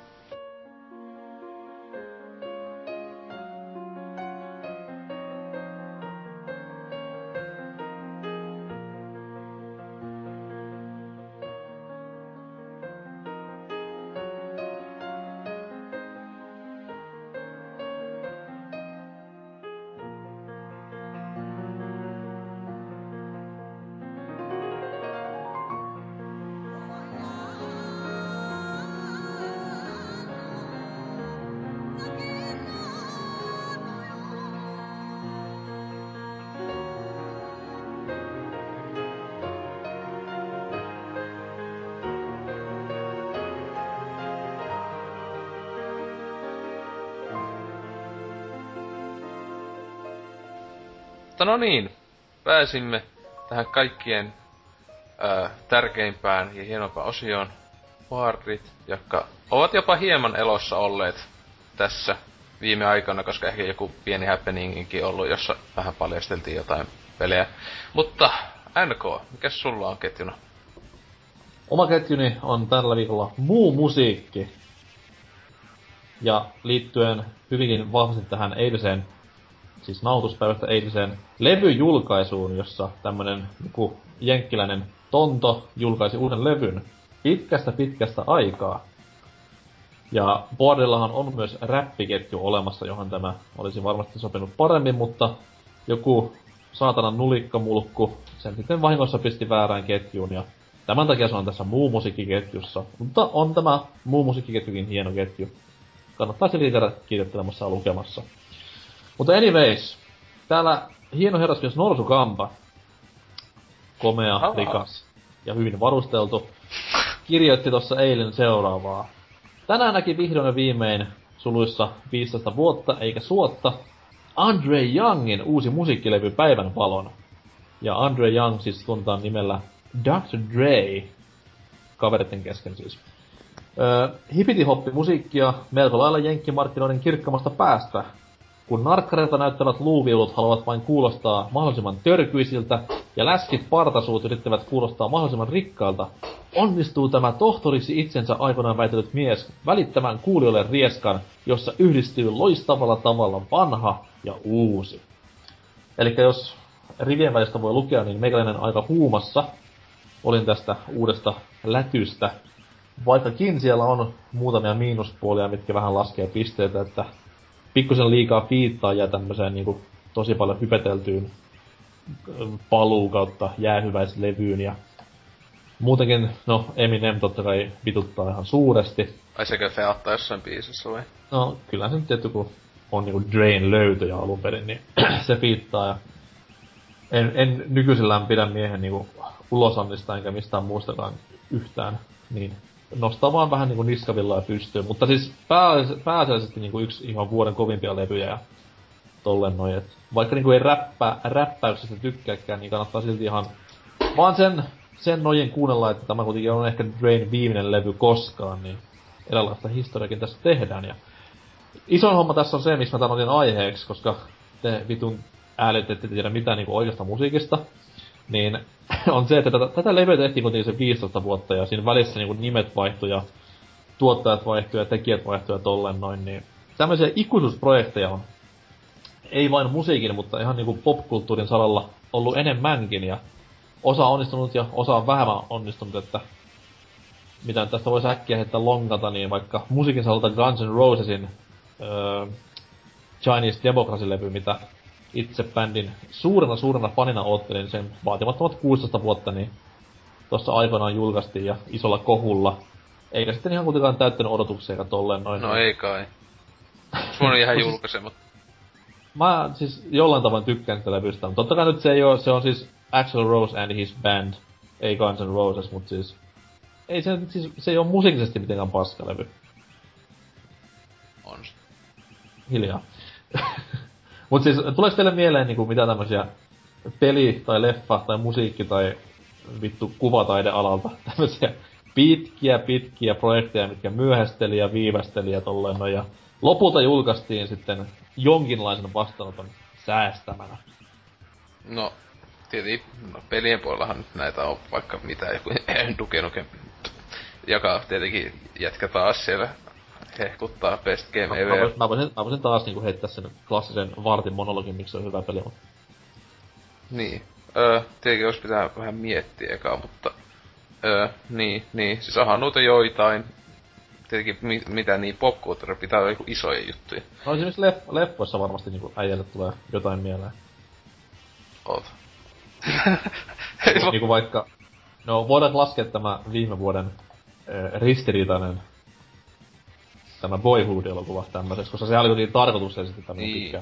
Mutta no niin, pääsimme tähän kaikkien ö, tärkeimpään ja hienompaan osioon. Vaarit, jotka ovat jopa hieman elossa olleet tässä viime aikana, koska ehkä joku pieni happeninginkin ollut, jossa vähän paljasteltiin jotain pelejä. Mutta NK, mikä sulla on ketjuna? Oma ketjuni on tällä viikolla muu musiikki. Ja liittyen hyvinkin vahvasti tähän eiliseen siis nautuspäivästä eiliseen levyjulkaisuun, jossa tämmönen joku jenkkiläinen tonto julkaisi uuden levyn pitkästä pitkästä aikaa. Ja Boardillahan on myös räppiketju olemassa, johon tämä olisi varmasti sopinut paremmin, mutta joku saatanan nulikkamulkku sen sitten vahingossa pisti väärään ketjuun ja tämän takia se on tässä muu musiikkiketjussa. Mutta on tämä muu musiikkiketjukin hieno ketju. Kannattaa silti käydä kiitettelemassa lukemassa. Mutta anyways, täällä hieno herrasmies Norsu Kampa, komea, Aha. rikas ja hyvin varusteltu, kirjoitti tuossa eilen seuraavaa. Tänään näki vihdoin ja viimein suluissa 15 vuotta eikä suotta Andre Youngin uusi musiikkilevy Päivän valon. Ja Andre Young siis tuntaa nimellä Dr. Dre, kaveritten kesken siis. Öö, hipiti-hoppi musiikkia melko lailla jenkkimarkkinoiden kirkkamasta päästä, kun narkkareilta näyttävät luuviulut haluavat vain kuulostaa mahdollisimman törkyisiltä ja läskit partasuut yrittävät kuulostaa mahdollisimman rikkailta, onnistuu tämä tohtoriksi itsensä aikoinaan väitellyt mies välittämään kuulijoille rieskan, jossa yhdistyy loistavalla tavalla vanha ja uusi. Eli jos rivien välistä voi lukea, niin meikäläinen aika huumassa olin tästä uudesta lätystä. Vaikkakin siellä on muutamia miinuspuolia, mitkä vähän laskee pisteitä, että pikkusen liikaa fiittaa ja tämmöiseen niinku tosi paljon hypeteltyyn paluu kautta jäähyväislevyyn ja muutenkin, no Eminem totta kai vituttaa ihan suuresti. Ai sekö feattaa jossain biisissä vai? No, kyllä se nyt tietty, kun on niinku Drain löytöjä alun perin, niin se fiittaa ja en, en nykyisellään pidä miehen niinku ulosannista enkä mistään muustakaan yhtään niin nostaa vaan vähän niinku niskavilla ja pystyyn. Mutta siis pää, pääasiallisesti niinku yksi ihan vuoden kovimpia levyjä ja tollen noin. Et vaikka niinku ei räppää, räppäyksestä tykkääkään, niin kannattaa silti ihan vaan sen, sen nojen kuunnella, että tämä kuitenkin on ehkä Drain viimeinen levy koskaan, niin eräänlaista historiakin tässä tehdään. Ja isoin homma tässä on se, missä mä tämän otin aiheeksi, koska te vitun äälit ette tiedä mitään niinku oikeasta musiikista niin on se, että tätä, tätä levyä tehtiin kuitenkin se 15 vuotta ja siinä välissä niin nimet vaihtui ja tuottajat vaihtui ja tekijät vaihtui ja tolleen noin, niin tämmöisiä ikuisuusprojekteja on. Ei vain musiikin, mutta ihan niinku popkulttuurin saralla ollut enemmänkin ja osa onnistunut ja osa on vähemmän onnistunut, että mitä tästä voisi äkkiä heittää lonkata, niin vaikka musiikin saralta Guns N' Rosesin öö, Chinese Democracy-levy, mitä itse bändin suurena suurena fanina oottelin sen vaatimattomat 16 vuotta, niin tuossa aikoinaan julkaistiin ja isolla kohulla. Eikä sitten ihan kuitenkaan täyttänyt odotuksia eikä tolleen noin. No ei kai. On ihan julkaisematta. Mä siis jollain tavoin tykkään sitä levystä, mutta totta kai nyt se ei oo, se on siis Axel Rose and his band, ei Guns N' Roses, mut siis... Ei se, siis, se ei oo musiikisesti mitenkään paskalevy. On se. Hiljaa. mut siis, tuleeko teille mieleen niinku mitä tämmösiä peli- tai leffa- tai musiikki- tai vittu kuvataidealalta tämmösiä pitkiä, pitkiä projekteja, mitkä myöhästeli ja viivästeli ja tolleen no, ja lopulta julkaistiin sitten jonkinlaisen vastaanoton säästämänä. No, tietenkin no, pelien puolellahan nyt näitä on vaikka mitä, joku Duke Nukem, joka tietenkin jätkä taas siellä hehkuttaa Best Game Ever. mä, voisin, mä, voisin, mä voisin taas niinku heittää sen klassisen vartin monologin, miksi se on hyvä peli, mutta Niin. Öö, tietenkin olisi pitää vähän miettiä ekaa, mutta... Öö, niin, niin. Siis onhan noita joitain. Tietenkin mi- mitä niin popculture pitää olla joku isoja juttuja. No esimerkiksi leff- leffoissa varmasti niinku äijälle tulee jotain mieleen. Oot. Niinku, niinku vaikka... No voidaan laskea tämä viime vuoden ristiriitainen tämä Boyhood-elokuva tämmöiseksi, koska se oli kuitenkin tarkoitus esittää tämmönen Niin. pitkä.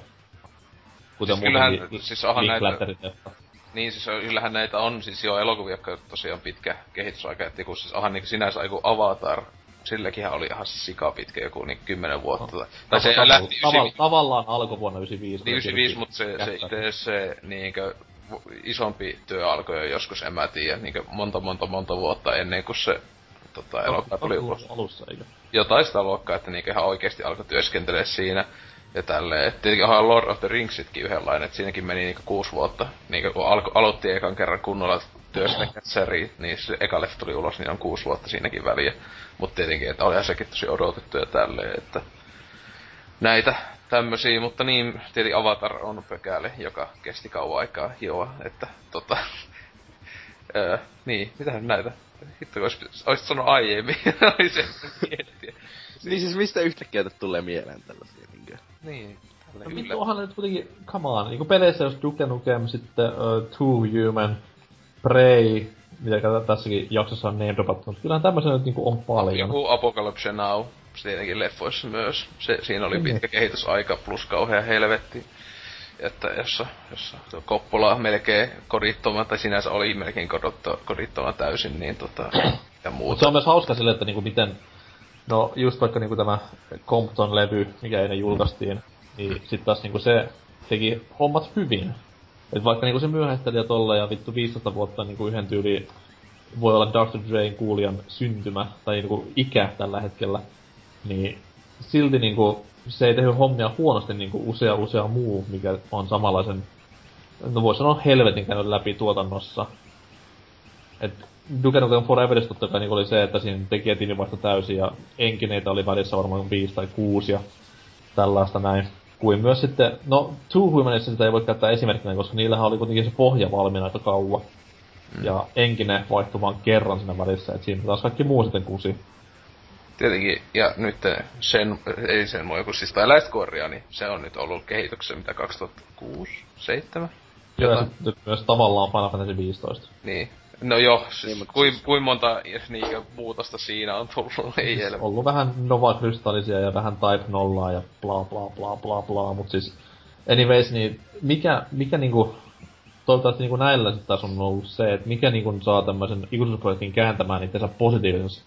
Kuten Siis kyllähän- muutenkin siis onhan näitä- Linklaterin-leffa. Niin, siis kyllähän näitä on siis jo elokuvia, jotka on tosiaan pitkä kehitysaika. Että kun siis onhan niin sinänsä joku Avatar, silläkin oli ihan sika pitkä joku niin 10 vuotta. No. Tai se Tavalla- lähti tavalla- 9, tavallaan alkoi vuonna 95. niin kun se 95, tuli mutta se, se itse se niinkö isompi työ alkoi jo joskus, en mä tiedä, niinkö monta monta monta vuotta ennen kuin se tota, elokuva tuli ulos. Alussa, eikö? Jotain sitä luokkaa, että niinkö ihan oikeesti alkoi työskentelee siinä ja tälleen. Et tietenkin onhan Lord of the Ringsitkin yhdenlainen, että siinäkin meni niinku kuusi vuotta. Niinku kun alko, aloitti ekan kerran kunnolla työskennellä seri, niin se eka leffa tuli ulos, niin on kuusi vuotta siinäkin väliä. Mutta tietenkin, että olihan sekin tosi odotettu ja tälleen, että näitä tämmösiä, mutta niin, tietenkin Avatar on pökäle, joka kesti kauan aikaa hioa, että tota... öö, niin, mitähän näitä? Hitto, kun ois, oisit sanonut aiemmin, oli se miettiä. Niin siis mistä yhtäkkiä tätä tulee mieleen tällaisia niinkö? Niin, No vittu, yllä... onhan ne nyt kuitenkin, come on, niinku peleissä jos Duke Nukem, sitten uh, Two Human, Prey, mitä tä- tässäkin jaksossa on name dropattu, mutta kyllähän tämmöisiä nyt niinku on paljon. Joku Apocalypse Now, se tietenkin leffoissa myös. Se, siinä oli Niin. pitkä kehitysaika plus kauhea helvetti. Että jossa, jossa Koppola melkein kodittoman, tai sinänsä oli melkein kodittoman täysin, niin tota, ja muuta. se on myös hauska sille, että niinku miten, no just vaikka niinku tämä Compton-levy, mikä eilen julkaistiin, niin sit taas niinku se teki hommat hyvin. Et vaikka niinku se myöhästeli ja tolla ja vittu 15 vuotta niinku yhden tyyli voi olla Dr. Drein kuulijan syntymä tai niinku ikä tällä hetkellä, niin silti niinku se ei tehnyt hommia huonosti niinku usea usea muu, mikä on samanlaisen, no voi sanoa helvetin käynyt läpi tuotannossa. Et Duke Nukem Foreverissa totta kai niinku oli se, että siinä tekijätiimi vaihtoi täysin ja enkineitä oli välissä varmaan viisi tai kuusi ja tällaista näin. Kuin myös sitten, no Two Humanissa sitä ei voi käyttää esimerkkinä, koska niillähän oli kuitenkin se pohja valmiina aika kauan. Mm. Ja enkine vaihtui vaan kerran siinä välissä, et siinä taas kaikki muu sitten kusi. Tietenkin, ja nyt sen, ei sen voi joku siis tai Last Corea, niin se on nyt ollut kehityksessä mitä 2006, 7? Ja Jotain. sit nyt myös tavallaan Final Fantasy 15. Niin. No joo, siis, Niin, niin, mutta kuin, siis- kuin monta niinkö muutosta siinä on tullut, ei helvetti. Ollut vähän Nova Krystallisia ja vähän Type 0 ja bla bla bla bla bla, mut siis anyways, niin mikä, mikä niinku, toivottavasti niinku näillä sit taas on ollut se, että mikä niinku saa tämmöisen ikuisuusprojektin kääntämään itsensä positiivisessa.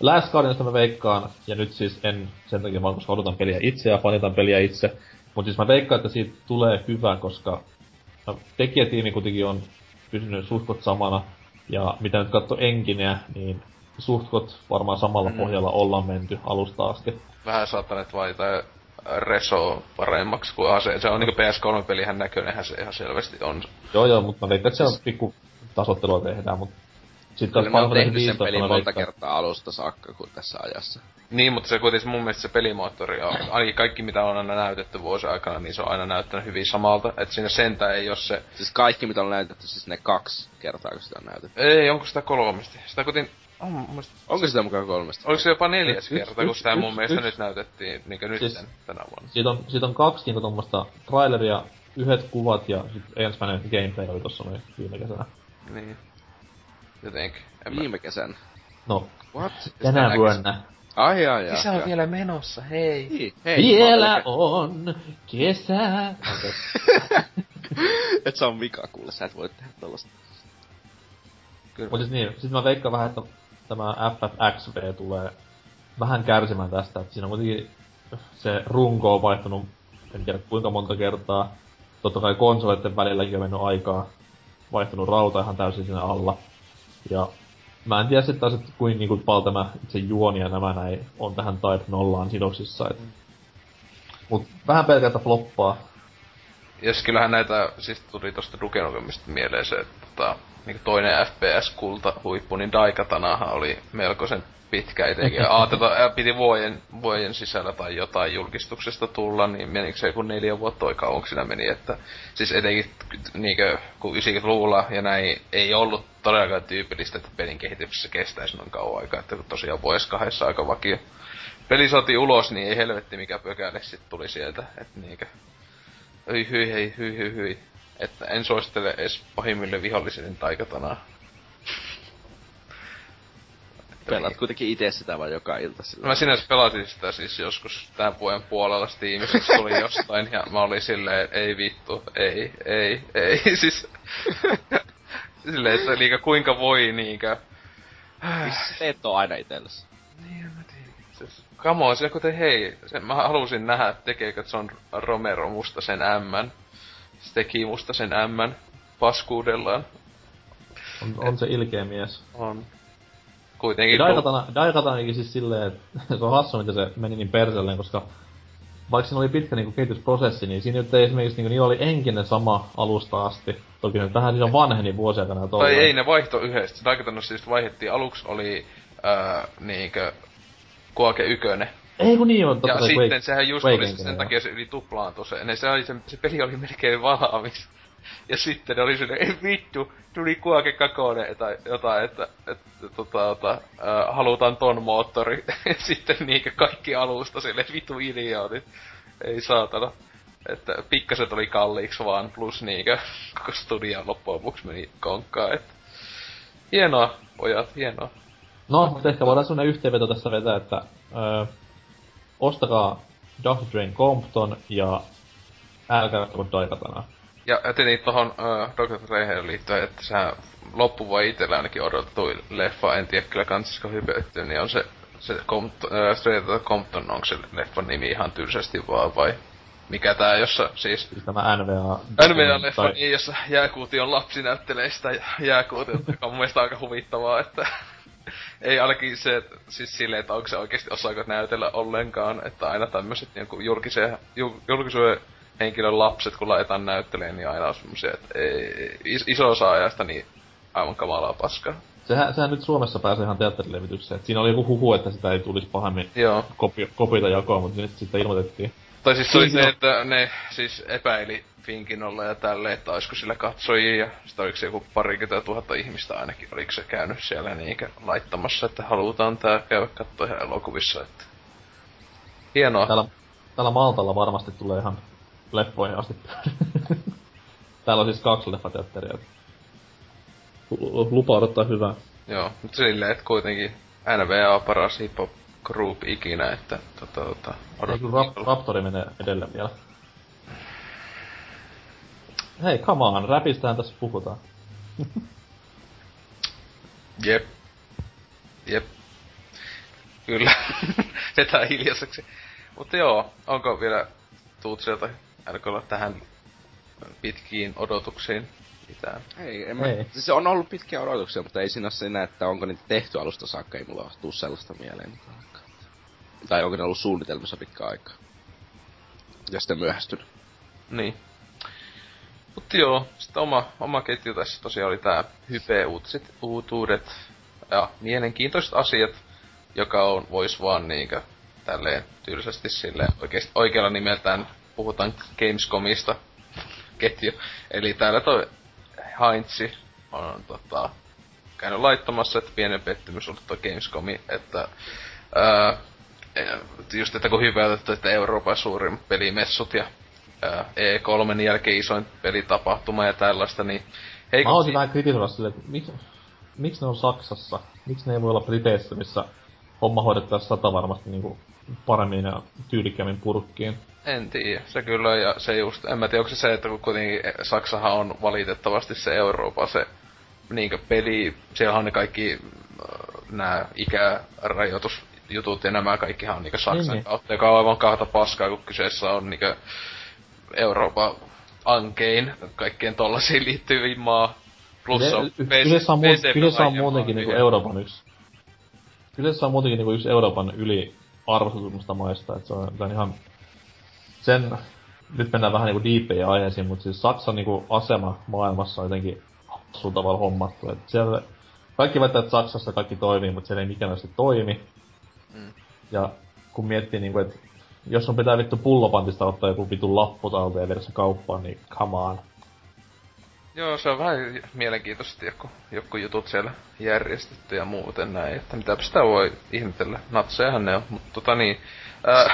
Last Guardianista mä veikkaan, ja nyt siis en sen takia vaan, koska odotan peliä itse ja fanitan peliä itse, mutta siis mä veikkaan, että siitä tulee hyvä, koska no, tekijätiimi kuitenkin on pysynyt suhtkot samana, ja mitä nyt katso enkineä, niin suhtkot varmaan samalla Mm. pohjalla ollaan menty alusta asti. Vähän saattaneet vaihtaa reso paremmaksi kuin ase. Se on niinku PS3-pelihän näköinenhän se ihan selvästi on. Joo joo, mutta mä veikkaan, että siellä pikku tasottelua tehdään, mutta sitten Kyllä taas Final tehnyt Fantasy sen 15 pelin monta veikkaan- kertaa alusta saakka kuin tässä ajassa. Niin, mutta se kuitenkin mun mielestä se pelimoottori on, ainakin kaikki mitä on aina näytetty vuosien aikana, niin se on aina näyttänyt hyvin samalta. Että siinä sentään ei ole se... Siis kaikki mitä on näytetty, siis ne kaksi kertaa kun sitä on näytetty. Ei, onko sitä kolmesti? Sitä kuitenkin... On. Onko sitä mukaan kolmesta? Oliko se jopa neljäs kerta, kun yksi- sitä mun mielestä yksi- nyt näytettiin, niinkö nyt Siis- tänä vuonna? Siitä on, siitä on kaksi niinku tommosta traileria, yhdet kuvat ja sit ensimmäinen gameplay oli tossa noin viime kesänä. Niin. Jotenkin. Viime kesän. No, What? tänä näkis. vuonna. Ai ai ai. Kesä on vielä menossa, hei. Niin, hei. Vielä oon on kesä. Et sä on Mika kuule, sä et voi tehdä tollasta. Kyllä. Mutta siis niin, sit mä veikkaan vähän, että tämä FFXV tulee vähän kärsimään tästä, että siinä on kuitenkin se runko on vaihtunut, en tiedä kuinka monta kertaa. Totta kai konsoleiden välilläkin on mennyt aikaa, vaihtunut rauta ihan täysin siinä alla. Ja mä en tiedä sitten taas, että kuin niinku paljon tämä itse juoni ja nämä näin on tähän Type nollaan sidoksissa. Et. Mut vähän pelkältä floppaa. Siis kyllähän näitä, siis tuli tosta Duke Nukemista mieleen se, että tota, niin toinen FPS-kulta huippu, niin Daikatanahan oli melkoisen pitkä etenkin. Aateta, piti vuoden, vuoden sisällä tai jotain julkistuksesta tulla, niin menikö se joku neljä vuotta toi kauan siinä meni, että siis etenkin niinkö, kun 90-luvulla ja näin ei ollut todellakaan tyypillistä, että pelin kehityksessä kestäisi noin kauan aikaa, että kun tosiaan vuodessa kahdessa aika vakio. Peli saatiin ulos, niin ei helvetti mikä pökäle sit tuli sieltä, että niinkö. Hyi hyi hyi hyi hyi. Että en suosittele edes pahimmille vihollisille taikatanaa. Pelaat kuitenkin itse sitä vaan joka ilta sillä. Mä sinänsä pelasin sitä siis joskus tämän vuoden puolella Steamissa, se tuli jostain, ja mä olin silleen, ei vittu, ei, ei, ei, siis... silleen, että liikaa kuinka voi niinkö... Missä teet on aina itellesi? Niin, mä tiedän. Siis, come on, sillä kuten hei, sen, mä halusin nähdä, tekeekö John Romero musta sen M. Se teki musta sen M paskuudellaan. On, on se ilkeä mies. On. Kuitenkin... Daikatana, Daikatanakin siis silleen, että se on hassu, miten se meni niin perselleen, koska vaikka siinä oli pitkä niinku kehitysprosessi, niin siinä nyt ei esimerkiksi niinku, niillä oli enkinen sama alusta asti. Toki nyt vähän siinä vanheni vuosia aikana Tai ei, ne vaihto yhdessä. Daikatanossa siis vaihdettiin, aluksi oli ää, niinkö Kuake ykönen. Ei kun niin on, totta Ja kai sitten Quake- sehän just Quake oli se, sen takia se yli tuplaantui se. Ne, se, oli, se, se peli oli melkein valmis. Ja sitten oli silleen, ei vittu, tuli Kuake kakonen tai jotain, että, että tota, tota, äh, halutaan ton moottori. sitten niinkö kaikki alusta silleen, vittu idiootit. Ei saatana. Että pikkaset oli kalliiksi vaan, plus niinkö koko studio loppujen lopuksi meni konkkaan, että Hienoa, pojat, hienoa. No, mutta ehkä voidaan sellainen yhteenveto tässä vetää, että öö, ostakaa Dr. Drain Compton ja älkää ottako Daikatanaa. Ja tietenkin tohon uh, Dr. Treheen liittyen, että sehän loppuva itellä ainakin odotettu leffa, en tiedä kyllä kansisiko hypetty, niin on se, se Compton, uh, Straight Outta Compton, onko se leffan nimi ihan tylsästi vaan vai mikä tää, jossa siis Siis tämä NVA... NVA-leffa, tai- niin, jossa Jääkuution lapsi näyttelee sitä Jääkuutiota, joka on mun mielestä aika huvittavaa, että ei ainakin se, että, siis silleen, että onko se oikeasti osaako näytellä ollenkaan, että aina tämmöiset niin julkisuuden henkilön lapset, kun laitetaan näytteleen, niin aina on semmosia, että ei, is, iso osa ajasta niin aivan kamalaa paskaa. Sehän, sehän nyt Suomessa pääsee ihan teatterilevitykseen. Siinä oli joku huhu, että sitä ei tulisi pahemmin Joo. kopi, kopita jakoon, mutta nyt sitten ilmoitettiin. Tai siis se oli se, että ne siis epäili Finkinolla ja tälleen, että olisiko sillä katsojia, ja sitten oliko se joku parikymmentä tuhatta ihmistä ainakin, oliko se käynyt siellä niinkö laittamassa, että halutaan tää käydä katsoa ihan elokuvissa, että hienoa. Täällä, täällä Maltalla varmasti tulee ihan leffoihin asti. täällä on siis kaksi leffateatteria. lu- Lupa odottaa hyvää. Joo, mutta silleen, että kuitenkin NVA paras hip-hop group ikinä, että tota, tota, Ei kyllä Rap- Raptori menee edelleen vielä. Hei, come on, räpistähän tässä puhutaan. Jep. Jep. Kyllä. Vetää hiljaiseksi. Mutta joo, onko vielä Tuutsilta RKlla tähän pitkiin odotuksiin mitään? Ei, en mä, Ei. se on ollut pitkiä odotuksia, mutta ei siinä ole siinä, että onko niitä tehty alusta saakka, ei mulla tuu sellaista mieleen. ainakaan. Tai onko ne ollut suunnitelmissa pitkä aikaa. Ja sitten myöhästynyt. Niin. Mutta joo, sitten oma, oma ketju tässä tosiaan oli tää hype-uutiset, uutuudet ja mielenkiintoiset asiat, joka on, vois vaan niinkö tälleen tylsästi silleen oikeesti, oikealla nimeltään puhutaan Gamescomista ketju. Eli täällä toi Heinzi on tota, käynyt laittamassa, että pienen pettymys ollut toi Gamescomi, että ää, just, että kun hypäytetty, että Euroopan suurimmat pelimessut ja ää, E3 jälkeen isoin pelitapahtuma ja tällaista, niin Mä haluaisin vähän kritisoida silleen, että miksi, miksi ne on Saksassa? Miksi ne ei voi olla Briteissä, missä homma hoidettaisiin sata varmasti niinku paremmin ja tyylikkäämmin purkkiin. En tiedä, se kyllä, ja se just, en mä tiedä, onko se se, että kun kuitenkin Saksahan on valitettavasti se Euroopan se niinkö peli, siellä on ne kaikki nämä ikärajoitusjutut ja nämä kaikkihan on niinkö Saksan niin, kautta, joka on aivan kahta paskaa, kun kyseessä on niinkö Euroopan ankein kaikkien tollasiin liittyviin maa. Plus on Kyseessä on, muut, kyseessä on muutenkin niinku Euroopan yksi... Kyseessä on muutenkin niinku yksi Euroopan yli arvostetummista maista, että se on, se on ihan... Sen... Nyt mennään vähän niinku diippejä aiheisiin, mutta siis Saksan niinku asema maailmassa on jotenkin hassuun tavalla hommattu. Et siellä kaikki väittää, että Saksassa kaikki toimii, mutta siellä ei mikään toimi. Mm. Ja kun miettii niinku, että jos on pitää vittu pullopantista ottaa joku vittu lappu talteen ja viedä se kauppaan, niin come on. Joo, se on vähän mielenkiintoisesti joku, joku jutut siellä järjestetty ja muuten näin, että mitä sitä voi ihmetellä. Natsejahan ne on, mutta tota niin... Ää...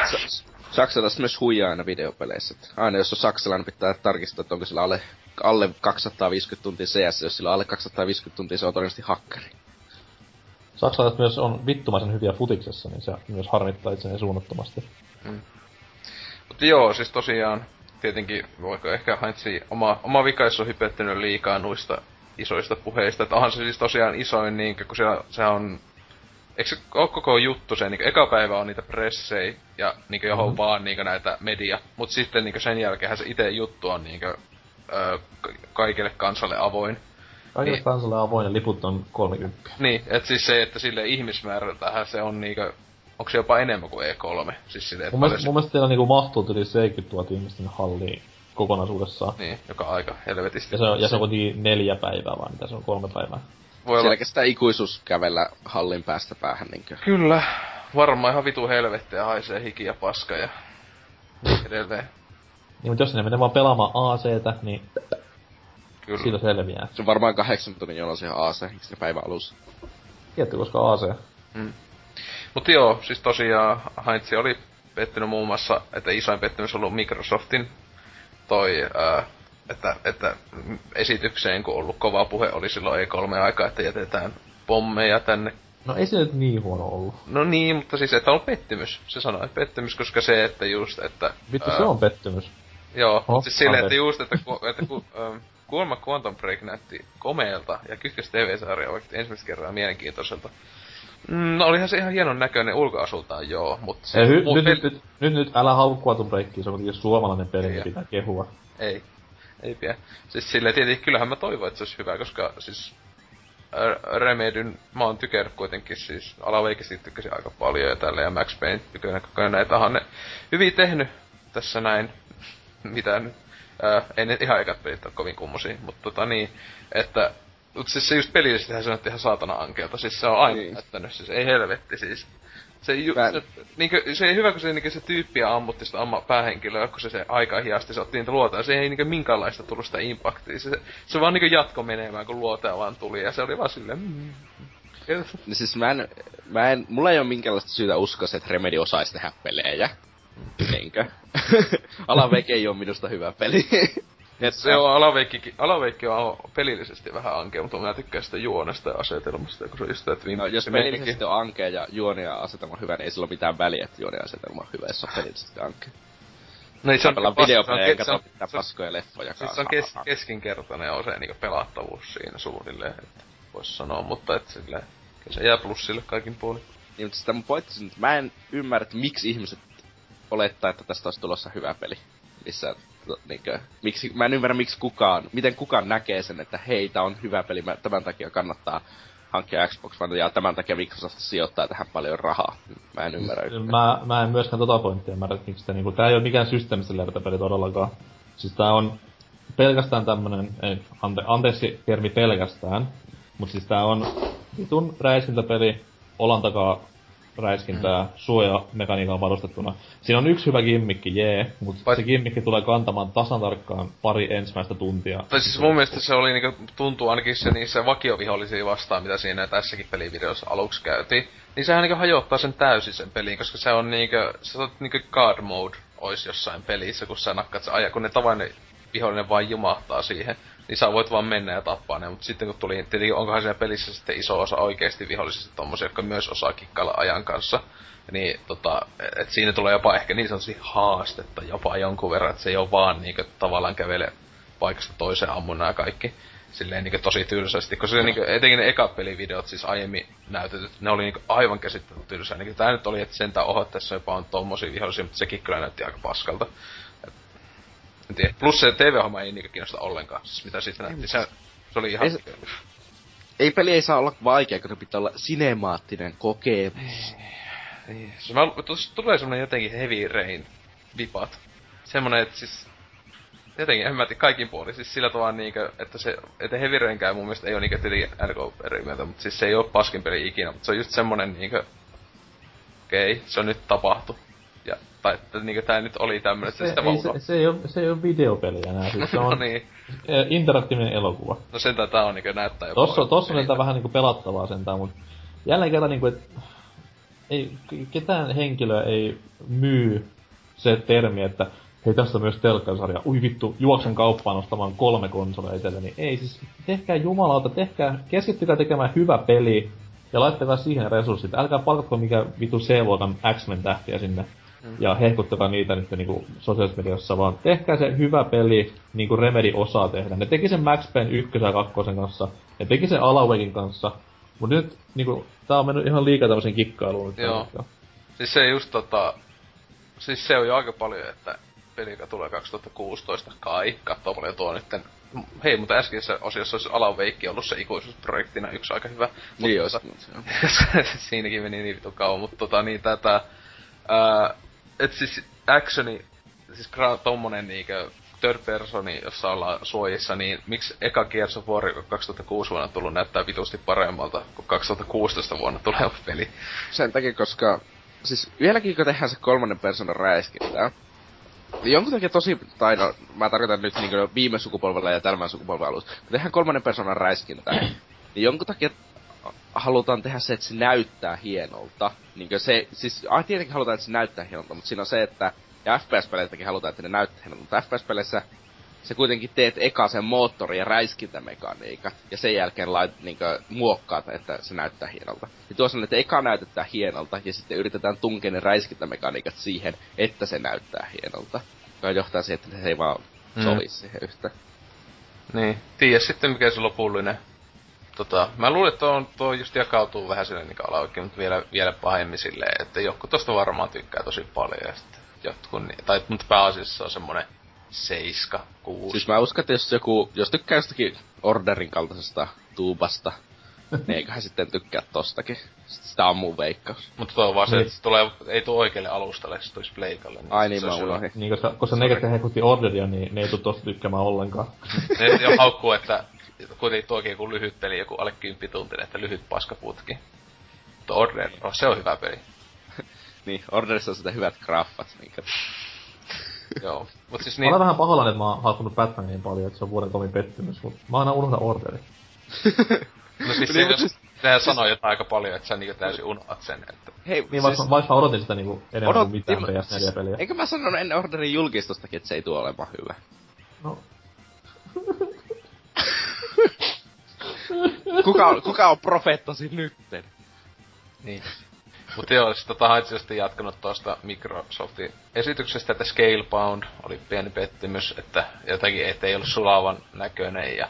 Saksalaiset myös huijaa aina videopeleissä. Aina jos on saksalainen, pitää tarkistaa, että onko sillä alle, alle 250 tuntia CS. Jos sillä on alle 250 tuntia, se on todennäköisesti hakkeri. Saksalaiset myös on vittumaisen hyviä futiksessa, niin se myös harmittaa itseäni suunnattomasti. Mm. Mutta joo, siis tosiaan, tietenkin voiko ehkä Heinzi oma, oma vika, jos on hypettynyt liikaa noista isoista puheista. Että onhan se siis tosiaan isoin, niin, kun se, se on Eikö se ole koko juttu se, niin eka päivä on niitä pressei ja niin johon mm-hmm. vaan niin näitä media, mutta sitten niin sen jälkeen se itse juttu on niin kuin, ö, kaikille kansalle avoin. Kaikille niin, kansalle avoin ja liput on 30. Niin, että siis se, että sille ihmismäärältähän se on niinku onko se jopa enemmän kuin E3? Siis sille, mun, mielestä, mun mielestä teillä niinku mahtuu yli 70 000 ihmistä halliin kokonaisuudessaan. Niin, joka aika helvetisti. Ja se on, ja se on neljä päivää vaan, mitä se on kolme päivää. Voi olla... kestää ikuisuus kävellä hallin päästä päähän niinkö. Kyllä. Varmaan ihan vitu helvettiä haisee hiki ja paska ja edelleen. Niin, mutta jos ne menee vaan pelaamaan AC-tä, niin Kyllä. siitä selviää. Se on varmaan kahdeksan tunnin jono siihen AC, se päivän alussa. Tietty, koska AC. Mm. Mutta joo, siis tosiaan Heinz oli pettynyt muun muassa, että isoin pettymys on ollut Microsoftin toi, ää, että, että esitykseen, kun ollut kova puhe, oli silloin E3 aikaa, että jätetään pommeja tänne. No ei se nyt niin huono ollut. No niin, mutta siis että on pettymys. Se sanoi, että pettymys, koska se, että just, että... Vittu, ää, se on pettymys. Joo, oh, siis silleen, että just, että, ku, että ku, ähm, kuulemma Quantum Break näytti komeelta ja Kytkös TV-sarja vaikka ensimmäistä kertaa mielenkiintoiselta. Mm, no olihan se ihan hienon näköinen ulkoasultaan, joo, mutta... Ei, hy, nyt, nyt, nyt, nyt, nyt, älä haukkua tuon breikkiin, se on kuitenkin suomalainen peli, niin pitää kehua. Ei, ei pidä. Siis silleen tietenkin, kyllähän mä toivon, että se olisi hyvä, koska siis Remedyn mä oon tykernyt kuitenkin siis alaveikisesti tykkäsin aika paljon ja tällä ja Max Payne tykkäsin koko ajan näitähän ne hyvin tehnyt tässä näin mitä nyt ää, ei ne ihan ekat pelit ole kovin kummosia, mutta tota niin, että mutta siis se just pelillisesti se on ihan saatana ankeelta. Siis se on aina niin. näyttänyt, siis ei helvetti siis. Se, ju, se, niinkö, se ei hyvä, kun se, niinkö, se tyyppiä ammutti sitä amma päähenkilöä, kun se, se aika hiasti se otti niitä luotaa. Se ei niinkö minkäänlaista tullut sitä impaktia. Se, se vaan niinkö jatko menemään, kun luotea vaan tuli. Ja se oli vaan silleen... Mm, No siis mä en, mä en, mulla ei ole minkäänlaista syytä uskoa, että Remedy osaisi tehdä pelejä. Niinkö? Alaveke ei ole minusta hyvä peli. Et se on alaveikki, alaveikki on pelillisesti vähän ankea, mutta mä tykkään sitä juonesta ja asetelmasta, kun se on just että no, jos pelillisesti on ankea ja juoni ja asetelma on hyvä, niin ei sillä ole mitään väliä, että juoni ja asetelma on hyvä, jos on pelillisesti ankea. No se on videopelejä ja katso mitään paskoja leffoja siis se on kes, keskinkertainen ja usein niinku pelattavuus siinä suunnilleen, että vois sanoa, mutta et silleen, se jää plussille kaikin puolin. Niin, mutta sitä mun pointti että mä en ymmärrä, että miksi ihmiset olettaa, että tästä olisi tulossa hyvä peli. Missä niinkö, miksi, mä en ymmärrä miksi kukaan, miten kukaan näkee sen, että hei, tää on hyvä peli, mä, tämän takia kannattaa hankkia Xbox One ja tämän takia Microsoft sijoittaa tähän paljon rahaa. Mä en ymmärrä. Mä, mä en myöskään tota pointtia ymmärrä, että miksi niinku, tää ei ole mikään systeemistä peli todellakaan. Siis tää on pelkästään tämmönen, ei, ante, anteeksi termi pelkästään, mutta siis tää on vitun räiskintäpeli, olan takaa räiskintää mm. suojamekaniikalla varustettuna. Siinä on yksi hyvä gimmikki, jee, mutta Vai... se gimmikki tulee kantamaan tasan tarkkaan pari ensimmäistä tuntia. Tai siis mun mielestä se oli niinku, tuntuu ainakin se niissä vakiovihollisia vastaan, mitä siinä tässäkin pelivideossa aluksi käytiin. Niin sehän niinku hajottaa sen täysin sen peliin, koska se on niinku, se on niinku guard mode ois jossain pelissä, kun sä nakkaat se aja, kun ne tavainen vihollinen vain jumahtaa siihen niin sä voit vaan mennä ja tappaa ne, mutta sitten kun tuli, tietenkin onkohan siinä pelissä sitten iso osa oikeasti vihollisista tommosia, jotka myös osaa kikkailla ajan kanssa. Niin tota, et siinä tulee jopa ehkä niin sanotusti haastetta jopa jonkun verran, että se ei ole vaan niinku tavallaan kävele paikasta toiseen ammunnan ja kaikki. silleen niinku tosi tylsästi, koska se niinku, etenkin ne ekat pelivideot siis aiemmin näytetyt, ne oli niinku aivan käsittämättä tylsää. Niinku tää nyt oli, että sentään oho, tässä jopa on tommosia vihollisia, mutta sekin kyllä näytti aika paskalta. En tiedä. Plus se TV-homma ei niinku kiinnosta ollenkaan, siis mitä siitä näytti. Se, se oli ihan... Ei se- Ei peli ei saa olla vaikea, kun ne pitää olla sinemaattinen kokemus. Niin. Se mä, tuossa tulee semmonen jotenkin heavy rain vipat. Semmonen, että siis jotenkin, en mä tiedä, kaikin puolin, siis sillä tavalla niinkö, että se, että Heavy Rainkään mun mielestä ei oo niinkö tietenkin NK eri mieltä, mutta siis se ei oo paskin peli ikinä, mutta se on just semmonen niinkö, okei, okay, se on nyt tapahtu. Tai että niinkö tää nyt oli tämmönen, Se, sitä ei, se, se, ei ole, se ei ole videopeli enää, siis se No on niin, eh, interaktiivinen elokuva. no sentään tää on niinkö näyttää jopa. Tossa, tossa on sentään vähän niinku pelattavaa sentään, mut jälleen kerran niinku, et ei, ketään henkilöä ei myy se termi, että hei tässä on myös telkkarisarja, ui vittu, juoksen kauppaan ostamaan kolme konsolia itselleni. Ei siis, tehkää jumalauta, tehkää, keskittykää tekemään hyvä peli ja laittakaa siihen resurssit. Älkää palkatko mikä vitu C-luokan X-Men tähtiä sinne ja hehkuttakaa niitä nyt niinku sosiaalisessa mediassa, vaan tehkää se hyvä peli, niin kuin Remedy osaa tehdä. Ne teki sen Max Payne 1 ja 2 kanssa, ne teki sen Alawakin kanssa, mut nyt niinku, tää on mennyt ihan liikaa tämmösen kikkailuun. nyt Joo. Siis se just tota... Siis se on jo aika paljon, että peli, joka tulee 2016, kai, kattoo paljon tuo nytten. Hei, mutta äskeisessä osiossa olisi Alan Wake ollut se ikuisuusprojektina yksi aika hyvä. Niin mutta, olisi. Siinäkin meni niin vitu kauan, mutta tota niin tätä... Ää, et siis actioni, siis gra- tommonen niinkö third personi, jossa ollaan suojissa, niin miksi eka Gears of War, joka 2006 vuonna tullut, näyttää vitusti paremmalta kuin 2016 vuonna tuleva peli? Sen takia, koska... Siis vieläkin kun tehdään se kolmannen persoonan räiskintää, niin jonkun takia tosi, tai no, mä tarkoitan nyt niin viime sukupolvella ja tämän sukupolven alussa, kun tehdään kolmannen persoonan räiskintää, niin jonkun takia halutaan tehdä se, että se näyttää hienolta. Niin se, siis ah, tietenkin halutaan, että se näyttää hienolta, mutta siinä on se, että, ja FPS-peleitäkin halutaan, että ne näyttää hienolta, mutta FPS-peleissä sä kuitenkin teet eka sen moottori- ja räiskintämekaniikat, ja sen jälkeen lait, niinkö, muokkaat, että se näyttää hienolta. Ja tuossa on, että eka näytetään hienolta, ja sitten yritetään tunkea ne räiskintämekaniikat siihen, että se näyttää hienolta. Joka johtaa siihen, että se ei vaan Mm. sovi siihen yhtä. Niin. Tiedä sitten mikä se lopullinen. Tota, mä luulen, että tuo, tuo just jakautuu vähän silleen niin alaukin, mutta vielä, vielä pahemmin silleen, että joku tosta varmaan tykkää tosi paljon ja sitten jotkut, niin, tai mutta pääasiassa se on semmonen seiska, kuusi. Siis mä uskon, että jos joku, jos tykkää jostakin Orderin kaltaisesta tuubasta, niin eiköhän sitten tykkää tostakin. Sitä on mun veikkaus. Mutta tuo on vaan se, Niin. että se tulee, ei tuo oikealle alustalle, se tulisi pleikalle. Ai sit niin, mä unohdin. Niin, koska, koska ne, ketkä hekutti orderia, niin ne ei tuu tosta tykkäämään ollenkaan. Ne jo haukkuu, että kuitenkin tuokin joku lyhyt peli, joku alle 10 tuntinen, että lyhyt paskaputki. Mutta Order, oh, se on hyvä peli. Niin, Orderissa on sitä hyvät graffat, minkä... Joo. Mut siis Niin. Mä niin, olen vähän pahoillani, että mä oon haukkunut Batmanin niin paljon, että se on vuoden kovin pettymys, mutta mä aina unohdan orderi. no siis se, Niin, mut jos, siis- sehän sanoo jotain aika paljon, että sä niinku täysin unohdat sen, että Hei, Niin, vaikka, vaikka mä odotin sitä niinku enemmän Odot- kuin mitään niin, PS4-peliä. Eikö mä sanonut ennen Orderin julkistustakin, että se ei tule olemaan hyvä? No, Kuka on, kuka on profeettasi nytten? Niin. Mutta joo, siis tota Haitsisesti jatkanut tuosta Microsoftin esityksestä, että Scalebound oli pieni pettymys, että jotenkin ettei ollut sulavan näköinen ja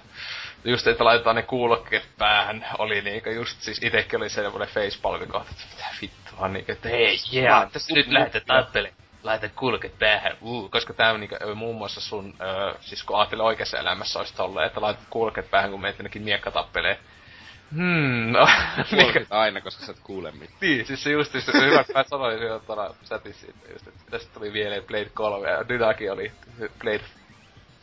just, että laitetaan ne kuulokkeet päähän, oli niinku just, siis itekin oli semmonen facepalmi kohta, että mitä vittua, niinku, että hei, yeah, tässä nyt lähdetään tappelemaan. Laita kuulokkeet päähän, uu, koska tää on niinku, muun muassa sun, ö, siis kun ajattelee oikeassa elämässä olisi tolleen, että laitat kuulokkeet päähän, kun meet jonnekin miekkatappelee. Hmm, no, Kuulokkeet aina, koska sä et kuule mitään. niin, siis se just, se hyvä, että mä sanoin siinä tuolla chatissa just, että tästä tuli mieleen Blade 3 ja Dynakin oli Blade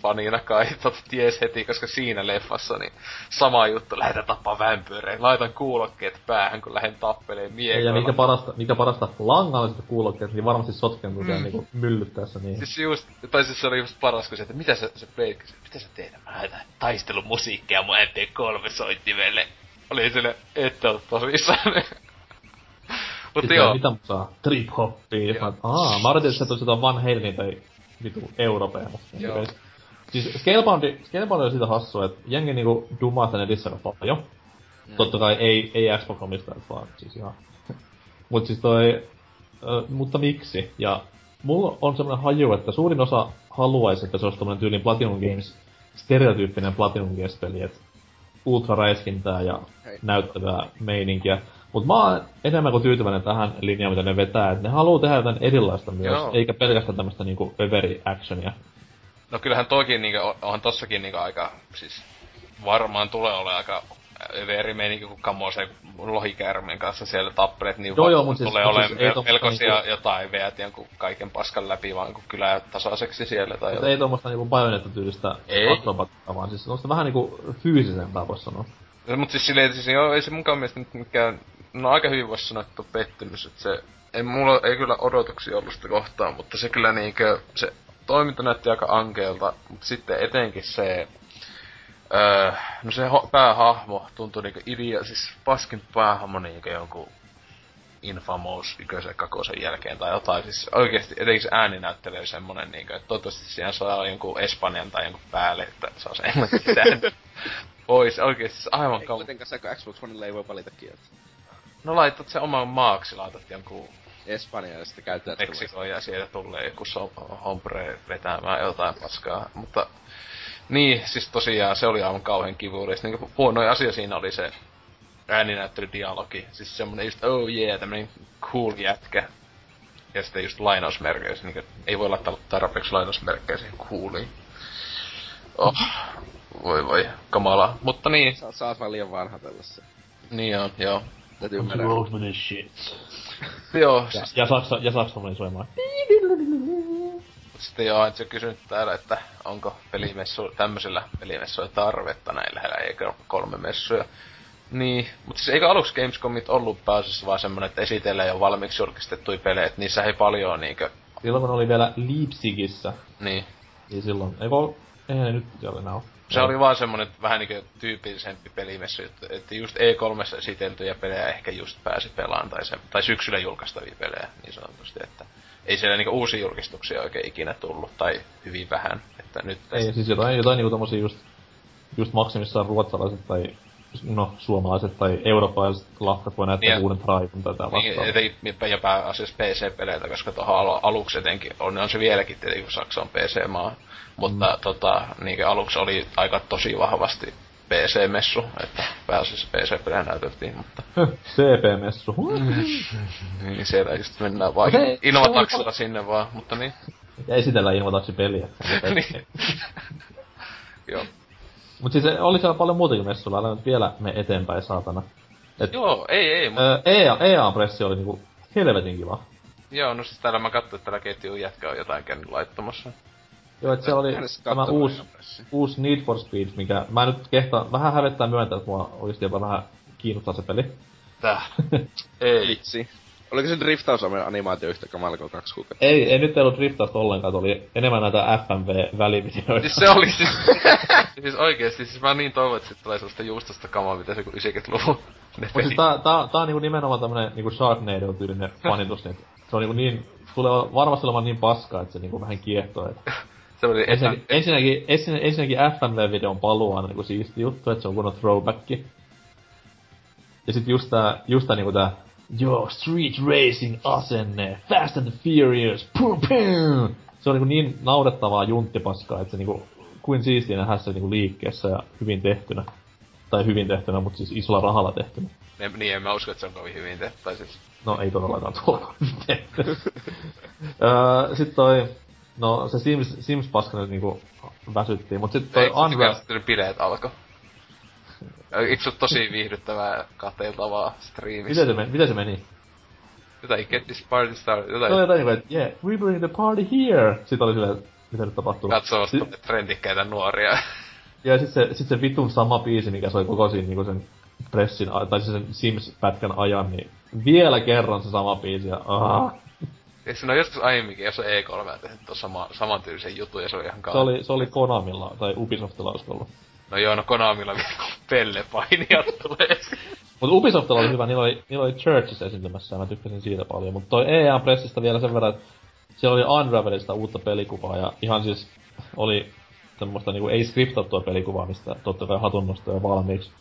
fanina kai, tot ties heti, koska siinä leffassa niin sama juttu, lähdetään tappaa vämpyreen, laitan kuulokkeet päähän, kun lähden tappeleen ja miekoilla. mikä parasta, mikä parasta langalliset kuulokkeet, niin varmasti sotkeentuu siellä niinku myllyttäessä niin. Siis just, tai siis se oli just paras, kun se, että mitä se, se Blade kysyi, mitä sä teet? Mä lähetän taistelumusiikkia mun MP3 soittimelle. Oli sille, että ole tosissaan. Mutta Sitten joo, mitä musaa? Trip hoppia. Mä, aa, mä arvasin, että se tulisi jotain Van Halenin tai vitu Europea. mutta Joo. Siis Scaleboundi, Scalebound on siitä hassua, että jengi niinku dumaa sitä netissä paljon. Totta kai ei, ei Xbox omistajat vaan siis ihan. Mut siis toi, ö, mutta miksi? Ja mulla on semmoinen haju, että suurin osa haluaisi, että se olisi tommonen tyylin Platinum Games stereotyyppinen Platinum Games-peli, että ultraräiskintää ja Hei. näyttävää meininkiä. Mut mä oon enemmän kuin tyytyväinen tähän linjaan, mitä ne vetää, että ne haluu tehdä jotain erilaista myös, Joo. eikä pelkästään tämmöstä niinku överi actionia. No kyllähän toikin niinku, on- onhan tossakin niinku aika, siis varmaan tulee olemaan aika eri meininki kuin Kamosen lohikäärmeen kanssa siellä tappelet, niin Joo, joo, siis- tulee olemaan siis ei mel- melkoisia niinku- jotain veät jonkun kaiken paskan läpi vaan kun kylää tasaiseksi siellä tai jotain. ei tuommoista niinku Bayonetta-tyylistä Ei. akrobaattia, vaan siis semmoista vähän niinku fyysisempää vois sanoa. No, mut siis silleen, siis joo, ei se munkaan mielestä nyt mikään, no aika hyvin voisi sanoa, että on pettymys, että se, ei mulla ei kyllä odotuksia ollut sitä kohtaan, mutta se kyllä niinkö, se toiminta näytti aika ankeelta, mutta sitten etenkin se, öö, no se ho- päähahmo tuntui niinkö idea, siis paskin päähahmo niinkö jonkun Infamous ykkösen kakosen jälkeen tai jotain. Siis oikeesti etenkin se ääni näyttelee semmonen niinkö, että toivottavasti siihen saa jonkun Espanjan tai jonkun päälle, että saa se englannin pois. Oikeesti siis aivan Ei kauan. kuitenkaan se, kun Xbox Oneilla ei voi valita kieltä. No laitat se oman maaksi, laitat jonkun Espanja ja sitten käyttäjät tulee. Meksikoon ja sieltä tulee joku hombre vetämään jotain paskaa. Mutta niin, siis tosiaan se oli aivan kauhean kivulias. Niin huonoin asia siinä oli se ääninäyttelydialogi. Siis semmonen just, oh yeah, tämmönen cool jätkä. Ja sitten just lainausmerkeissä, niin ei voi laittaa tarpeeksi lainausmerkkejä siihen cooliin. Oh, voi voi, kamala. Mutta niin, Sä, sä oot vaan liian vanha tällaisessa. niin on, joo. Täytyy ymmärrä. Roseman shit. Joo, Ja, siis ja, saksa, ja saksalainen soimaan. Sitten joo, se kysynyt täällä, että onko pelimessu, tämmöisellä pelimessuilla tarvetta näillä eikö kolme messuja. Niin, mutta siis eikö aluksi Gamescomit ollut pääasiassa vaan semmonen, että esitellään jo valmiiksi julkistettuja pelejä, että niissä ei paljon niinkö, Silloin kun oli vielä Leipzigissä, niin. niin silloin, eikö, eihän ne nyt ole enää. Se oli vaan semmonen vähän niinkö tyypillisempi pelimessu, että, että just E3 esiteltyjä pelejä ehkä just pääsi pelaan, tai, se, tai syksyllä julkaistavia pelejä, niin sanotusti, että ei siellä niinku uusia julkistuksia oikein ikinä tullut, tai hyvin vähän, että nyt Ei, siis jotain, jotain niinku tommosia just, just maksimissaan ruotsalaiset tai no, suomalaiset tai eurooppalaiset lafkat voi näyttää Niin. uuden Driven tai tää Niin, vastaavaa. etenkin ja pääasiassa PC-peleitä, koska tuohon al- aluksi etenkin, on, on se vieläkin tietenkin, kun Saksa on PC-maa. Mutta mm. tota, niin aluksi oli aika tosi vahvasti PC-messu, että pääasiassa PC-pelejä näyteltiin, mutta CP-messu. niin siellä just mennään vaan No se- Innovataksella sinne vaan, mutta niin. Ja esitellään Invotaksi peliä. niin. Joo. Mut siis oli siellä paljon muutakin messuilla, älä nyt vielä me eteenpäin, saatana. Et, Joo, ei, ei, mutta Öö, EA, EA-pressi oli niinku helvetin kiva. joo, no siis täällä mä katsoin, että täällä ketjun jätkä on jotain käynyt laittamassa. Joo, et se oli tämä uusi, uusi Need for Speed, mikä mä nyt kehtaan vähän hävettää myöntää, että mua oikeesti jopa vähän kiinnostaa se peli. Tää. ei. Vitsi. Oliko se driftausamen animaatio yhtä kamala kuin kaksi kuukautta? Ei, ei nyt ei ollut driftausta ollenkaan, oli enemmän näitä FMV-välivideoita. Siis se oli siis, siis oikeesti, siis mä niin toivon, että sit tulee sellaista juustosta kamaa, mitä se kuin 90-luvun ne Mut siis pelit. tää, tää, tää on niinku nimenomaan tämmönen niinku Sharknado-tyylinen fanitus, niin se on niinku niin, tulee varmasti olemaan niin paskaa, että se niinku vähän kiehtoo. Et Se oli etä, ensinnäkin, ensinnäkin, ensinnäkin, ensinnäkin FMV-videon paluu on niinku siisti juttu, että se on kunnon throwback. Ja sit just tää, just tää niinku tää Joo, street racing asenne, fast and furious, pum pum! Se on niinku niin naurettavaa junttipaskaa, että se niinku, kuin siistiä nähdä se niinku liikkeessä ja hyvin tehtynä. Tai hyvin tehtynä, mutta siis isolla rahalla tehtynä. ne, niin en mä usko, että se on kovin hyvin tehty. Tai siis, No ei todellakaan tuolla tehty. öö, sit toi, no se Sims, Sims paska nyt niinku väsyttiin, mut sit toi ei, Unreal, se sitten bileet alkoi. Eikö se tosi viihdyttävää katseltavaa striimissä? miten se, meni, miten se meni? Jotain get this party started, Se jotain jotain niinku, että yeah, we bring the party here! Sit oli silleen, mitä nyt tapahtuu. katsoo Si- trendikkäitä nuoria. ja sit se, sit se vitun sama biisi, mikä soi koko siinä niinku sen pressin, tai siis sen Sims-pätkän ajan, niin vielä kerran se sama biisi ja aah. Eikö siinä joskus aiemminkin, jos on E3 tehnyt tuon sama, samantyylisen jutun ja se oli ihan Se kauan. oli, se oli Konamilla, tai Ubisoftilla olisiko ollut. No joo, no Konamilla pellepainijat tulee. Mut Ubisoftilla oli hyvä, niillä oli, niillä oli Churches esiintymässä ja mä tykkäsin siitä paljon. Mutta toi EA Pressistä vielä sen verran, että siellä oli Unravelista uutta pelikuvaa ja ihan siis oli semmoista niinku ei skriptattua pelikuvaa, mistä totta kai hatunnosta jo valmiiksi.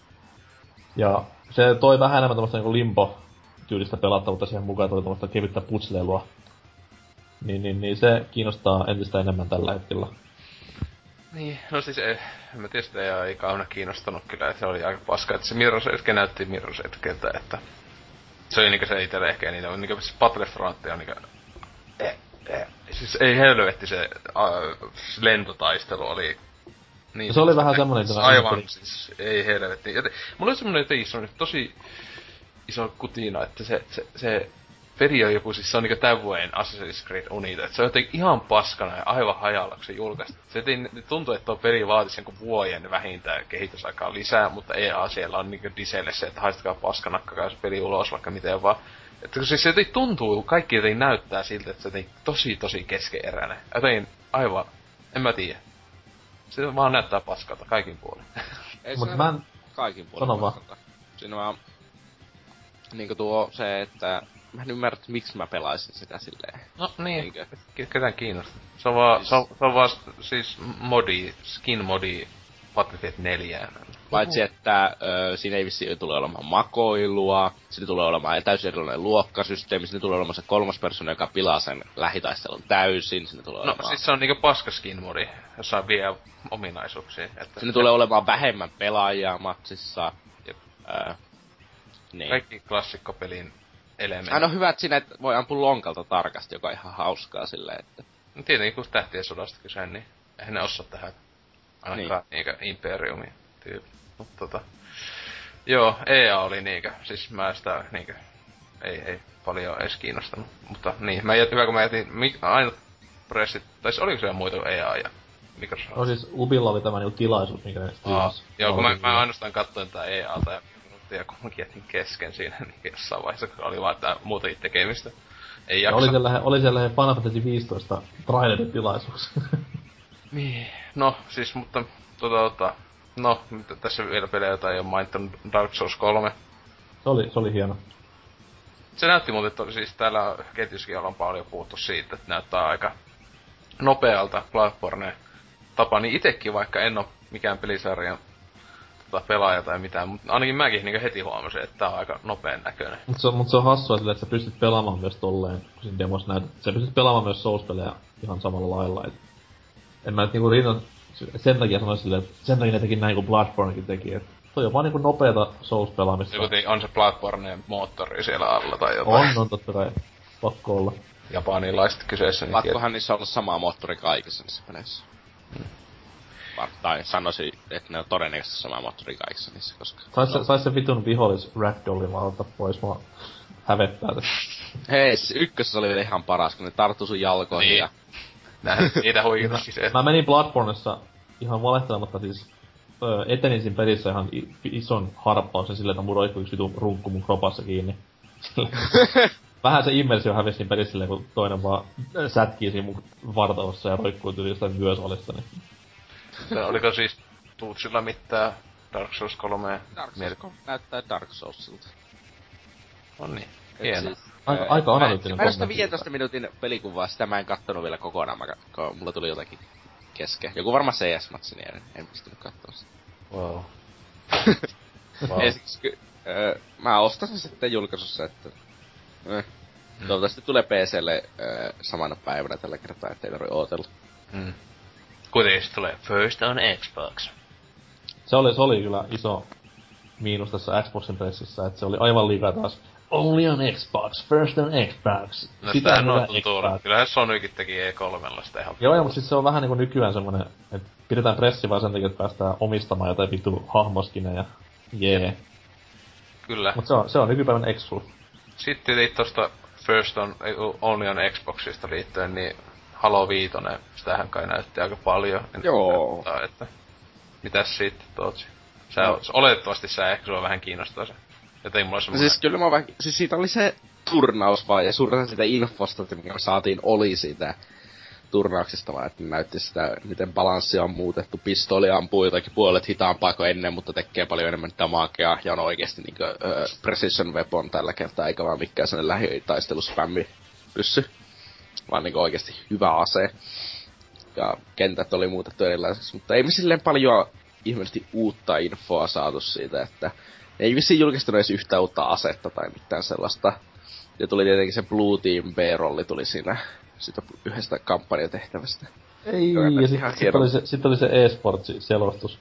Ja se toi vähän enemmän tämmöstä niinku limbo-tyylistä pelattavuutta siihen mukaan, tuli tämmöstä kevyttä putsleilua. Niin, niin, niin se kiinnostaa entistä enemmän tällä hetkellä. Niin, no siis ei, en mä tietysti ei, ei kauna kiinnostanut kyllä, että se oli aika paska, että se Mirror's Edge näytti Mirror's Edgeltä, että se oli niinku se itelle ehkä niitä, niinku se Battlefront on niinku, eh, eh. siis ei helvetti se uh, lentotaistelu oli niin, se oli vähän semmonen, että Aivan, siis ei helvetti. Joten, mulla oli semmonen jotenkin semmonen tosi iso kutina, että se, se, se peli on joku, siis se on niinku tämän vuoden Assassin's Creed Unita, että se on jotenkin ihan paskana ja aivan hajalla, kun se julkaistaan. Se tuntuu, että tuo peli vaatisi jonkun vuoden vähintään kehitysaikaa lisää, mutta EA siellä on niinku diselle se, että haistakaa paskanakkakaa se peli ulos vaikka miten vaan. Että kun siis se jotenkin tuntuu, kaikki jotenkin näyttää siltä, että se jotenkin tosi tosi keskeeräinen. Jotenkin aivan, en mä tiedä. Se vaan näyttää paskalta kaikin puolin. Ei Mut mä en... Kaikin puolin paskalta. Siinä vaan niinku tuo se, että mä en ymmärrä, että miksi mä pelaisin sitä silleen. No niin, Eikö? ketään kiinnostaa. Se on vaan, siis... se on, se on vaan siis modi, skin modi Battlefield 4. Paitsi, että ö, siinä ei vissi tule olemaan makoilua, siinä tulee olemaan täysin erilainen luokkasysteemi, siinä tulee olemaan se kolmas persona, joka pilaa sen lähitaistelun täysin, siinä tulee no, olemaan... siis se on niinku paska skin modi, jossa on vielä ominaisuuksia. Että... Siinä tulee olemaan vähemmän pelaajia matsissa. Ö, niin. Kaikki klassikkopelin elementti. Aina on hyvä, että siinä voi ampua lonkalta tarkasti, joka on ihan hauskaa silleen, että... No tietenkin, kun tähtien sodasta kyse, niin eihän ne osaa tähän ainakaan niin. niinkö Imperiumi tyyppi. Mutta tota... Joo, EA oli niinkö, siis mä sitä niinkö, ei, ei paljon edes kiinnostanut. Mutta niin, mä jätin, hyvä kun mä jätin, mi, ainut pressit, tai siis oliko siellä muita kuin EA ja Microsoft? No siis Ubilla oli tämä niinku tilaisuus, mikä ne Aa, Joo, kun mä, mä ainoastaan katsoin tää EAta ja ja kummankin jätin kesken siinä niin jossain vaiheessa, kun oli vaan tää muutakin tekemistä. Ei jaksa. Oli siellä, oli siellä Final Fantasy 15 trailerin tilaisuus. niin, no siis, mutta tota, tota, no, tässä vielä pelejä, joita ei ole mainittanut, Dark Souls 3. Se oli, se oli hieno. Se näytti muuten, että siis täällä ketjussakin ollaan paljon puhuttu siitä, että näyttää aika nopealta Bloodborne tapa, niin itekin vaikka en ole mikään pelisarjan tota, pelaaja tai mitään, mutta ainakin mäkin niin heti huomasin, että tää on aika nopean näköinen. Mutta se, mut se on hassua sille, että sä pystyt pelaamaan myös tolleen, kun siinä demos näet, sä pystyt pelaamaan myös Souls-pelejä ihan samalla lailla. Et en mä niinku rinnan sen takia sanoisin silleen, että sen takia ne teki näin kuin Bloodbornekin teki, että toi on vaan niinku nopeeta Souls-pelaamista. Joku on se Bloodborne moottori siellä alla tai jotain. On, on totta kai. Pakko olla. Japanilaiset kyseessä. Niin Pakkohan niissä olla sama moottori kaikissa niissä peleissä. Hmm tai sanoisin, että ne on todennäköisesti sama moottori kaikissa niissä, koska... Sais se, sais se vitun vihollis Ragdollin vaan ottaa pois, mua hävettää tässä. Hei, siis ykkössä oli ihan paras, kun ne tarttu sun jalkoihin niin. ja... Näin, niitä huikita Mä menin Bloodborneissa ihan valehtelematta siis öö, etenin siinä pelissä ihan ison harppauksen silleen, että mun roikkuu yksi vitu runkku mun kropassa kiinni. Vähän se immersio hävisi siinä pelissä silleen, kun toinen vaan sätkii siinä mun vartalossa ja roikkuu tyyli jostain vyösolista, niin se, oliko siis Tuutsilla mitään Dark Souls 3 Dark Souls 3 näyttää Dark Soulsilta. On niin. Hieno. Siis, aika, aika analyyttinen Mä, mä 15 minuutin pelikuvaa, sitä mä en kattonut vielä kokonaan, mä, kun mulla tuli jotakin kesken. Joku varmaan CS-matsi, niin en, en pystynyt katsomaan sitä. Wow. wow. Ensiksi, ky, äh, mä ostasin sitten julkaisussa, että äh, mm. toivottavasti tulee PClle äh, samana päivänä tällä kertaa, ettei tarvitse ootella. Mm. Kuitenkin se tulee First on Xbox. Se oli, se oli kyllä iso miinus tässä Xboxin pressissä, että se oli aivan liikaa taas Only on Xbox, first on Xbox. No sitä on tuntuu, kyllähän Sonykin teki E3 sitä ihan. Joo, mutta siis se on vähän niinku nykyään semmonen, että pidetään pressi vaan sen takia, että päästään omistamaan jotain vittu hahmoskineja. Jee. Yeah. Kyllä. Mut se on, se on nykypäivän Exful. Sitten tosta First on, Only on Xboxista liittyen, niin Halo 5, sitähän kai näytti aika paljon. Joo. Näyttää, että mitäs siitä, Tootsi? Sä, no. oletettavasti sä ehkä sua vähän kiinnostaa se. Joten mulla semmoinen... Siis kyllä mä vähän, siis siitä oli se turnaus vaan, ja suurin sitä infosta, että mikä me saatiin, oli siitä turnauksesta vaan, että näytti sitä, miten balanssia on muutettu. Pistooli ampuu jotakin puolet hitaampaa kuin ennen, mutta tekee paljon enemmän damakea, ja on oikeesti niinku uh, precision weapon tällä kertaa, eikä vaan mikään sellainen lähitaisteluspämmi pyssy vaan niinku oikeasti hyvä ase. Ja kentät oli muutettu erilaiseksi, mutta ei me silleen paljon ihmeellisesti uutta infoa saatu siitä, että ei vissiin julkistunut edes yhtä uutta asetta tai mitään sellaista. Ja tuli tietenkin se Blue Team B-rolli tuli siinä sitä yhdestä kampanjatehtävästä. Ei, ja sitten sit oli se, sit oli se e-sports-selostus.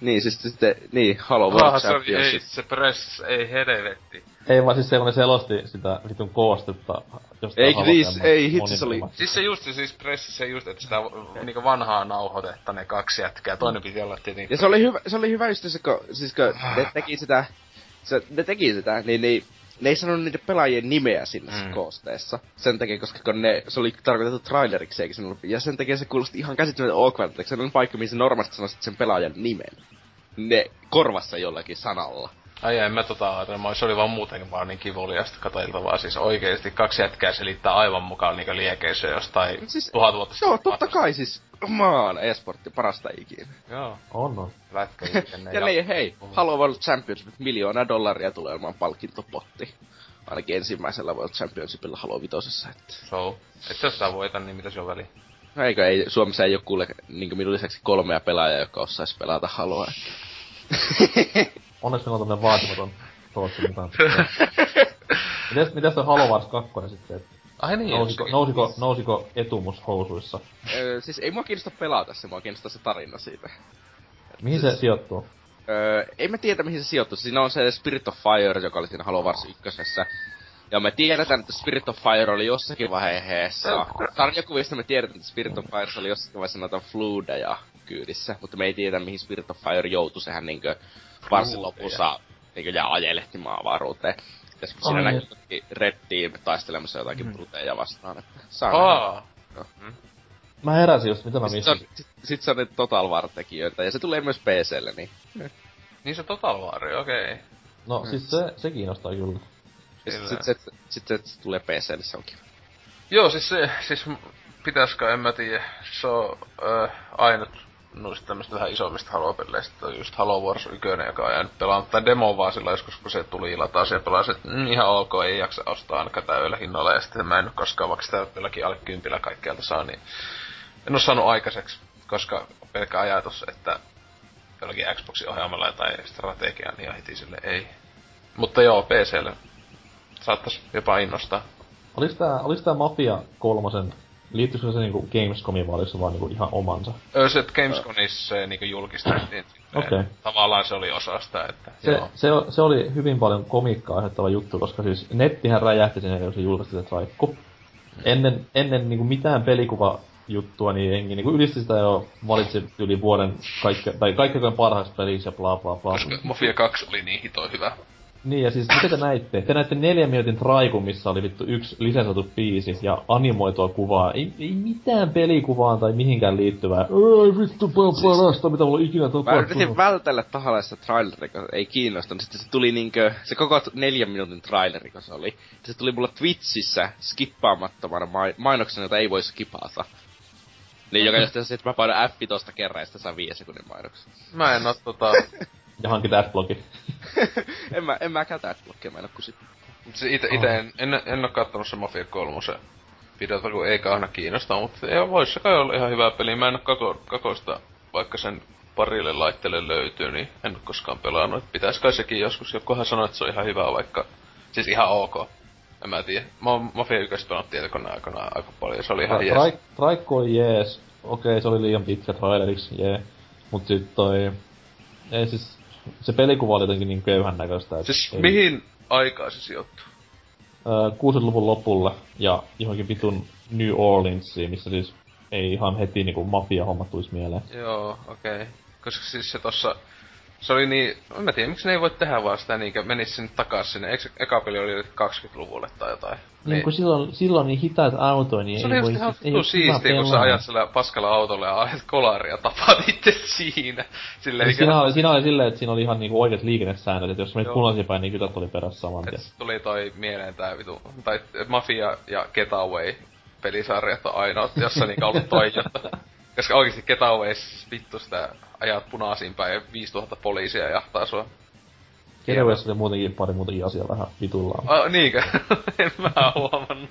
Niin, siis sitten, niin, Halo Ah, World se, oli, ei, se press, ei helvetti. Ei vaan siis se, kun ne selosti sitä vitun koostetta. Jostain Ei, Teeman ei, hitsi, se oli-. Siis se just, siis pressissä just, että sitä niinku vanhaa nauhoitetta ne kaksi jätkää. Toinen piti olla tietenkin... Ja se oli hyvä, se oli hyvä just se, kun, siis kun ne teki sitä, se, ne teki sitä, niin, niin ne ei sanonut niiden pelaajien nimeä siinä Mm. koosteessa. Sen takia, koska kun ne, se oli tarkoitettu traileriksi, eikä sen ollut, ja sen takia se kuulosti ihan käsittämättä awkwardilta, että se on paikka, missä normaalisti sanoisit sen pelaajan nimen. Ne korvassa jollakin sanalla. Ai en mä tota ajatellut, se oli vaan muutenkin vaan niin kivuliasta katsoiltavaa. Siis oikeesti kaksi jätkää selittää aivan mukaan niinku liekeissä jostain Siis- siis, tuhat vuotta Joo, totta kai siis, maan e-sportti parasta ikinä. Joo, On, on. lätkä ikinä. Ja niin, hei, Halo World Championship, miljoona dollaria tulee olemaan palkintopotti. Ainakin ensimmäisellä World Championshipilla Halo Vitosessa, että... So, et jos tää voita, niin mitä se on väliä? No Eikö ei, Suomessa ei oo kuule niin minun lisäksi kolmea pelaajaa, jotka osais pelata Haloa. Onneksi meillä on tämmönen vaatimaton Ruotsin mukaan. mitäs, mitäs toi Halo Wars 2 sitten? et Ai niin, Nousiko, nousiko, nousiko etumus housuissa? öö, siis ei mua kiinnosta pelata se, mua kiinnostaa se tarina siitä. Mihin se sijoittuu? Öö, ei me tiedä mihin se sijoittuu. Siinä on se Spirit of Fire, joka oli siinä Halo Wars 1. Ja me tiedetään, että Spirit of Fire oli jossakin vaiheessa. Sarjakuvista me tiedetään, että Spirit of Fire oli jossakin vaiheessa noita fluideja kyydissä. Mutta me ei tiedä, mihin Spirit of Fire joutui. Sehän niinkö varsin lopussa niinkö jää ajelehtimaan avaruuteen. Ja sit siinä näkyy Red Team taistelemassa jotakin Mm. bruteja vastaan. Että saa nähdä. Aa, Mä heräsin just, mitä mä Sitten se on, missin. sit, sit se on nyt Total War-tekijöitä, ja se tulee myös PClle, niin... niin se Total War, okei. Okay. No siis se, se kiinnostaa kyllä. Ja Kyllä. sit, sit, sit, sit, sit se tulee PClle, se onkin. Joo, siis se, siis pitäisikö, en mä tiedä. Se on äh, ainut noista tämmöistä vähän isommista Halo-peleistä, on just Halo Wars 1, joka on jäänyt pelaamaan. Tai demo vaan silloin joskus, kun se tuli lataa ja pelasi, että mm, ihan ok, ei jaksa ostaa ainakaan täydellä hinnalla. Ja sitten mä en oo koskaan, vaikka sitä jollakin alle kympillä kaikkialta saa, niin en oo saanut aikaiseksi, koska pelkkä ajatus, että jollakin Xboxin ohjaamalla tai strategiaa, niin ihan heti sille ei. Mutta joo, PClle saattais jopa innostaa. Olis tää, olis tää Mafia kolmosen, liittyisikö se niinku Gamescomiin vai se vaan niinku ihan omansa? Öö, se, että Gamescomissa se niinku julkistettiin. Okei. Et Tavallaan se oli osa sitä, että Se, joo. se, se, oli hyvin paljon komiikkaa aiheuttava juttu, koska siis nettihän räjähti sen jälkeen, kun se julkaistiin se traikku. Ennen, ennen niinku mitään pelikuva juttua, niin jengi niinku ylisti sitä jo valitsi yli vuoden kaikke, tai kaikkein parhaaksi peliksi ja bla bla bla. Koska Mafia 2 oli niin hito hyvä. Niin, ja siis mitä te näitte? Te näitte neljän minuutin traikun, missä oli vittu yksi lisensoitu biisi ja animoitua kuvaa. Ei, ei mitään pelikuvaan tai mihinkään liittyvää. Ei vittu, pää parasta, mitä mulla on ikinä Mä yritin tapahtunut. vältellä tahallaan sitä traileria, kun ei kiinnostanut. Sitten se tuli niinkö, se koko neljän minuutin traileri, kun se oli. Se tuli mulla Twitchissä skippaamattomana mai- mainoksena, jota ei voi skipata. Niin joka johtaa siihen, että mä painan F tosta kerran ja sitten saa viiden sekunnin mainoksen. Mä en oo tota... Ja hankit adblocki. en mä, en mäkään en oo kusit. mut se ite, ite en, en, en oo kattonut se Mafia 3 videota, kun ei kahna kiinnostaa, mutta joo, vois se kai olla ihan hyvä peli. Mä en oo kako, kakoista, vaikka sen parille laitteelle löytyy, niin en oo koskaan pelannut. Et Pitäis kai sekin joskus, jokuhan sanoi, että se on ihan hyvä, vaikka... Siis ihan ok. En mä tiedä. Mä oon Mafia 1 pelannut tietokoneen aikana aika paljon, se oli ihan jees. Traik- Traikku oli jees. Okei, se oli liian pitkä traileriksi, jee. Mut sit toi... Ei siis... Se pelikuva oli jotenkin niin köyhän näköistä. Siis ei- mihin aikaan se sijoittuu? Öö, 60-luvun lopulle ja johonkin vitun New Orleansiin, missä siis ei ihan heti niinku mafia-hommat tulisi mieleen. Joo, okei. Okay. Koska siis se tossa... Se oli niin... En mä tiedä, miksi ne ei voi tehdä vaan sitä niinkö menis sinne takas sinne. Eikö se eka peli oli 20-luvulle tai jotain? Niin, kun silloin, silloin niin hitaat autoja, niin Se ei oli voi... just ihan ei siistiä, kun sä ajat sillä paskalla autolla ja ajat kolaria ja tapaat itse siinä. Silleen Niin siinä, oli, siinä oli silleen, että siinä oli ihan niinku oikeat liikennesäännöt, että jos menit Joo. punaisiin päin, niin kytät oli perässä saman tien. Tuli toi mieleen tää vitu, tai Mafia ja Getaway pelisarjat on ainoat, jossa niinku ollut toi juttu. Koska oikeesti Getaways vittu sitä ajat punaisiin päin ja 5000 poliisia jahtaa sua. Getawayssa oli muutenkin pari muutakin asiaa vähän vitullaan. Ah, niinkö? en mä huomannut.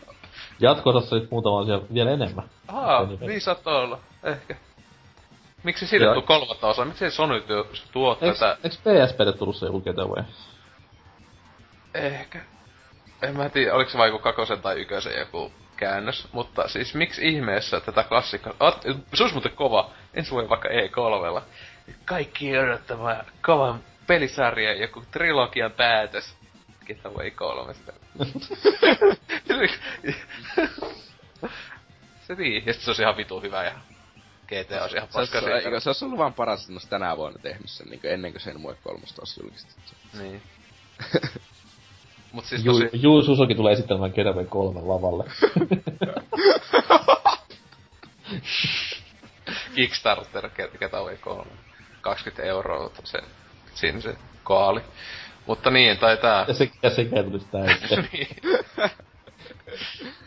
Jatko-osassa oli muutama asia vielä enemmän. Aa, peli. niin saattoi olla. Ehkä. Miksi sille Ja- tuu kolmatta osaa? Miksi Sony tuo, Eiks, tätä? eiks PSPlle tullut se joku Getaway? Ehkä. En mä tiedä, oliko se vaikka kakosen tai ykösen joku käännös, mutta siis miksi ihmeessä tätä klassikkoa... Se olisi muuten kova, ensi vuoden vaikka E3. Kaikki odottama kovan pelisarja, joku trilogian päätös. Ketä voi kolmesta. se niin, ja se olisi ihan vitu hyvä ja GTA olisi ihan paska. Se, se, se olisi ollut vaan paras, että tänä vuonna tehnyt sen, niin ennen kuin sen Mue 3 olisi julkistettu. Niin. Mut siis Ju, tosi... Juu Susoki tulee esittelemään GTA 3 lavalle. Kickstarter Getaway 3. 20 euroa se, siinä se kaali. Mutta niin, tai tää... Ja, se, ja sekä tulisi täyteen. niin.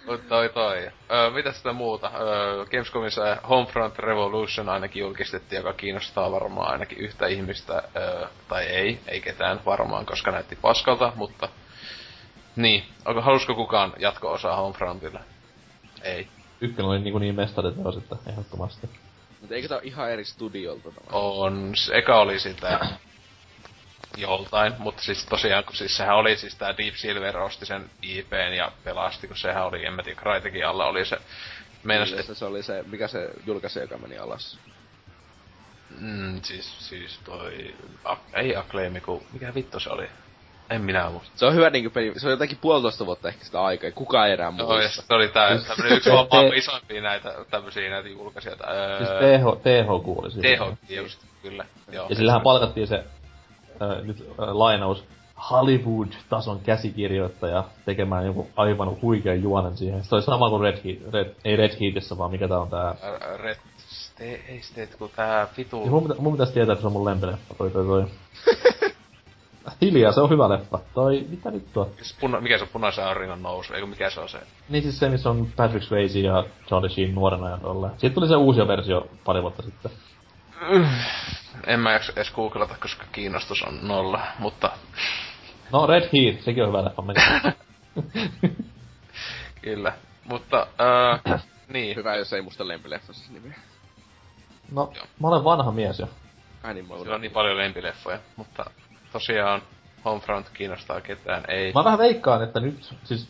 Mutta toi toi. Öö, mitä sitä muuta? Öö, Gamescomissa Homefront Revolution ainakin julkistettiin, joka kiinnostaa varmaan ainakin yhtä ihmistä. Öö, tai ei, ei ketään varmaan, koska näytti paskalta, mutta... Niin, onko, halusko kukaan jatko-osaa Homefrontille? Ei. Ykkönen oli niinku niin mestariteos, että ehdottomasti. Mutta eikö tää ole ihan eri studiolta tämä? On, se eka oli sitä joltain, mutta siis tosiaan, kun siis sehän oli siis tää Deep Silver osti sen IPn ja pelasti, kun sehän oli, en mä tiedä, Crytekin alla oli se, meinas, et... se oli se, mikä se julkaisi, joka meni alas. Mm, siis, siis toi, a, ei Acclaim, kun, mikä vittu se oli? En minä muista. Se on hyvä niinku peli, se on jotakin puolitoista vuotta ehkä sitä aikaa, kukaan ei enää muista. Joo, ja se oli tää, tämmönen yksi maailman isoimpia näitä, tämmösiä näitä julkaisijoita. Siis TH, TH kuuli TH, just, kyllä. Joo. Ja sillähän palkattiin se, äh, nyt äh, lainaus, Hollywood-tason käsikirjoittaja tekemään joku aivan huikean juonen siihen. Se oli sama kuin Red Heat, Red, ei Red Heatissä, vaan mikä tää on tää... Red State, ei State, kun tää vitu... Ja mun, mun pitäis tietää, että se on mun lempileffa, toi toi toi. Hiljaa, se on hyvä leffa. Toi, mitä vittua? Puna, mikä se on punaisen auringon nousu, eikö mikä se on se? Niin siis se, missä on Patrick Swayze ja Charlie Sheen nuorena ja tolleen. Siitä tuli se uusi versio pari vuotta sitten. En mä edes googlata, koska kiinnostus on nolla, mutta... No Red Heat, sekin on hyvä leffa, Kyllä, mutta äh, niin. Hyvä, jos ei musta lempileffassa nimiä. No, Joo. mä olen vanha mies jo. Ai niin, mä on niin paljon lempileffoja, mutta tosiaan Homefront kiinnostaa ketään, ei. Mä vähän veikkaan, että nyt, siis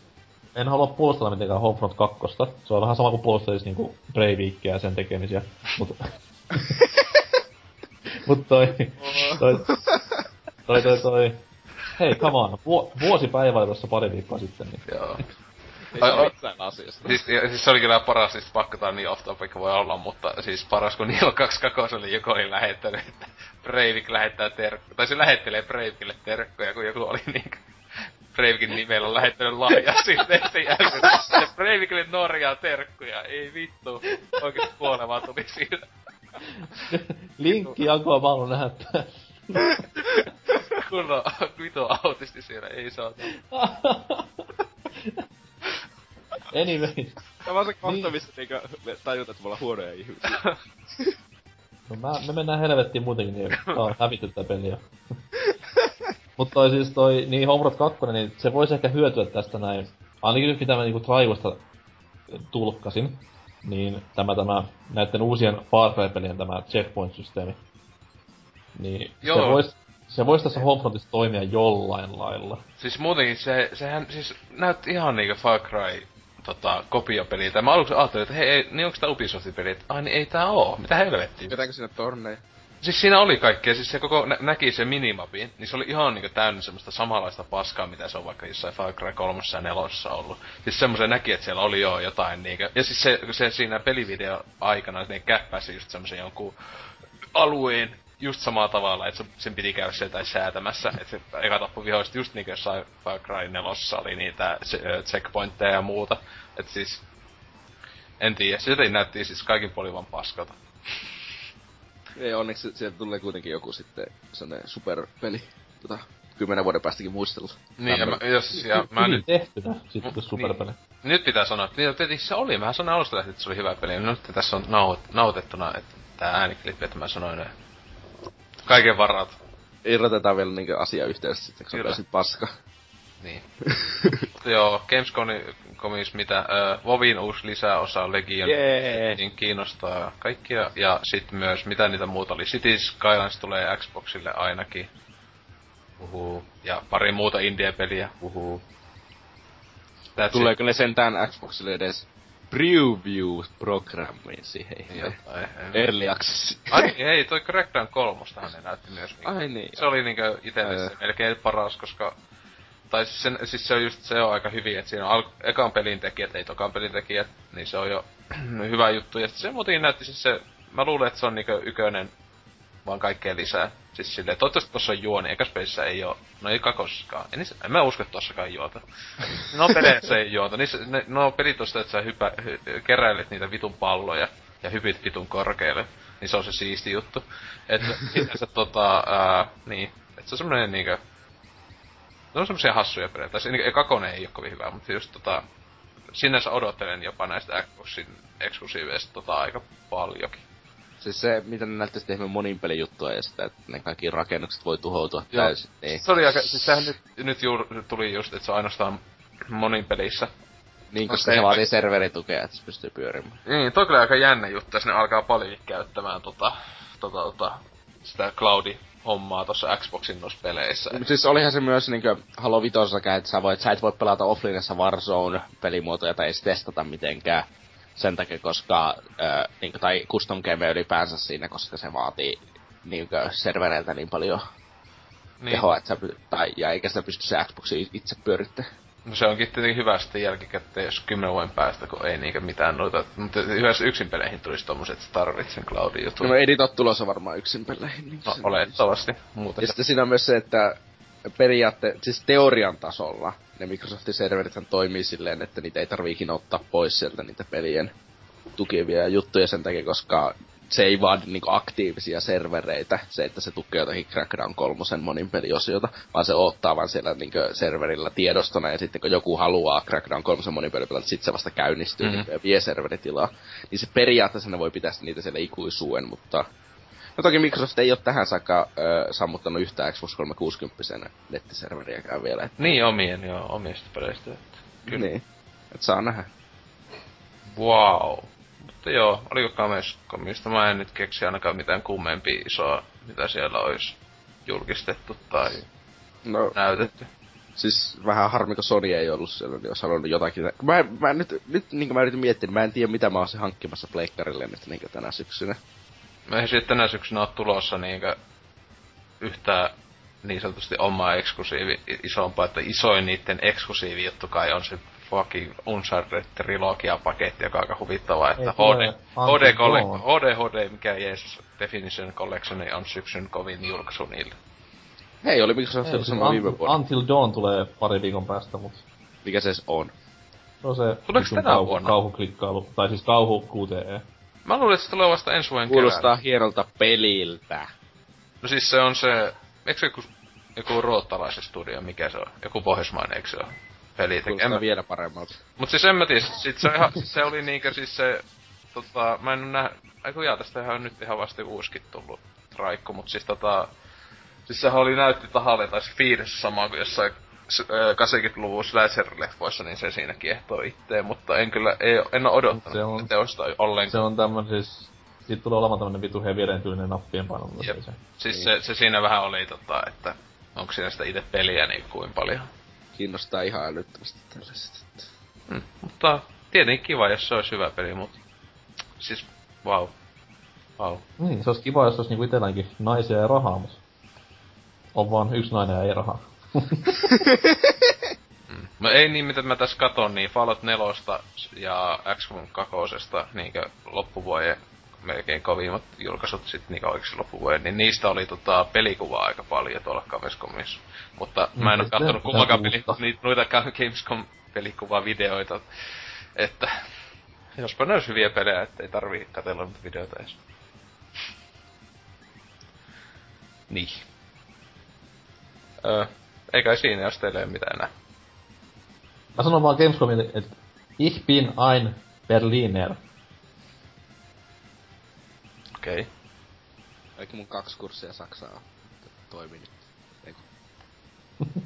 en halua puolustella mitenkään Homefront 2. Se on vähän sama kuin puolustelisi niinku Breivikia ja sen tekemisiä. Mut... Mut toi... toi... Toi toi toi... Hei, come on. Vu- vuosipäivä oli tuossa pari viikkoa sitten. Niin. Joo. Ei ai, asiasta. Siis, ja, siis se oli kyllä paras, siis pakko tää niin off topic voi olla, mutta siis paras kun Nilo 22 oli joku oli lähettänyt, että Breivik lähettää terkkuja, tai se lähettelee Breivikille terkkuja, kun joku oli niinku Breivikin nimellä on lähettänyt lahjaa sitten sen jälkeen. Ja Breivikille Norjaa terkkuja, ei vittu. Oikeesti kuolevaa tuli siitä. Linkki jakoa mä haluan nähdä Kunnon vitu autisti siellä, ei saa. Anyway. Tämä on se kohta, niin. missä niinku tajutat, että me ollaan huonoja ihmisiä. No mä, me mennään helvettiin muutenkin, niin tää on hävitty tää peli jo. Mut toi siis toi, niin Homeworld 2, niin se voisi ehkä hyötyä tästä näin. Ainakin nyt mitä mä niinku Traivosta tulkkasin, niin tämä, tämä näiden uusien Far Cry-pelien tämä checkpoint-systeemi. Niin Joo. se voisi se voisi tässä Homefrontissa toimia jollain lailla. Siis muutenkin se, sehän siis näytti ihan niinku Far Cry tota, kopiopeliltä. Mä aluksi ajattelin, että hei, ei, niin onko tää Ubisoftin pelit? Ai niin ei tää oo. Mitä helvettiä? Pitääkö sinne torneja? Siis siinä oli kaikkea, siis se koko nä- näki se minimapi, niin se oli ihan niinku täynnä semmoista samanlaista paskaa, mitä se on vaikka jossain Far Cry 3 ja 4 ollut. Siis semmoisen näki, että siellä oli jo jotain niinku, ja siis se, se siinä pelivideo aikana ne käppäsi just semmoisen jonkun alueen just samalla tavalla, että sen piti käydä sieltä säätämässä, että se eka tappu vihoista just niinku jossain Far Cry 4 oli niitä checkpointteja ja muuta. että siis, en tiedä, se jotenkin näytti siis kaikin puolin vaan paskalta. Ei, onneksi sieltä tulee kuitenkin joku sitten sellainen superpeli, tota, kymmenen vuoden päästäkin muistella. Niin, ja mä, jos, ja mä nyt... tehtynä, sitten niin, superpeli. Niin, nyt pitää sanoa, että niin, tietysti se oli, mä sanoin alusta lähtien, että se oli hyvä peli, ja nyt tässä on nauhoit, nautettuna, että tää ääniklippi, että mä sanoin, että Kaiken varat. Irrotetaan vielä niinku asiayhteydessä sitten, kun on paska. Niin. Joo, Gamescomis mitä, äh, Vovin uusi lisäosa Legion, yeah. niin kiinnostaa kaikkia. Ja sitten myös, mitä niitä muuta oli, Cities Skylines tulee Xboxille ainakin. Uhu. Ja pari muuta indie-peliä, uhu. That's Tuleeko ne sentään Xboxille edes preview-programmiin siihen? Jotain. Early access. Ai niin, ei, toi Crackdown kolmostahan ne näytti myös. Niinku. Ai niin. Se oli niinkö itelle melkein paras, koska... Tai siis, sen, siis se on just se on aika hyvin, että siinä on al- ekan pelin tekijät, ei tokan pelin tekijät, niin se on jo hyvä juttu. Ja se muutenkin näytti siis se, mä luulen, että se on niinkö ykönen vaan kaikkea lisää. Siis silleen, toivottavasti tossa on juoni, eikä Spacessa ei oo, no ei kakossakaan. En, en mä usko, että tossakaan juota. No peleissä ei juota, niissä, ne, no pelit tosta, että sä hypä, hy, keräilet niitä vitun palloja ja hypit vitun korkealle. Niin se on se siisti juttu. Että sinänsä tota, ää, niin, että se on semmonen niinkö, ne on semmosia hassuja pelejä. Tai se, kakonen ei oo kovin hyvä, mutta just tota, sinänsä odottelen jopa näistä Xboxin eksklusiiveista tota aika paljonkin. Siis se, mitä ne näyttäisi tehdä monin pelijuttua ja sitä, että ne kaikki rakennukset voi tuhoutua Joo. täysin. Niin, Se oli aika, siis sehän nyt, nyt juuri tuli just, että se on ainoastaan monin pelissä. niin koska se vaatii serveritukea, että se pystyy pyörimään. Niin, toi kyllä aika jännä juttu, jos ne alkaa paljon käyttämään tota, tota, tota, sitä cloudi-hommaa tossa Xboxin noissa peleissä. Mut siis olihan se myös niinkö Halo Vitossakaan, että sä, voit, sä et voi pelata offlineessa Warzone-pelimuotoja tai edes testata mitenkään. Sen takia, koska, äh, niinkö, tai custom game ylipäänsä siinä, koska se vaatii niinkö servereiltä niin paljon niin. tehoa, että sä, tai, ja eikä sitä pysty se Xboxi itse pyörittämään. No se onkin tietenkin hyvä sitten jälkikäteen, jos kymmenen vuoden päästä, kun ei niinkö mitään noita... Mutta yhdessä yksin peleihin tulisi tommoset, että sä tarvit sen cloudin jutun. No ei niitä ole tulossa varmaan yksin peleihin. Niin No, olettavasti. Muuten Ja sitten siinä on myös se, että periaatte, siis teorian tasolla ne Microsoftin serverithän toimii silleen, että niitä ei tarvii ikinä ottaa pois sieltä niitä pelien tukevia juttuja sen takia, koska se ei vaadi niinku aktiivisia servereitä, se, että se tukee jotakin Crackdown kolmosen monin peliosiota, vaan se ottaa vaan siellä niinku serverillä tiedostona, ja sitten kun joku haluaa Crackdown kolmosen monin peli pelata, sit se vasta käynnistyy Mhm. mm-hmm. ja vie serveritilaa. Niin se periaatteessa ne voi pitää niitä siellä ikuisuuden, mutta No toki Microsoft ei ole tähän saakka ö, sammuttanut yhtään Xbox 360 nettiserveriäkään vielä. Et, Niin, omien, joo, omista peleistä. että Kyllä. Niin. Et saa nähdä. Wow. Mutta joo, oliko mistä mä en nyt keksi ainakaan mitään kummempia isoa, mitä siellä olisi julkistettu tai No, näytetty. siis vähän harmi, kun Sony ei ollut siellä, niin olisi halunnut jotakin. Mä, mä nyt, nyt niin mä yritin miettiä, niin mä en tiedä mitä mä olisin hankkimassa pleikkarille nyt niin tänä syksynä. Mä ei sitten tänä syksynä ole tulossa niinkö yhtään niin sanotusti omaa eksklusiivi isompaa, että isoin niitten eksklusiivi juttu kai on se fucking Uncharted trilogia-paketti, joka on aika huvittavaa, että HD, HD. HD, HD, mikä jees, Definition Collection on syksyn kovin julkaisu niille. Hei, oli Ei, ollut siis sama viime Un- vuonna. Until Dawn tulee pari viikon päästä, mut Mikä se on? se on se Tuleeko tänä kauhu, vuonna? kauhuklikkailu, tai siis kauhu QTE. Mä luulen, että se tulee vasta ensi vuoden Kuulostaa keväällä. hienolta peliltä. No siis se on se, eikö se joku, joku ruottalaisen studio, mikä se on? Joku pohjoismainen, eikö se ole? Peli tekee. En Kuulostaa mä, vielä paremmalta. mut siis en mä tiedä, sit se, ihan, siis se oli niinkö siis se, tota, mä en oo nää, aiku jaa, tästä on nyt ihan vasta uuskin tullut raikku, mut siis tota, siis sehän oli näytti tahalle tai se fiilis sama kuin jossain 80-luvun slasher-leffoissa, niin se siinä kiehtoo itteen, mutta en kyllä, ei, en oo odottanut Se on- se teosta ollenkaan. Se on tämmönen siis... Siitä tulee olemaan tämmönen vitu hevieren tyylinen nappien paino, mutta Jep. ei se. Siis se, se siinä vähän oli tota, että onko siinä sitä itse peliä niin kuin paljon. Kiinnostaa ihan älyttömästi tällaiset. että- Mm, mutta tietenkin kiva, jos se olisi hyvä peli, mutta siis vau. Vau. Niin, se olisi kiva, jos olisi niinku itelläänkin naisia ja rahaa, mutta... On vaan yksi nainen ja ei rahaa. Mm. No ei niin, mitä mä tässä katon, niin Fallout 4 ja XCOM 2 niinkö loppuvuoden melkein kovimmat julkaisut sit niinkö oikeesti loppuvuoden, niin niistä oli tota pelikuvaa aika paljon tuolla Gamescomissa. Mutta mä en Mm, oo kummankaan se peli, niitä, noita Gamescom pelikuvavideoita. Että jospa ne olisi hyviä pelejä, ettei tarvii katella niitä videoita edes. Niin. Öö, ei kai siinä, jos teillä ei ole mitään enää. Mä sanon vaan Gamescomille, että Ich bin ein Berliner. Okei. Okay. Kaikki mun kaksi kurssia Saksaa toimii nyt. Eiku.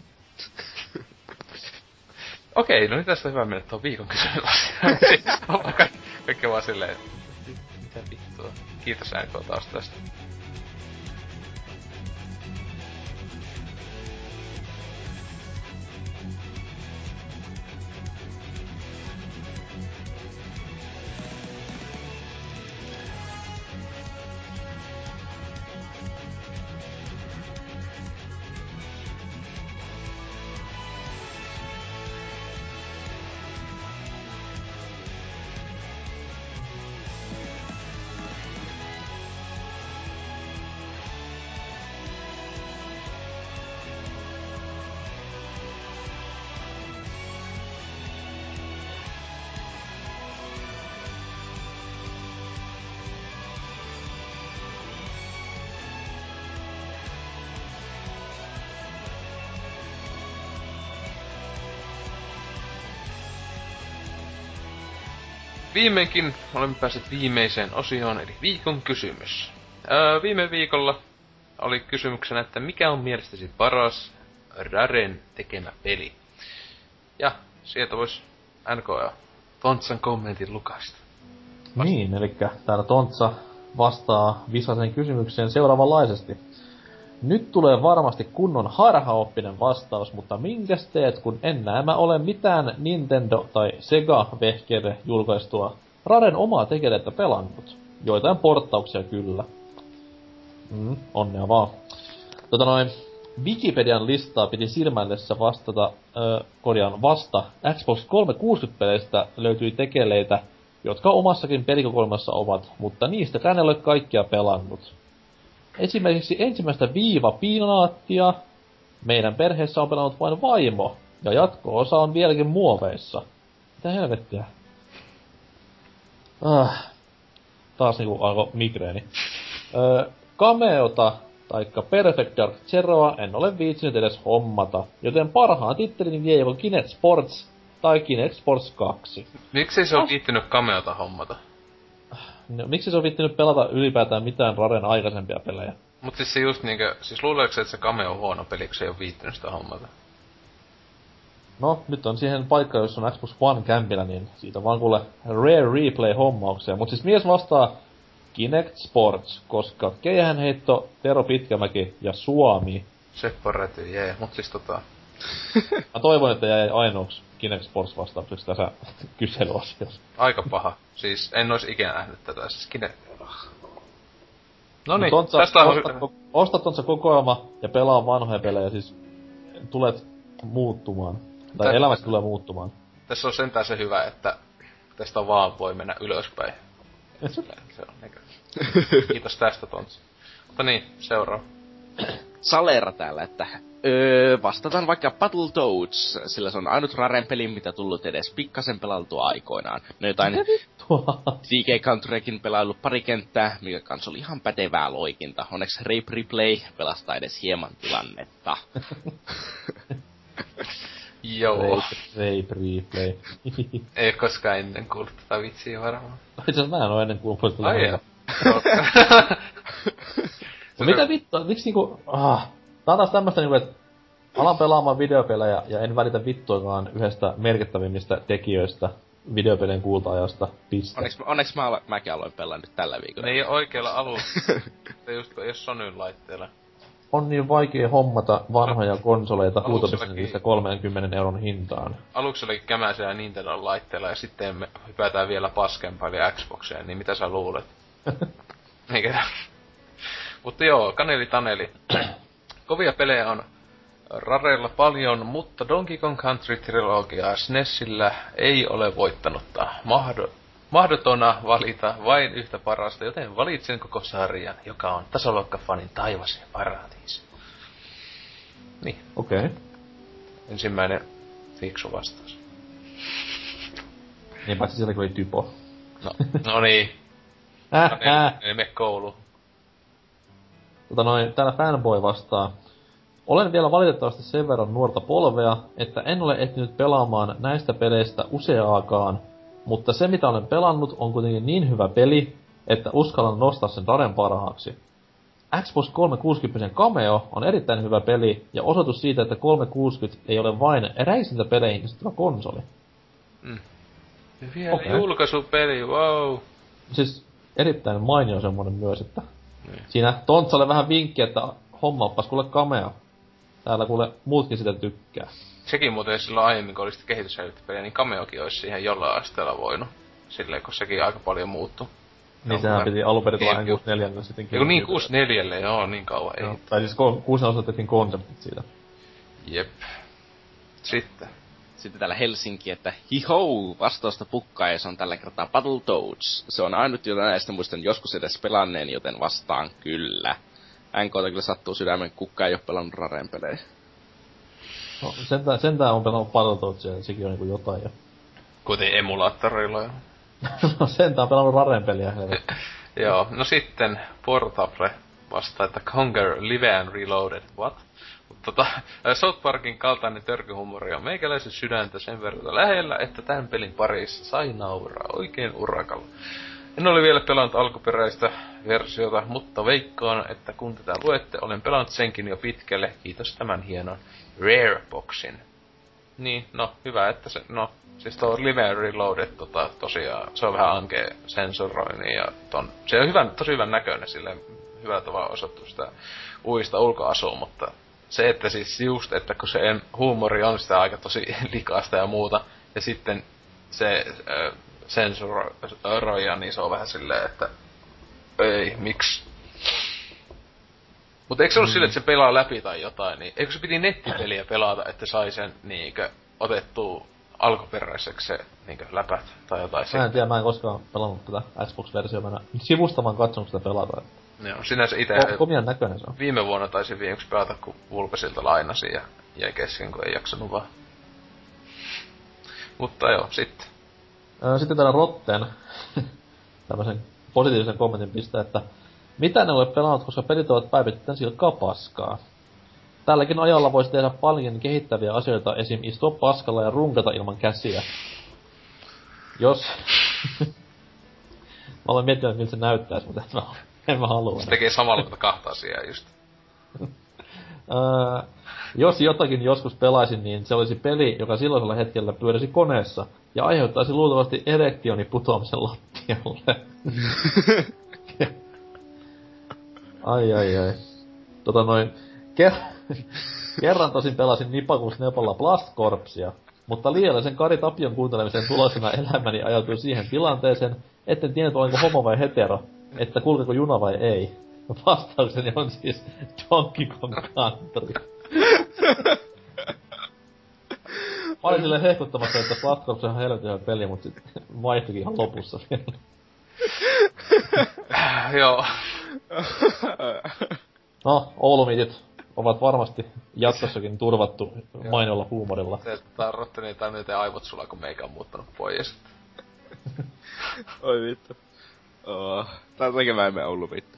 Okei, no niin tästä on hyvä mennä tuon viikon kysymyksiin. kaikki, kaikki vaan silleen, että mitä vittua. Kiitos NK taas tästä. Viimeinkin olemme päässeet viimeiseen osioon, eli viikon kysymys. Öö, viime viikolla oli kysymyksenä, että mikä on mielestäsi paras Raren tekemä peli? Ja sieltä vois NK ja Tontsan kommentin lukaista. Vasta. Niin, eli täällä Tontsa vastaa Visasen kysymykseen seuraavanlaisesti. Nyt tulee varmasti kunnon harhaoppinen vastaus, mutta minkäs teet, kun en näemä ole mitään Nintendo- tai Sega-vehkeille julkaistua Raren omaa tekelettä pelannut. Joitain porttauksia kyllä. Mm, onnea vaan. Tota noin, Wikipedian listaa piti silmällessä vastata, ö, korjaan vasta, Xbox 360-peleistä löytyi tekeleitä, jotka omassakin pelikokoelmassa ovat, mutta niistä en ole kaikkia pelannut. Esimerkiksi ensimmäistä viiva piinaattia meidän perheessä on pelannut vain vaimo, ja jatko-osa on vieläkin muoveissa. Mitä helvettiä? Ah. Taas niinku alkoi migreeni. Öö, Cameota taikka Perfect Dark Zeroa en ole viitsinyt edes hommata, joten parhaan tittelin vie joko Kinect Sports tai Kinect Sports 2. Miksi se on viittinyt Cameota hommata? No, miksi se on viittinyt pelata ylipäätään mitään Raren aikaisempia pelejä? Mut siis se just niinkö, siis luuleeko että se Cameo on huono peli, kun se ei oo viittinyt sitä hommata? No, nyt on siihen paikka, jos on Xbox One kämpillä, niin siitä vaan kuule Rare Replay-hommauksia. Mut siis mies vastaa Kinect Sports, koska Keihänheitto, Tero Pitkämäki ja Suomi. Seppo Räty, jee. Mut siis tota... Mä toivon, että jäi ainoaksi Kinect Sports vastaukseksi tässä kyselyasiassa. Aika paha. Siis en ois ikinä nähnyt tätä. Siis Kinect... No niin, tästä on... Ostat, ostat on se kokoelma ja pelaa vanhoja pelejä, siis tulet muuttumaan. Tai Tä... elämästä tulee muuttumaan. Tässä on sentään se hyvä, että tästä vaan voi mennä ylöspäin. se on Kiitos tästä, Tontsi. Mutta niin, seuraa. Salera täällä, että öö, vastataan vaikka Battletoads, sillä se on ainut Raren peli, mitä tullut edes pikkasen pelattua aikoinaan. No jotain DK Countryekin pelaillut pari kenttää, mikä kans oli ihan pätevää loikinta. Onneksi Rape Replay pelastaa edes hieman tilannetta. Joo. Rape, rape Replay. Ei koskaan ennen kuullut tätä vitsiä varmaan. Itse asiassa mä en oo ennen kuullut tätä. Ai no mitä vittua, miksi niinku, ah, tää on taas tämmöstä niinku, että alan pelaamaan videopelejä ja en välitä vittuakaan yhdestä merkittävimmistä tekijöistä videopelien kulta-ajasta, piste. Onneksi, onneksi mä, mäkin aloin pelaa nyt tällä viikolla. Ne ei oo oikealla alulla. Se just jos Sonyn laitteella. On niin vaikea hommata vanhoja konsoleita huutobisnesistä 30 euron hintaan. Aluksi oli kämäisiä Nintendo laitteella ja sitten me hypätään vielä paskempaa eli Xboxeen, niin mitä sä luulet? Eikä. Mutta joo, Kaneli Taneli. Kovia pelejä on Rarella paljon, mutta Donkey Kong Country Trilogia SNESillä ei ole voittanutta. Mahdo, mahdotona valita vain yhtä parasta, joten valitsen koko sarjan, joka on tasoloikkafanin taivas ja paratiisi. Niin. Okei. Okay. Ensimmäinen fiksu vastaus. Niin paitsi siellä oli typo. No, no niin. Äh, äh. Ei mene kouluun. Tota noin, täällä fanboy vastaa. Olen vielä valitettavasti sen verran nuorta polvea, että en ole ehtinyt pelaamaan näistä peleistä useaakaan, mutta se mitä olen pelannut on kuitenkin niin hyvä peli, että uskallan nostaa sen Daren parhaaksi. Xbox 360 Cameo on erittäin hyvä peli ja osoitus siitä, että 360 ei ole vain räisintäpeleihin keskittyvä konsoli. Mm. Vielä okay. julkaisupeli, wow. Siis erittäin mainio semmonen myös, että. Siinä Tontsalle vähän vinkki, että hommaappas kuule kamea. Täällä kuule muutkin sitä tykkää. Sekin muuten silloin aiemmin, kun oli sitten kehityshälyttäpeliä, niin kameokin olisi siihen jollain asteella voinut. Silleen, kun sekin aika paljon muuttu. Niin sehän piti alun perin tulla 64 sitten. Joku niin 64, joo, niin kauan ei. Tai siis 6 osoitettiin konseptit siitä. Jep. Sitten. Sitten täällä Helsinki, että hiho, vastausta pukkaes on tällä kertaa Battletoads. Se on ainut, jota näistä muistan joskus edes pelanneen, joten vastaan kyllä. NK kyllä sattuu sydämen, kukka ei ole pelannut Raren pelejä. No, sentään, sentään on pelannut Battletoadsia, ja sekin on niinku jotain jo. Kuten emulaattoreilla jo. no sentään on pelannut Raren peliä, Joo, no sitten Portable vastaa, että Conquer Live and Reloaded, what? Tota, South Parkin kaltainen törkyhumori on meikäläisen sydäntä sen verran lähellä, että tämän pelin parissa sai nauraa oikein urakalla. En ole vielä pelannut alkuperäistä versiota, mutta veikkaan, että kun tätä luette, olen pelannut senkin jo pitkälle, kiitos tämän hienon Rare Boxin. Niin, no, hyvä, että se, no, siis tuo Live Reloaded, tota, tosiaan, se on vähän ankea sensuroinnin ja ton, se on hyvän, tosi hyvän näköinen silleen, hyvä tavalla osoittu sitä uista ulkoasua, mutta se, että siis just, että kun se huumori on sitä aika tosi likaista ja muuta, ja sitten se äh, sensuroija, niin se on vähän silleen, että ei, miksi? Mutta eikö se ollut mm. silleen, että se pelaa läpi tai jotain, niin eikö se piti nettipeliä pelata, että sai sen niinkö otettua alkuperäiseksi se niinkö läpät tai jotain. Mä en tiedä, mä en koskaan pelannut tätä Xbox-versiota, mä sivusta vaan katsonut sitä pelata. Joo, sinänsä ite... Ko- komian näköinen se on. Viime vuonna taisin viimeksi pelata, kun Vulpesilta lainasi ja jäi kesken, kun ei jaksanut vaan. Mutta joo, sitten. Sitten täällä Rotten tämmöisen positiivisen kommentin pistää, että mitä ne ole pelannut, koska pelit ovat päivittäin silkkaa paskaa. Tälläkin ajalla voisi tehdä paljon kehittäviä asioita, esim. istua paskalla ja runkata ilman käsiä. Jos... mä olen miettinyt, miltä se näyttäisi, mutta en mä, en mä halua. Se tekee samalla kuin kahta asiaa just. öö, jos jotakin joskus pelaisin, niin se olisi peli, joka silloisella hetkellä pyörisi koneessa ja aiheuttaisi luultavasti erektioni putoamisen lattialle. ai ai ai. Tota noin, ker- kerran tosin pelasin Nipakus Nepalla Blast Corpsia, mutta liiallisen Kari Tapion kuuntelemisen tuloksena elämäni ajautui siihen tilanteeseen, etten tiennyt olenko homo vai hetero, että kulkeko juna vai ei. Vastaukseni on siis Donkey Kong Country. Mä olin silleen hehkuttamassa, että Blast Corps on helvetin hyvä peli, mutta sit vaihtuikin ihan lopussa vielä. Joo. No, Oulumiitit ovat varmasti jatkossakin turvattu mainolla huumorilla. Se, tai myöten aivot sulla, kun meikä on muuttanut pois. Oi vittu. Oh, tää mä emme Oulu vittu.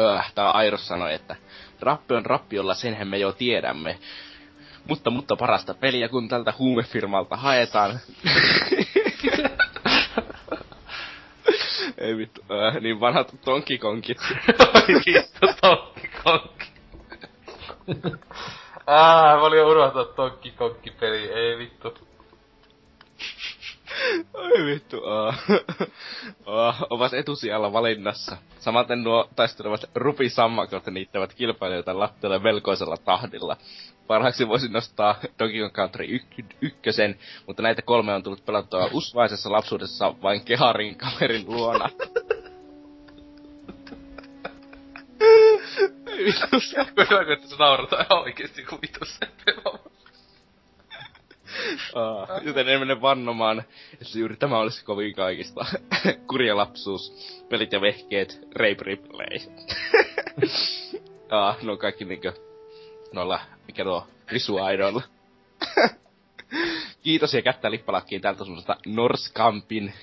öh, tää Airos sanoi, että rappi on rappiolla, senhän me jo tiedämme. Mutta, mutta parasta peliä, kun tältä huumefirmalta haetaan. Ei vittu, äh, niin vanhat tonkikonkit. Oi vittu, tonkikonkki. Ah, mä olin unohtanut tonkikonkki-peli, ei vittu. Oi vittu, uh, uh, ovat etusijalla valinnassa. Samaten nuo taistelevat rupisammakot niittävät kilpailijoita lattialle velkoisella tahdilla. Parhaaksi voisin nostaa Donkey Kong Country yk- ykkösen, mutta näitä kolme on tullut pelattua usvaisessa lapsuudessa vain Keharin kaverin luona. Vitus. Hyvä, että sä ihan oikeesti, kun vitus se Uh, joten en mene vannomaan, että juuri tämä olisi kovin kaikista. Kurja lapsuus, pelit ja vehkeet, rape replay. uh, no kaikki niinkö noilla, mikä tuo, Risu Idol. Kiitos ja kättä lippalakkiin tältä semmoisesta Norskampin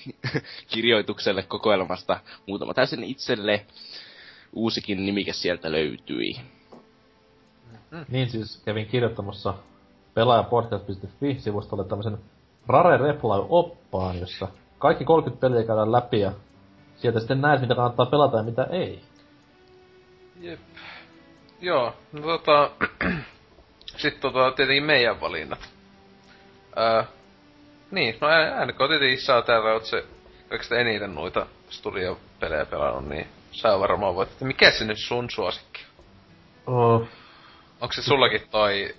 kirjoitukselle kokoelmasta. Muutama täysin itselle. Uusikin nimike sieltä löytyi. Mm. Niin siis kävin kirjoittamassa pelaajapodcast.fi-sivustolle tämmöisen Rare Reply-oppaan, jossa kaikki 30 peliä käydään läpi ja sieltä sitten näet, mitä kannattaa pelata ja mitä ei. Jep. Joo, no tota... Sitten tota, tietenkin meidän valinnat. Öö, niin, no NK tietenkin saa täällä, oot se kaikista eniten noita studiopelejä pelannut, niin sä varmaan voit, että mikä se nyt sun suosikki? Oh. Onko se sullakin toi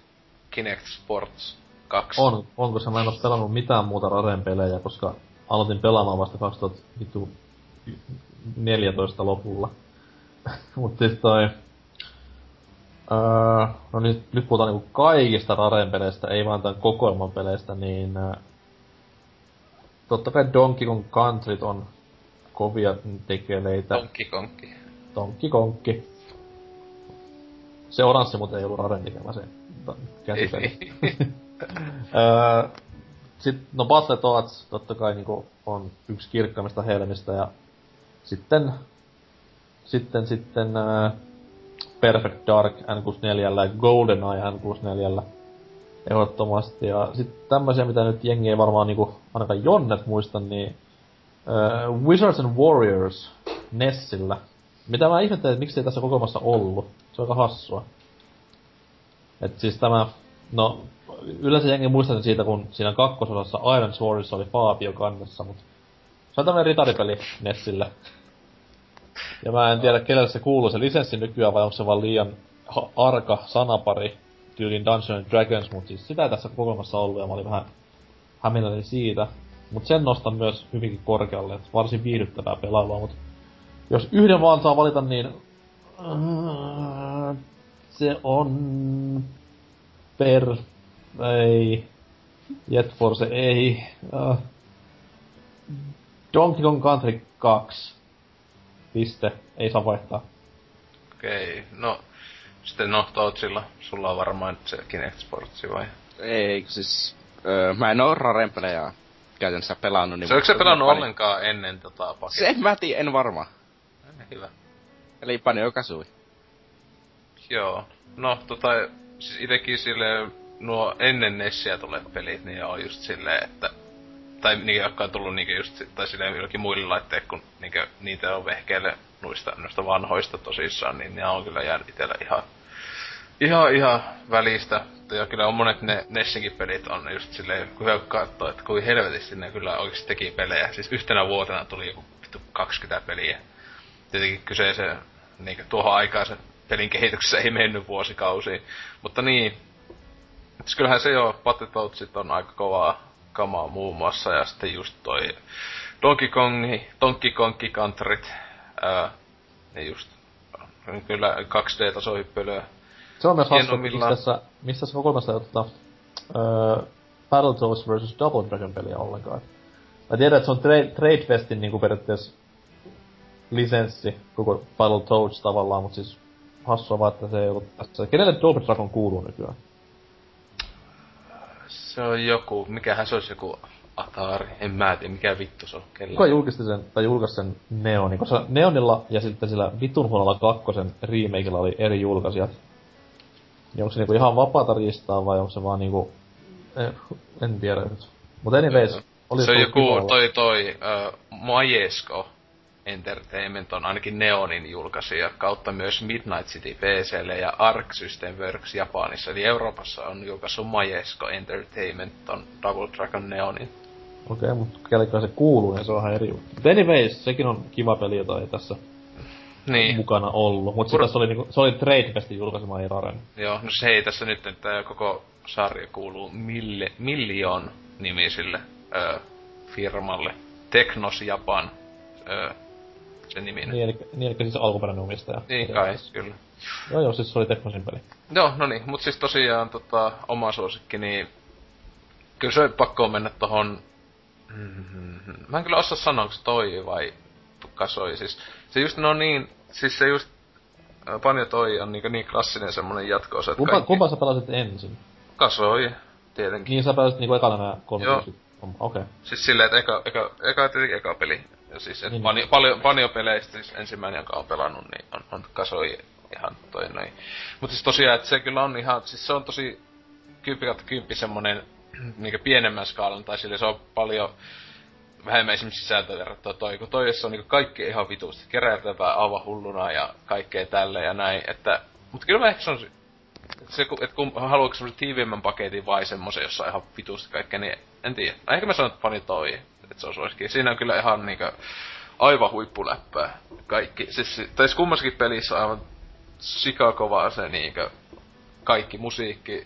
Kinect Sports 2? On, onko se? Mä en oo pelannut mitään muuta Raren pelejä, koska aloitin pelaamaan vasta 2014 lopulla. Mut siis toi... Öö, no niin, nyt puhutaan niinku kaikista Raren peleistä, ei vaan tämän kokoelman peleistä, niin... Öö, totta kai Donkey Kong Country on kovia tekeleitä. Donkey Kongki. Donkey Kongki. Se oranssi mutta ei ollut Raren tekemä se käsipeli. Sitten, no Battletoads totta kai niinku on yksi kirkkaimmista helmistä ja sitten sitten sitten äh, Perfect Dark N64 ja GoldenEye N64 ehdottomasti. Ja sitten tämmöisiä, mitä nyt jengi ei varmaan niinku, ainakaan Jonnet muista, niin äh, Wizards and Warriors Nessillä. Mitä mä ihmettelen, että miksi ei tässä kokoelmassa ollut. Se on aika hassua. Et siis tämä, no, yleensä jengi muistaa siitä, kun siinä kakkososassa Iron Swords oli Fabio kannessa, mutta se on tämmönen ritaripeli Nessille. Ja mä en tiedä, kenelle se kuuluu se lisenssi nykyään, vai onko se vaan liian arka sanapari tyylin Dungeons Dragons, mutta siis sitä ei tässä kokoelmassa ollut, ja mä olin vähän hämilläni siitä. Mutta sen nostan myös hyvinkin korkealle, että varsin viihdyttävää pelailua, mutta jos yhden vaan saa valita, niin äh, se on per... ei... Jet Force ei... Uh, Donkey Kong Country 2. Piste. Ei saa vaihtaa. Okei, okay. no... Sitten no, Tootsilla, sulla on varmaan se Kinect Sportsi vai? Ei, siis... Öö, mä en oo Raren pelejä käytännössä pelannut. Niin se onko se pelannut pani... ollenkaan ennen tota paketti? Se mä tiedä, en varma. Hyvä. Eli Paneo Kasui. Joo. No, tota, siis itekin sille nuo ennen Nessiä tulevat pelit, niin on just silleen, että tai niin, jotka on tullut niin just, tai silleen jollakin muille laitteille, kun niin, niitä on vehkeille noista, noista vanhoista tosissaan, niin ne on kyllä jäänyt itellä ihan, ihan, ihan välistä. Ja kyllä on monet ne Nessinkin pelit on just silleen, kun he katsoo, että kuin helvetisti ne kyllä oikeasti teki pelejä. Siis yhtenä vuotena tuli joku 20 peliä. Tietenkin kyseisen, niin tuohon aikaan se pelin kehityksessä ei mennyt vuosikausiin. Mutta niin, siis kyllähän se jo, Battletoadsit on aika kovaa kamaa muun muassa, ja sitten just toi Donkey Kongi, Donkey Kongi Countryt, ää, ne just, kyllä 2D-tasohyppelyä. Se on myös hauska, millä... missä, missä se kokoelmassa ei oteta uh, Battletoads vs. Double Dragon peliä ollenkaan. Mä tiedän, että se on tra- Tradefestin niinku periaatteessa lisenssi, koko Battletoads tavallaan, mutta siis hassua vaan, että se ei ollut tässä. Kenelle Double Dragon kuuluu nykyään? Se on joku, mikähän se olisi joku Atari, en mä tiedä mikä vittu se on. Kellä. Kuka julkisti sen, tai julkaisi sen Neonin, koska Neonilla ja sitten sillä vitun huonolla kakkosen remakeilla oli eri julkaisijat. Niin onko se niinku ihan vapaata riistaa vai onko se vaan niinku, en, en tiedä nyt. Mutta anyways, oli Se on joku toi toi, uh, Majesko Entertainment on ainakin Neonin julkaisija, kautta myös Midnight City PClle ja Arc System Works Japanissa. Eli Euroopassa on julkaissut Majesko Entertainment on Double Dragon Neonin. Okei, okay, mutta kellekä se kuuluu, niin se on ihan eri juttu. But anyways, sekin on kiva peli, jota ei tässä niin. mukana ollut. Mutta Pur- se oli, niinku, se oli Tradefestin julkaisema, ei Raren. Joo, no se ei tässä nyt, että koko sarja kuuluu mille, Million nimisille ö, firmalle. Teknos Japan ö, se nimi. Niin, eli, niin, eli siis alkuperäinen omistaja. Niin kai, siis. kyllä. Joo, joo, siis se oli Teknosin peli. Joo, no niin, mut siis tosiaan tota, oma suosikki, niin kyllä se pakko mennä tohon... Mä en kyllä osaa sanoa, onko se toi vai kasoi. Siis se just no niin, siis se just Panja toi on niin, niin klassinen semmonen jatko että kumpa, kaikki... kumpa sä pelasit ensin? Kasoi, tietenkin. Niin sä pelasit niinku ekana nää kolme Joo. Okei. Okay. Siis silleen, että eka, eka, eka, eka, eka peli. Ja siis, et niin. panio, paljon, paljon peleistä, siis ensimmäinen, jonka on pelannut, niin on, on kasoi ihan toi noin. Mutta siis tosiaan, että se kyllä on ihan, siis se on tosi kymppi kautta kymppi semmonen niinku pienemmän skaalan, tai sille se on paljon vähemmän esimerkiksi sisältöä verrattuna toi, kun toi, on niinku kaikki ihan vitusti, keräiltävää aivan hulluna ja kaikkea tälle ja näin, että, mutta kyllä mä ehkä se on se, että kun haluatko semmoisen tiiviimmän paketin vai semmoisen, jossa on ihan vitusti kaikkea, niin en tiedä. Ehkä mä sanon, että pani toi että se on suosikin. Siinä on kyllä ihan niinku aivan huippuläppää kaikki. Siis, tai siis kummassakin pelissä on aivan sikakovaa se niinku kaikki musiikki,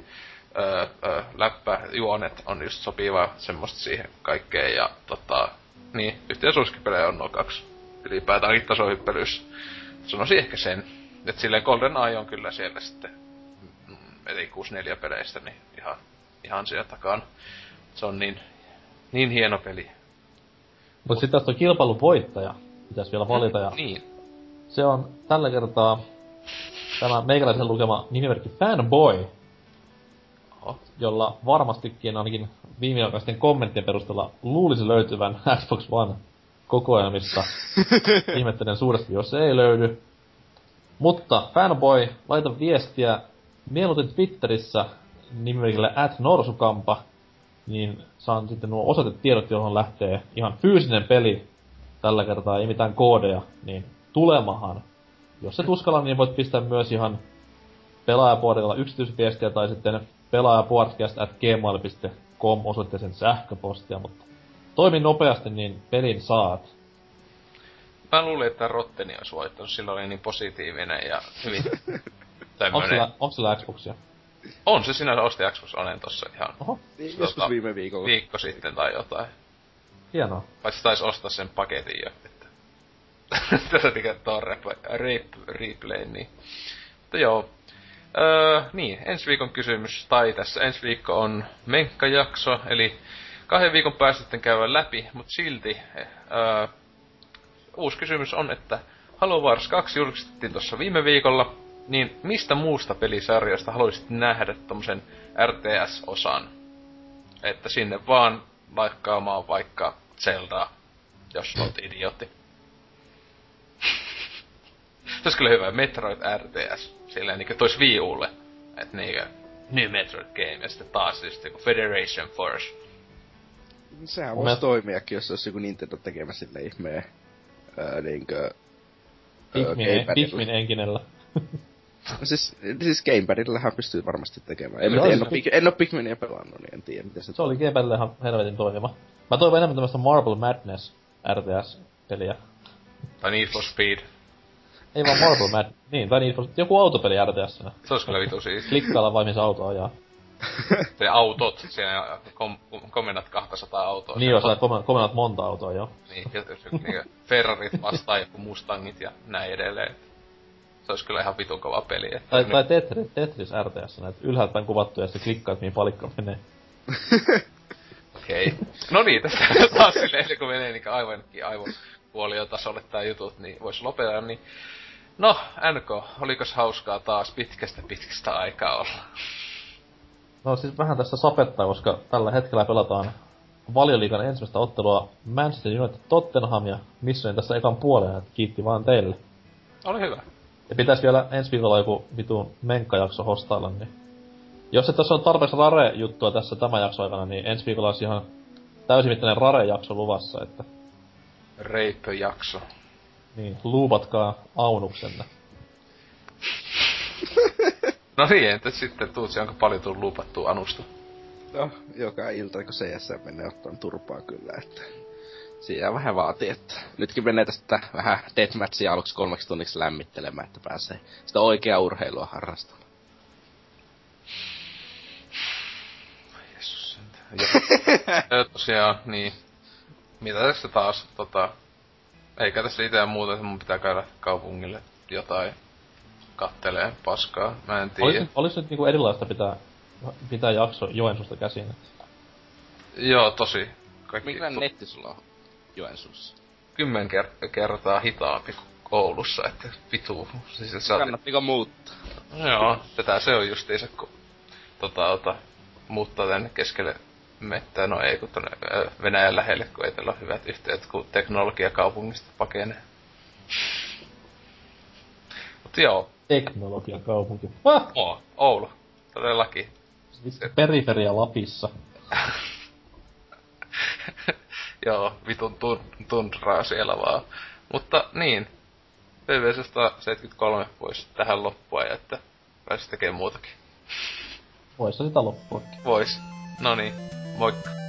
öö, öö, läppä, juonet on just sopiva semmoista siihen kaikkeen ja tota, niin, yhteen suosikkipelejä on nuo kaksi ylipäätään ainakin tasohyppelyssä. Sanoisin ehkä sen. Että silleen Golden Eye on kyllä siellä sitten, mm, eli 64 peleistä, niin ihan, ihan siellä takana. Se on niin, niin hieno peli. Mutta sitten tästä on kilpailun voittaja, pitäisi vielä valita. Ja niin. Se on tällä kertaa tämä meikäläisen lukema nimimerkki Fanboy. Jolla varmastikin ainakin viimeaikaisten kommenttien perusteella luulisi löytyvän Xbox One kokoelmista. Ihmettelen suuresti, jos se ei löydy. Mutta fanboy, laita viestiä mieluiten Twitterissä nimellä at norsukampa, niin saan sitten nuo osoitetiedot, johon lähtee ihan fyysinen peli tällä kertaa, ei mitään koodeja, niin tulemahan. Jos se tuskalla, niin voit pistää myös ihan pelaajapuolella yksityisviestiä tai sitten pelaajapodcast at gmail.com osoitteeseen sähköpostia, mutta toimi nopeasti, niin pelin saat. Mä luulin, että Rotteni olisi voittanut, silloin oli niin positiivinen ja hyvin Onko sillä, onko sillä Xboxia? On se sinänsä osti Xbox Onen tossa ihan. Oho. Niin, joskus tota, viime viikolla. Viikko sitten tai jotain. Hienoa. Paitsi taisi ostaa sen paketin jo, että... Tässä tekee tuo replay, replay, niin... Mutta joo. Öö, niin, ensi viikon kysymys, tai tässä ensi viikko on menkkajakso, eli kahden viikon päästä sitten käydään läpi, mutta silti öö, uusi kysymys on, että Halo Wars 2 julkistettiin tuossa viime viikolla, niin mistä muusta pelisarjasta haluaisit nähdä tommosen RTS-osan? Että sinne vaan laikkaamaan vaikka Zeldaa, jos olet idiootti. Se olisi kyllä hyvä, Metroid RTS. Silleen niinku tois Wii Ulle. Et niinku, New Metroid Game ja sitten taas just joku Federation Force. Sehän voisi toimiakin, jos olisi joku Nintendo tekemässä sille ihmeen öö, niinkö... Pikmin, Pikmin enkinellä. siis, siis Gamepadillähän pystyy varmasti tekemään. En, en, ole, en ole Pikminia pelannut, niin en tiedä miten se... Se oli Gamepadille ihan helvetin toimiva. Mä toivon enemmän tämmöstä Marble Madness RTS-peliä. Tai Need for Speed. Ei vaan Marble Mad... niin, tai Need for Joku autopeli RTS. Se olisi kyllä vitu siis. Klikkailla vai missä auto ajaa. Se autot, siellä kom, komennat 200 autoa. Niin joo, sä komennat monta autoa, joo. Niin, ja, niin Ferrarit vastaan joku Mustangit ja näin edelleen. Se olisi kyllä ihan vitun kova peli. Että tai, tai Tetris, Tetris RTS, näitä ylhäältä päin kuvattu ja sitten klikkaat, mihin palikka menee. Okei. Okay. No niin, tästä taas silleen, kun menee niin aivan, aivan puoliotasolle tää jutut, niin vois lopettaa, niin... No, NK, olikos hauskaa taas pitkästä pitkästä aikaa olla? No siis vähän tässä sapettaa, koska tällä hetkellä pelataan valioliikan ensimmäistä ottelua Manchester United Tottenham ja missä tässä ekan puolen, että kiitti vaan teille. Oli hyvä. Ja pitäisi vielä ensi viikolla joku vitun menkkajakso hostailla, niin... Jos et tässä on tarpeeksi rare-juttua tässä tämän jakso aikana, niin ensi viikolla olisi ihan täysimittainen rare-jakso luvassa, että... Reipö-jakso. Niin, luupatkaa aunuksenne. no niin, entä sitten Tuutsi, onko paljon tullut luupattua anusta? No, joka ilta kun CS menee ottaa turpaa kyllä, että Siinä vähän vaatii, että nytkin menee tästä vähän deathmatchia aluksi kolmeksi tunniksi lämmittelemään, että pääsee sitä oikeaa urheilua harrastamaan. Jeesus Ja tosiaan, niin. Mitä tässä taas, tota... Eikä tässä itse muuta, että mun pitää käydä kaupungille jotain kattelee paskaa. Mä en tiedä. Olis, olis nyt niinku erilaista pitää, pitää jakso Joensuusta käsin? Joo, tosi. Kaikki Millainen to... netti sulla on? Joensuussa. Kymmen ker- kertaa hitaampi kuin Oulussa, että vitu. Siis sä Kannattiko muuttaa? Joo, tätä se on justiinsa, kun tota, ota, muuttaa tänne keskelle mettää, no ei kun tonne Venäjän lähelle, kun ei tällä ole hyvät yhteydet, kun teknologia kaupungista pakenee. Mut joo. Teknologia kaupunki. Ah! Oo, Oulu. Todellakin. Periferia Lapissa. Joo, vitun tun- tundraa siellä vaan. Mutta niin, PVC 173 voisi tähän loppua ja että pääsisi tekemään muutakin. Voisi sitä loppuakin. Vois. No niin, moikka.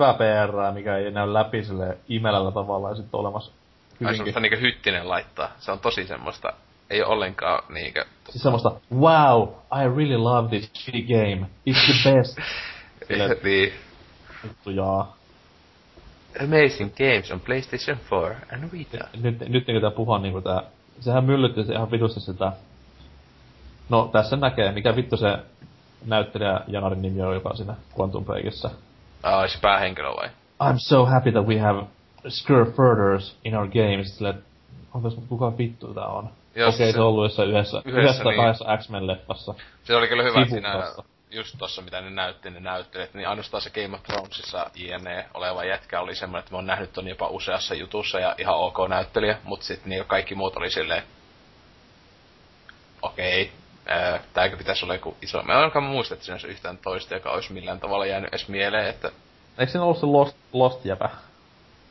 Hyvää PR, mikä ei näy läpi sille imelällä tavalla, ja sitten olemassa Ai semmoista niinku hyttinen laittaa. Se on tosi semmoista, ei ole ollenkaan niinkö... Siis semmoista, wow, I really love this shitty game. It's the best. Sille, niin. vittu jaa. Amazing games on PlayStation 4 and Vita. Nyt, nyt niin tää puhua niinku tää, sehän myllytti se ihan vitusti sitä. No tässä näkee, mikä vittu se näyttelijä Janarin nimi on, joka on siinä Quantum Breakissä. Ah, se päähenkilö vai? I'm so happy that we have Skir Furthers in our games. Sille, onko kuka vittu tää on? Okei, okay, se, se on ollut jossain yhdessä, yhdessä, yhdessä niin. kahdessa X-Men-leffassa. Se oli kyllä hyvä että siinä, Sivukassa. just tossa mitä ne näytti, ne näyttelijät, niin ainoastaan se Game of Thronesissa INE oleva jätkä oli semmoinen, että mä oon nähnyt ton jopa useassa jutussa ja ihan ok näyttelijä, mut sit niin kaikki muut oli silleen, okei, okay, tääkö pitäisi olla joku iso, mä en ainakaan muista, että siinä olisi yhtään toista, joka olisi millään tavalla jäänyt edes mieleen, että Eikö siinä ollut se Lost, Lost jäpä?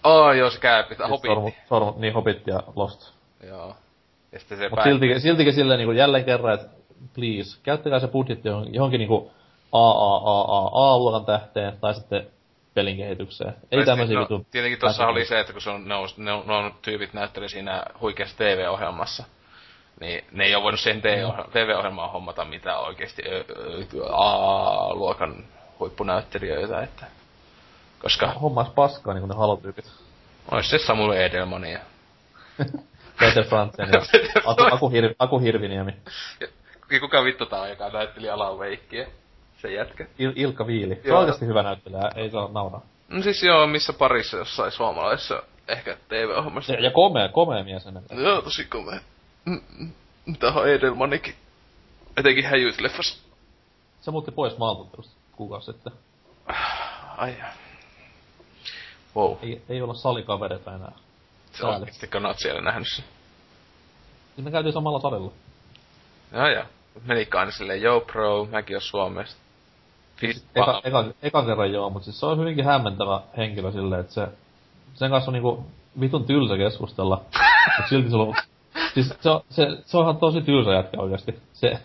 Oh, joo, se käy, pitää Siis hopitti. Sormut, sormut, niin Hobbit ja Lost. Joo. Ja sitten se Mut pää... siltikin, siltikin silleen niinku jälleen kerran, että please, käyttäkää se budjetti johonkin, johonkin niinku AAAAA-luokan tähteen tai sitten pelin kehitykseen. Ei tämmösiä no, vitu... Tietenkin tuossa oli se, että kun se on, ne, on, ne, on, ne on tyypit näytteli siinä huikeassa TV-ohjelmassa, niin ne ei ole voinut sen TV-ohjelmaan hommata mitään ö, A-luokan huippunäyttelijöitä, että... Koska Hommas paskaa niinku ne halotyypit. ois se Samuel Edelman ja... Peter Frantzen ja Aku, Aku, Hir, Aku Hirviniemi. kuka vittu tää on, joka näytteli Alan Wakeä? Se jätkä. Il, Ilkka Viili. Se on oikeesti hyvä näyttelijä, ei saa nauraa. No siis joo, missä parissa jossain suomalaisessa ehkä TV-ohjelmassa. Ja, ja komea, komea mies ennen. Joo, tosi komea. Mm, mm. Tähän Edelmanikin. Etenkin häjyt-leffas. Se muutti pois maaltuntelusta kuukausi sitten. Ai. Wow. Ei, ei olla salikavereita enää. Se on oikeesti oot siellä nähnyt sen. Siis me käytiin samalla salilla. Joo joo. Menikö aina silleen, yo bro, mäkin oon Suomesta. Fit Eka, eka, eka kerran joo, mutta siis se on hyvinkin hämmentävä henkilö silleen, että se, sen kanssa on niinku vitun tylsä keskustella. Mut silti sulla on, siis se, on- se, se on ihan tosi tylsä jätkä oikeesti. Se,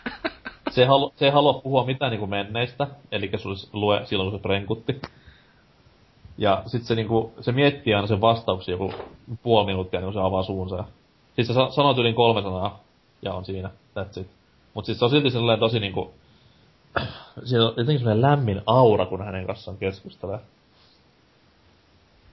se, ei se ei halua puhua mitään niinku menneistä, eli sulle lue silloin kun se prenkutti. Ja sit se niinku, se miettii aina sen vastauksia joku puoli minuuttia, niin kun se avaa suunsa. Siis se sa- sanoo yli kolme sanaa, ja on siinä, that's it. Mut siis se on silti sellainen tosi niinku, siinä on jotenkin sellainen lämmin aura, kun hänen kanssaan keskustelee.